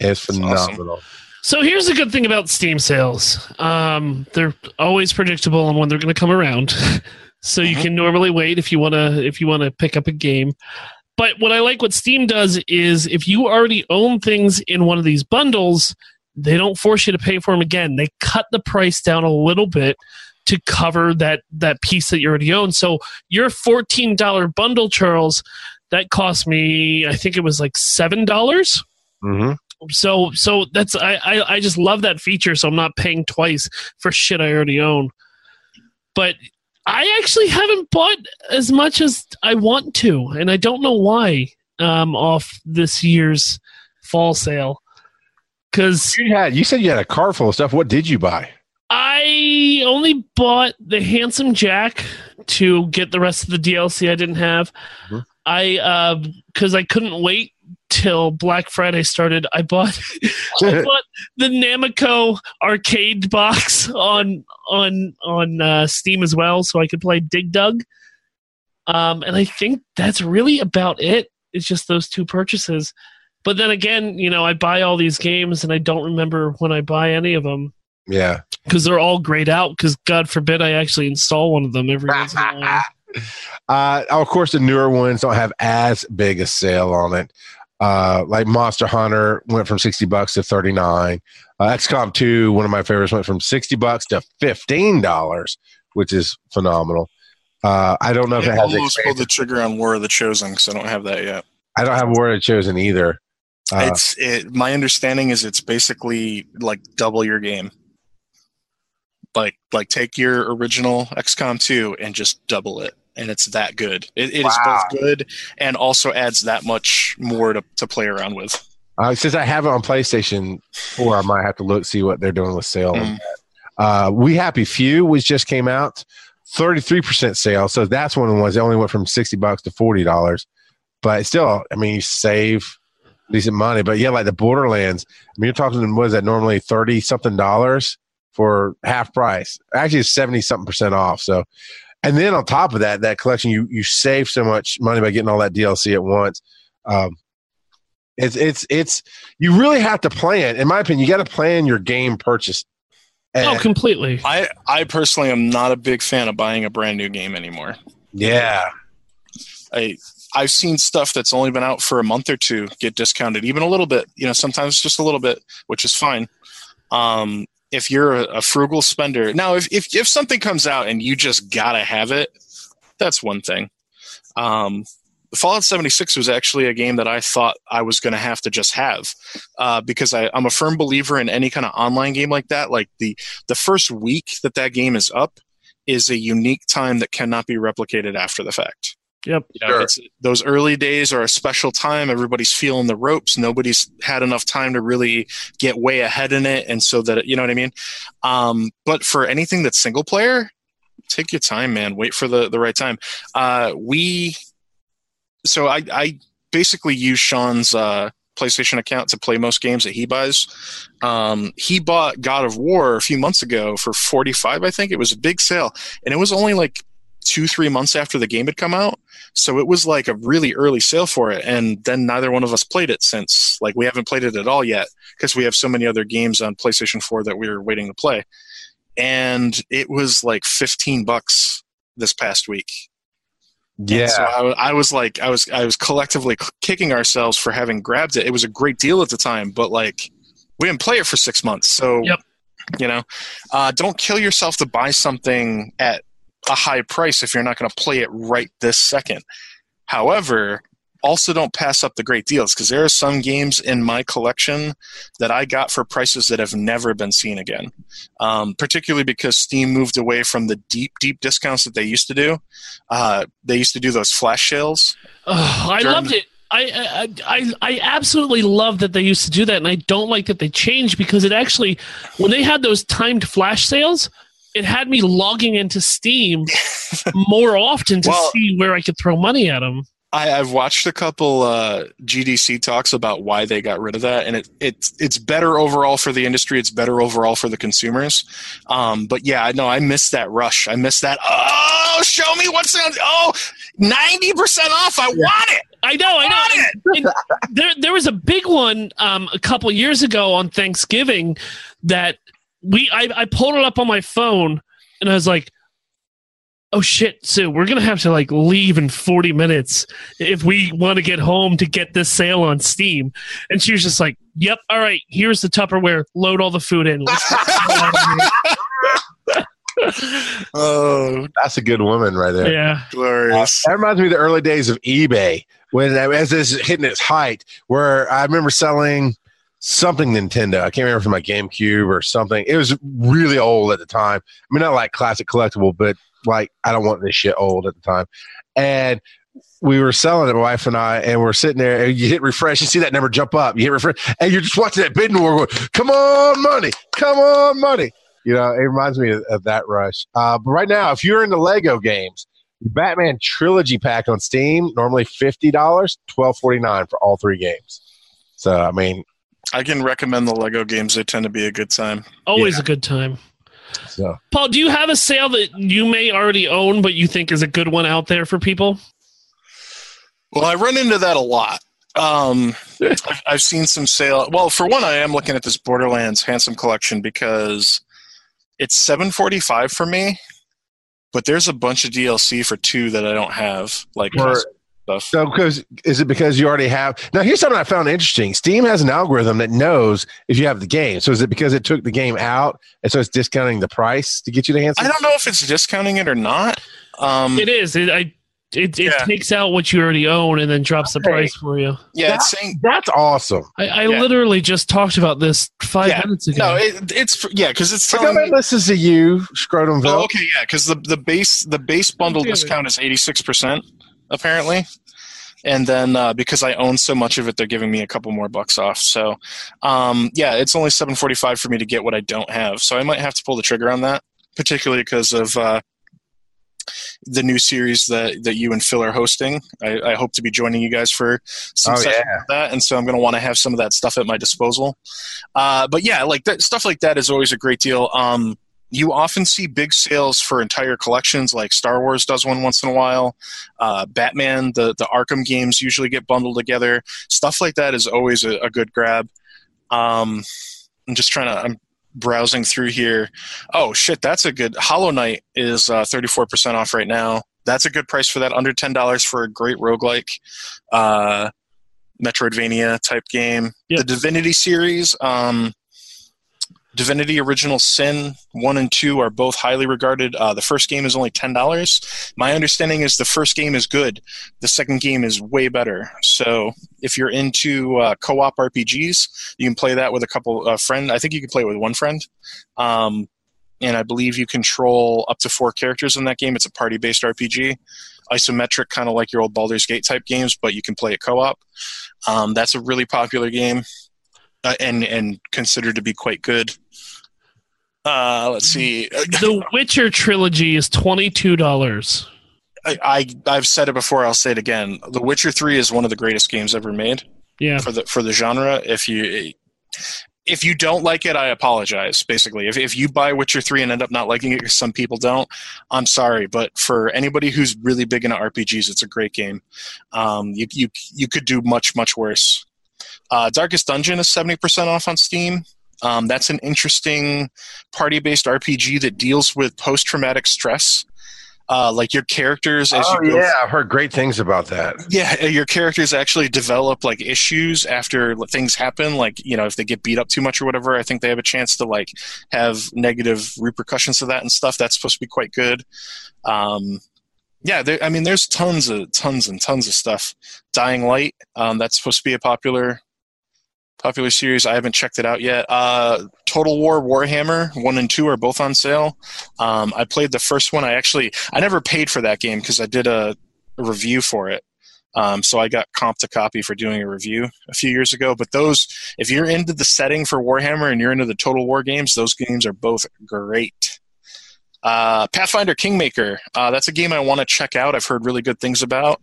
It's awesome. phenomenal. So here's the good thing about Steam sales. Um, they're always predictable on when they're going to come around. (laughs) so you Mhm. can normally wait if you want to if you want to pick up a game. But what I like what Steam does is if you already own things in one of these bundles, they don't force you to pay for them again. They cut the price down a little bit to cover that that piece that you already own. So your fourteen dollar bundle, Charles, that cost me I think it was like seven dollars hmm so so that's I, I i just love that feature so i'm not paying twice for shit i already own but i actually haven't bought as much as i want to and i don't know why um off this year's fall sale because You had you said you had a car full of stuff. What did you buy? I only bought the handsome Jack to get the rest of the DLC I didn't have. Mhm. I because I couldn't wait till Black Friday started. I bought (laughs) I bought the Namco arcade box on on on uh, Steam as well, so I could play Dig Dug. Um, and I think that's really about it. It's just those two purchases. But then again, you know, I buy all these games and I don't remember when I buy any of them yeah. because they're all grayed out. Because God forbid I actually install one of them every once in a while. (laughs) Uh, of course, the newer ones don't have as big a sale on it. Uh, like Monster Hunter went from 60 bucks to 39. Uh, XCOM 2, one of my favorites, went from 60 bucks to $15, which is phenomenal. Uh, I don't know if I it has almost pulled the trigger on War of the Chosen because I don't have that yet. I don't have War of the Chosen either. Uh, it's it. My understanding is it's basically like double your game. Like like take your original XCOM 2 and just double it, and it's that good. It, it is Wow. both good and also adds that much more to, to play around with. Uh, since I have it on PlayStation 4, I might have to look see what they're doing with sale. Mm. Uh, we Happy Few, which just came out, 33% sale. So that's one of the ones that only went from 60 bucks to $40. But still, I mean, you save decent money. But yeah, like the Borderlands, I mean, you're talking, what is that, normally 30 something dollars for half price. Actually, it's 70 something percent off. So, and then on top of that, that collection, you, you save so much money by getting all that DLC at once. Um, it's, it's, it's, you really have to plan, in my opinion, you got to plan your game purchase. Oh, completely. I I personally am not a big fan of buying a brand new game anymore. yeah. I I've seen stuff that's only been out for a month or two get discounted, even a little bit. You know, sometimes just a little bit, which is fine. Um, if you're a, frugal spender, now if, if if something comes out and you just gotta have it, that's one thing. Um, Fallout 76 was actually a game that I thought I was going to have to just have uh, because I, I'm a firm believer in any kind of online game like that. Like the the first week that that game is up is a unique time that cannot be replicated after the fact. Yep. You know, Sure. those early days are a special time. Everybody's feeling the ropes. Nobody's had enough time to really get way ahead in it, and so that you know what I mean. Um, but for anything that's single player, take your time, man. Wait for the the right time. Uh, we, so I I basically use Sean's uh, PlayStation account to play most games that he buys. Um, he bought God of War a few months ago for forty five. I think it was a big sale, and it was only like two three months after the game had come out. So it was like a really early sale for it. And then neither one of us played it since. Like we haven't played it at all yet because we have so many other games on playstation 4 that we were waiting to play. And it was like 15 bucks this past week. And Yeah. so I, I was like i was i was collectively kicking ourselves for having grabbed it. It was a great deal at the time but like we didn't play it for six months. So Yep. you know uh, don't kill yourself to buy something at a high price if you're not going to play it right this second. However, also don't pass up the great deals because there are some games in my collection that I got for prices that have never been seen again. Um, particularly because Steam moved away from the deep, deep discounts that they used to do. Uh, they used to do those flash sales. Ugh, I During- loved it. I, I I I absolutely love that they used to do that, and I don't like that they changed because it actually, when they had those timed flash sales, it had me logging into Steam (laughs) more often to Well- see where I could throw money at them. I, I've watched a couple uh, GDC talks about why they got rid of that, and it, it it's better overall for the industry. It's better overall for the consumers. Um, but yeah, I know I missed that rush. I missed that. Oh, show me what's on. Oh, 90 percent off. I want it. I know, I know. There, there was a big one um, a couple years ago on Thanksgiving that we I, I pulled it up on my phone and I was like, "Oh shit, Sue, we're gonna have to like leave in forty minutes if we want to get home to get this sale on Steam." And she was just like, "Yep, all right, here's the Tupperware. Load all the food in." Let's get the hell out of here." (laughs) Oh, That's a good woman right there. yeah, glorious. That reminds me of the early days of eBay when as this is hitting its height, where I remember selling something Nintendo. I can't remember was my GameCube or something. It was really old at the time. I mean, not like classic collectible, but like I don't want this shit old at the time. And we were selling it, my wife and I, and we're sitting there. And you hit refresh, you see that number jump up. You hit refresh, and you're just watching that bidding war going, "Come on, money! Come on, money!" You know, it reminds me of, of that rush. Uh, but right now, if you're into Lego games, the Batman Trilogy Pack on Steam normally fifty dollars, twelve forty nine for all three games. So I mean, I can recommend the Lego games. They tend to be a good time. always a good time. so Paul, do you have a sale that you may already own, but you think is a good one out there for people? Well, I run into that a lot. Um, (laughs) I've, I've seen some sale. Well, for one, I am looking at this Borderlands Handsome Collection because it's seven forty five for me, but there's a bunch of DLC for two that I don't have, like Or- stuff. so because is it because you already have? Now here's something I found interesting. Steam has an algorithm that knows if you have the game. So is it because it took the game out and so it's discounting the price to get you the answer? I don't know if it's discounting it or not. Um, It is. It, I, it, it Yeah. takes out what you already own and then drops the price for you. yeah, it's saying That's awesome. I, I Yeah. literally just talked about this five Yeah. minutes ago. no, it, it's for, yeah, because it's Look telling how me. that listens to you, Scrotumville. Oh, okay, yeah, because the the base the base bundle discount is eighty six percent apparently. and then uh, because I own so much of it, they're giving me a couple more bucks off. So, um, yeah, it's only seven forty five for me to get what I don't have. So I might have to pull the trigger on that, particularly because of uh, the new series that that you and Phil are hosting. I, I hope to be joining you guys for some Oh, yeah. that, and so I'm going to want to have some of that stuff at my disposal. Uh, but yeah, like that stuff like that is always a great deal. Um, you often see big sales for entire collections, like Star Wars does one once in a while. Uh, Batman, the the Arkham games usually get bundled together. Stuff like that is always a, a good grab. Um, I'm just trying to. I'm browsing through here. Oh shit, that's a good. Hollow Knight is uh, 34% off right now. That's a good price for that. Under ten dollars for a great roguelike, uh, Metroidvania type game. Yep. The Divinity series. Um, Divinity Original Sin 1 and 2 are both highly regarded. Uh, the first game is only $10. My understanding is the first game is good. The second game is way better. So if you're into uh, co op RPGs, you can play that with a couple uh, friend. I think you can play it with one friend. Um, and I believe you control up to four characters in that game. It's a party based RPG. Isometric, kind of like your old Baldur's Gate type games, but you can play it co op. Um, that's a really popular game uh, and and considered to be quite good. Uh, let's see. The Witcher trilogy is twenty two dollars. I, I I've said it before. I'll say it again. The Witcher Three is one of the greatest games ever made Yeah, for the for the genre. If you if you don't like it, I apologize. Basically, if if you buy Witcher Three and end up not liking it, because some people don't, I'm sorry. But for anybody who's really big into RPGs, it's a great game. Um, you you you could do much much worse. Uh, Darkest Dungeon is seventy percent off on Steam. Um, that's an interesting party-based RPG that deals with post-traumatic stress. Uh, like your characters as Oh you go yeah, I've heard great things about that. yeah, uh, your characters actually develop like issues after things happen. Like you know, if they get beat up too much or whatever, I think they have a chance to like have negative repercussions of that and stuff. That's supposed to be quite good. Um, yeah, there, I mean, there's tons of tons and tons of stuff. Dying Light, um, that's supposed to be a popular popular series. I haven't checked it out yet. Uh, Total War Warhammer one and two are both on sale. Um, I played the first one. I actually I never paid for that game because I did a, a review for it. Um, so I got comped a copy for doing a review a few years ago. But those, if you're into the setting for Warhammer and you're into the Total War games, those games are both great. Uh, Pathfinder Kingmaker, uh, that's a game I want to check out. I've heard really good things about.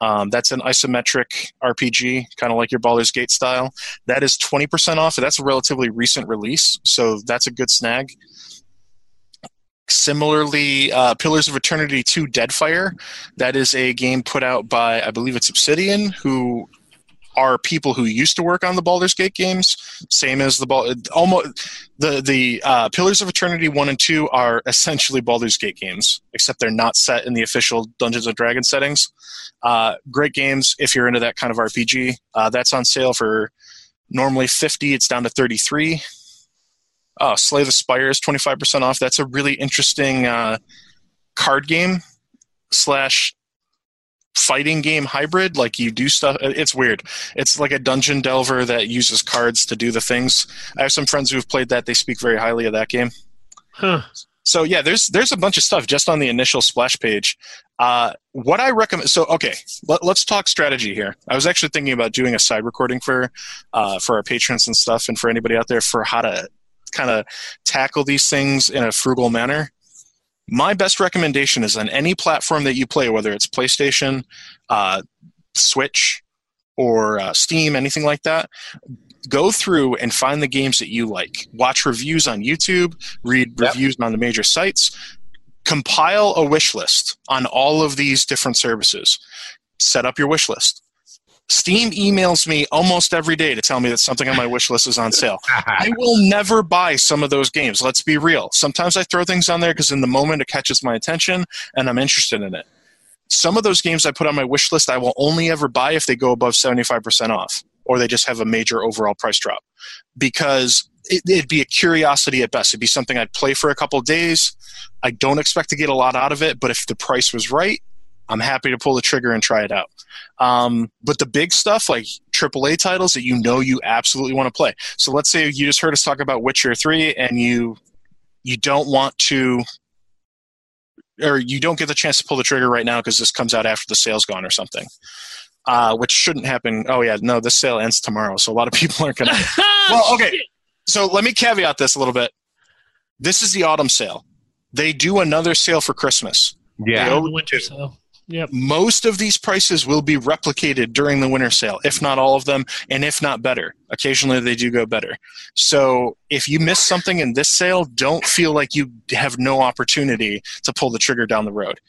Um, that's an isometric RPG, kind of like your Baldur's Gate style. That is 20% off. That's a relatively recent release, so that's a good snag. Similarly, uh, Pillars of Eternity 2 Deadfire, that is a game put out by, I believe it's Obsidian, who are people who used to work on the Baldur's Gate games. Same as the Bal- almost the the uh, Pillars of Eternity one and two are essentially Baldur's Gate games, except they're not set in the official Dungeons and Dragons settings. Uh, great games if you're into that kind of RPG. Uh, that's on sale for normally fifty. It's down to thirty three. Oh, Slay the Spire is twenty five percent off. That's a really interesting uh, card game slash fighting game hybrid like you do stuff it's weird. It's like a dungeon delver that uses cards to do the things. I have some friends who've played that. They speak very highly of that game. Huh? so yeah there's there's a bunch of stuff just on the initial splash page. Uh, what i recommend so okay let, us talk strategy here. I was actually thinking about doing a side recording for uh, for our patrons and stuff and for anybody out there for how to kind of tackle these things in a frugal manner my best recommendation is on any platform that you play, whether it's PlayStation, uh, Switch, or uh, Steam, anything like that. Go through and find the games that you like. Watch reviews on YouTube, read Yep. reviews on the major sites, compile a wish list on all of these different services. Set up your wish list. Steam emails me almost every day to tell me that something on my wish list is on sale. I will never buy some of those games. Let's be real. Sometimes I throw things on there because in the moment it catches my attention and I'm interested in it. Some of those games I put on my wish list I will only ever buy if they go above 75% off or they just have a major overall price drop because it, it'd be a curiosity at best. It'd be something I'd play for a couple days. I don't expect to get a lot out of it, but if the price was right, I'm happy to pull the trigger and try it out. Um, but the big stuff like AAA titles that you know you absolutely want to play. So let's say you just heard us talk about Witcher Three, and you you don't want to, or you don't get the chance to pull the trigger right now because this comes out after the sale's gone or something. uh, which shouldn't happen. Oh yeah, no, this sale ends tomorrow, so a lot of people aren't gonna. (laughs) well, (laughs) okay. So let me caveat this a little bit. This is the autumn sale. They do another sale for Christmas. Yeah. They Oh, the winter sale. Yep. most of these prices will be replicated during the winter sale, if not all of them, and if not better. Occasionally they do go better. So if you miss something in this sale, don't feel like you have no opportunity to pull the trigger down the road.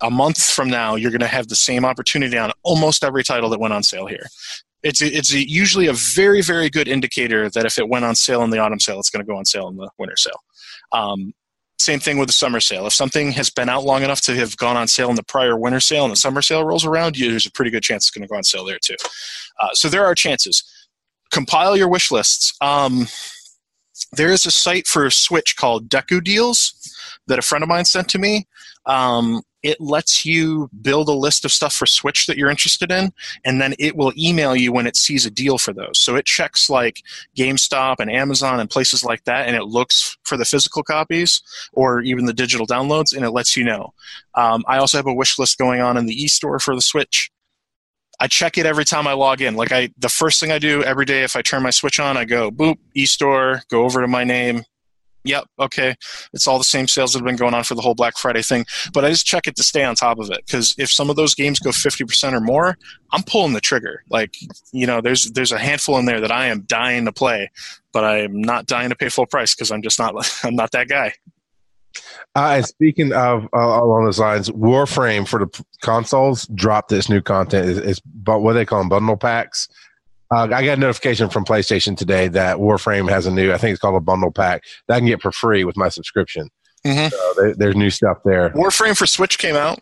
A month from now, you're going to have the same opportunity on almost every title that went on sale here. It's it's usually a very very good indicator that if it went on sale in the autumn sale, it's going to go on sale in the winter sale. Um, same thing with the summer sale. If something has been out long enough to have gone on sale in the prior winter sale and the summer sale rolls around, you, there's a pretty good chance it's going to go on sale there too. Uh, so there are chances. Compile your wish lists. Um, there is a site for a Switch called Deku Deals that a friend of mine sent to me. Um, it lets you build a list of stuff for Switch that you're interested in, and then it will email you when it sees a deal for those. So it checks like GameStop and Amazon and places like that, and it looks for the physical copies or even the digital downloads, and it lets you know. Um, I also have a wish list going on in the e-store for the Switch. I check it every time I log in. Like I, the first thing I do every day if I turn my Switch on, I go boop e-store, go over to my name. Yep, okay, it's all the same sales that have been going on for the whole Black Friday thing. But I just check it to stay on top of it because if some of those games go fifty percent or more, I'm pulling the trigger. Like you know, there's there's a handful in there that I am dying to play, but I'm not dying to pay full price because I'm just not (laughs) I'm not that guy. Uh, and speaking of uh, along those lines, Warframe for the consoles dropped this new content. It's, it's but what they call them bundle packs. Uh, I got a notification from PlayStation today that Warframe has a new. I think it's called a bundle pack that I can get for free with my subscription. Mhm. So there, there's new stuff there. Warframe for Switch came out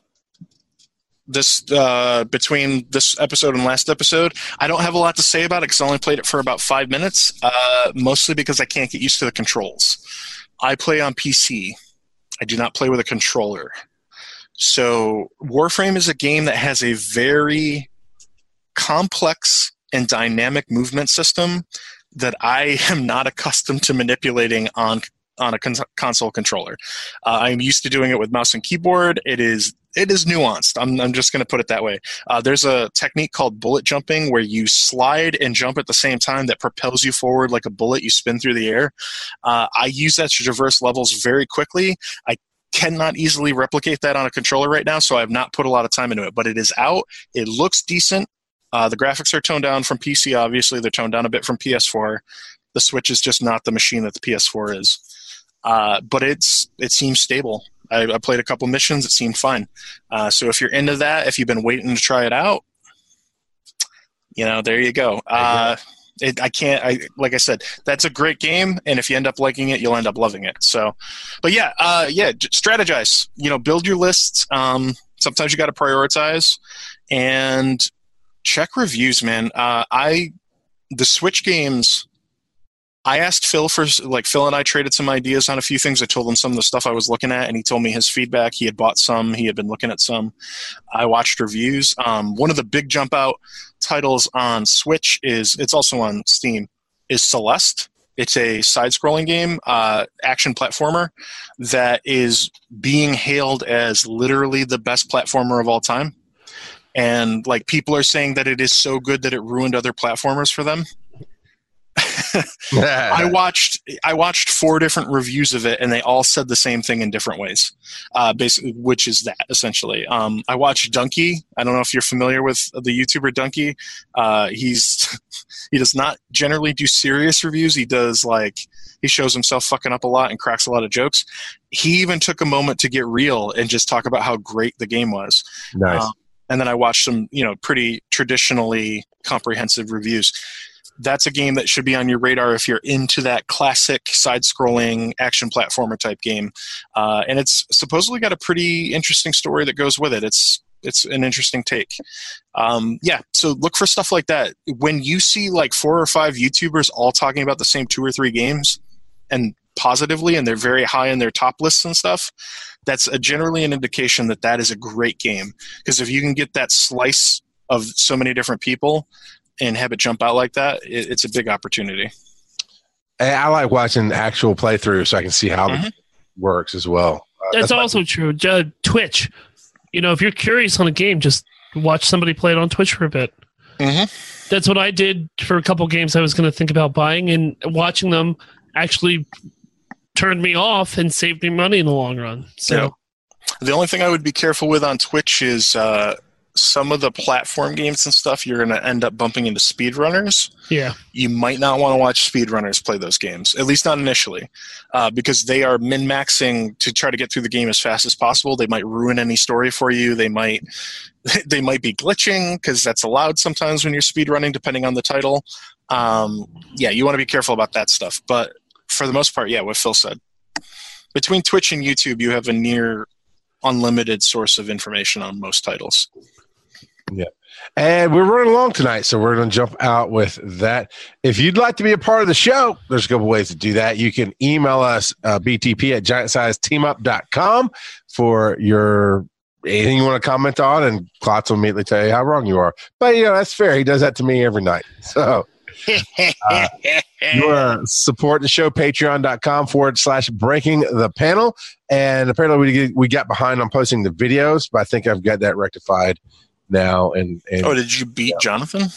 this uh, between this episode and last episode. I don't have a lot to say about it because I only played it for about five minutes, uh, mostly because I can't get used to the controls. I play on PC. I do not play with a controller. So Warframe is a game that has a very complex and dynamic movement system that I (laughs) am not accustomed to manipulating on on a cons- console controller. Uh, I'm used to doing it with mouse and keyboard. It is it is nuanced. I'm I'm just going to put it that way. Uh, there's a technique called bullet jumping where you slide and jump at the same time that propels you forward like a bullet. You spin through the air. Uh, I use that to traverse levels very quickly. I cannot easily replicate that on a controller right now, so I have not put a lot of time into it. But it is out. It looks decent. Uh, the graphics are toned down from PC. Obviously, they're toned down a bit from PS4. The Switch is just not the machine that the PS4 is. Uh, but it's it seems stable. I, I played a couple missions. It seemed fine. Uh, so if you're into that, if you've been waiting to try it out, you know, there you go. Uh, it, I can't. I like I said, that's a great game, and if you end up liking it, you'll end up loving it. So, but yeah, uh, yeah, strategize. You know, build your lists. Um, sometimes you got to prioritize, and check reviews, man. Uh, I the Switch games. I asked Phil for like Phil and I traded some ideas on a few things. I told him some of the stuff I was looking at, and he told me his feedback. He had bought some. He had been looking at some. I watched reviews. Um, one of the big jump out titles on Switch is it's also on Steam. Is Celeste. It's a side-scrolling game, uh, action platformer that is being hailed as literally the best platformer of all time. And like people are saying that it is so good that it ruined other platformers for them. (laughs) I watched I watched four different reviews of it, and they all said the same thing in different ways. Uh, basically, which is that essentially. Um, I watched Dunkey. I don't know if you're familiar with the YouTuber Dunkey. Uh, he's (laughs) he does not generally do serious reviews. He does like he shows himself fucking up a lot and cracks a lot of jokes. He even took a moment to get real and just talk about how great the game was. nice. Um, and then I watched some, you know, pretty traditionally comprehensive reviews. That's a game that should be on your radar if you're into that classic side-scrolling action platformer type game. Uh, and it's supposedly got a pretty interesting story that goes with it. It's it's an interesting take. Um, yeah, so look for stuff like that. When you see like four or five YouTubers all talking about the same two or three games, and positively, and they're very high in their top lists and stuff, that's a, generally an indication that that is a great game. Because if you can get that slice of so many different people and have it jump out like that, it, it's a big opportunity. And I like watching actual playthroughs so I can see how Mhm. it works as well. Uh, That's, why- also true. Ju- Twitch. You know, if you're curious on a game, just watch somebody play it on Twitch for a bit. Mhm. That's what I did for a couple games I was going to think about buying, and watching them actually turned me off and saved me money in the long run. So Yeah. The only thing I would be careful with on Twitch is uh, some of the platform games and stuff. You're going to end up bumping into speedrunners. yeah, You might not want to watch speedrunners play those games, at least not initially, uh, because they are min maxing to try to get through the game as fast as possible. They might ruin any story for you. They might (laughs) they might be glitching because that's allowed sometimes when you're speedrunning, depending on the title. Um, yeah, you want to be careful about that stuff. But for the most part, yeah, what Phil said. Between Twitch and YouTube, you have a near unlimited source of information on most titles. Yeah. And we're running along tonight, so we're going to jump out with that. If you'd like to be a part of the show, there's a couple ways to do that. You can email us uh, btp at giantsizeteamup.com for your anything you want to comment on, and Klotz will immediately tell you how wrong you are. But, you know, that's fair. He does that to me every night. So Uh, (laughs) you to support the show, patreon.com forward slash breaking the panel. And apparently we, get, we got behind on posting the videos, but I think I've got that rectified now. And, and oh, did you beat Jonathan?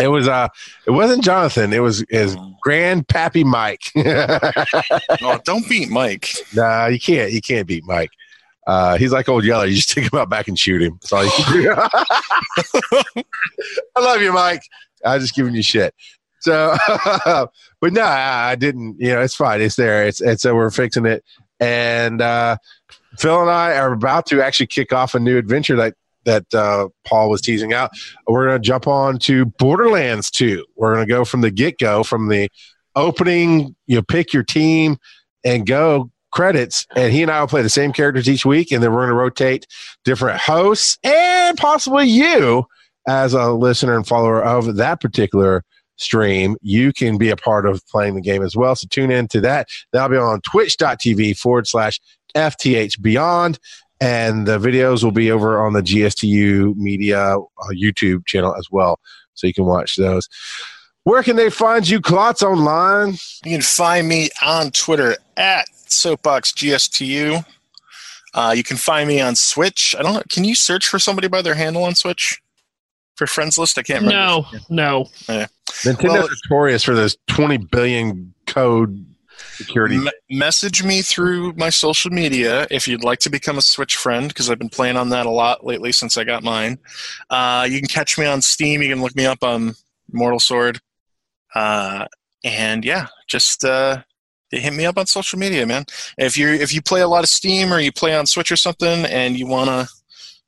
it was uh it wasn't Jonathan. It was his grandpappy Mike. (laughs) Oh, don't beat Mike. nah, you can't you can't beat Mike. Uh, he's like old Yeller. You just (laughs) take him out back and shoot him. That's all you can do. I love you, Mike. I was just giving you shit. So, (laughs) but no, I, didn't. You know, it's fine. It's there. It's and so we're fixing it. And uh, Phil and I are about to actually kick off a new adventure that that uh, Paul was teasing out. We're going to jump on to Borderlands 2. We're going to go from the get go, from the opening, you know, pick your team and go credits. And he and I will play the same characters each week. And then we're going to rotate different hosts and possibly you as a listener and follower of that particular stream. You can be a part of playing the game as well. So tune in to that. That'll be on twitch.tv forward slash FTH Beyond and the videos will be over on the GSTU Media uh, YouTube channel as well, so you can watch those. Where can they find you, Klotz, online? You can find me on Twitter at SoapboxGSTU. Uh, you can find me on Switch. I don't know. Can you search for somebody by their handle on Switch? For friends list? I can't remember. no, no. Nintendo's Well- notorious for those 20 billion code security. Me- message me through my social media if you'd like to become a Switch friend because I've been playing on that a lot lately since I got mine. Uh, you can catch me on Steam. You can look me up on Mortal Sword. Uh, and yeah, just uh, hit me up on social media, man. If you if you play a lot of Steam or you play on Switch or something, and you wanna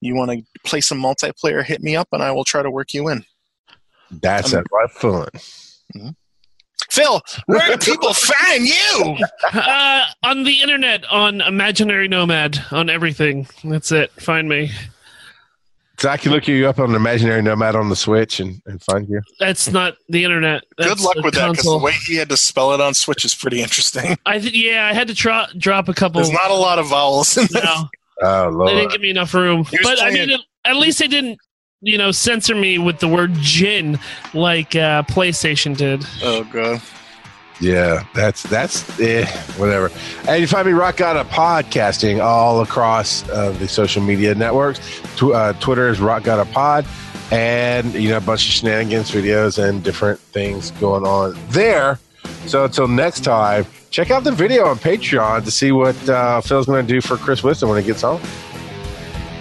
you wanna play some multiplayer, hit me up and I will try to work you in. That's I'm- a lot of fun. Phil, where do (laughs) people find you? uh, on the internet, on Imaginary Nomad, on everything. That's it. Find me. So I can look you up on Imaginary Nomad on the Switch and, and find you. That's not the internet. That's Good luck a with that because the way he had to spell it on Switch is pretty interesting. I th- yeah, I had to tro- drop a couple. There's not a lot of vowels in this. no, Oh, they Lord. didn't give me enough room. He was But I mean, at least they didn't, you know, censor me with the word "gin" like uh, PlayStation did. Oh god. Yeah, that's that's eh, whatever. And you find me Rock Gotta Podcasting all across uh, the social media networks. Tw- uh, Twitter is Rock Gotta Pod, and you know a bunch of shenanigans, videos, and different things going on there. So until next time, check out the video on Patreon to see what uh, Phil's going to do for Chris Wisdom when he gets home.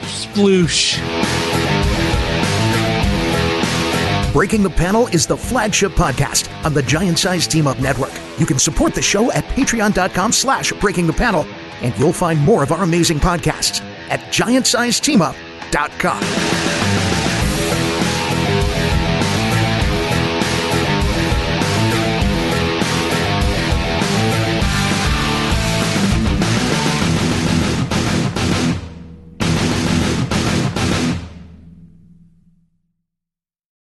Sploosh. Breaking the Panel is the flagship podcast on the Giant Size Team Up Network. You can support the show at patreon.com slash breaking the panel, and you'll find more of our amazing podcasts at giantsizeteamup.com.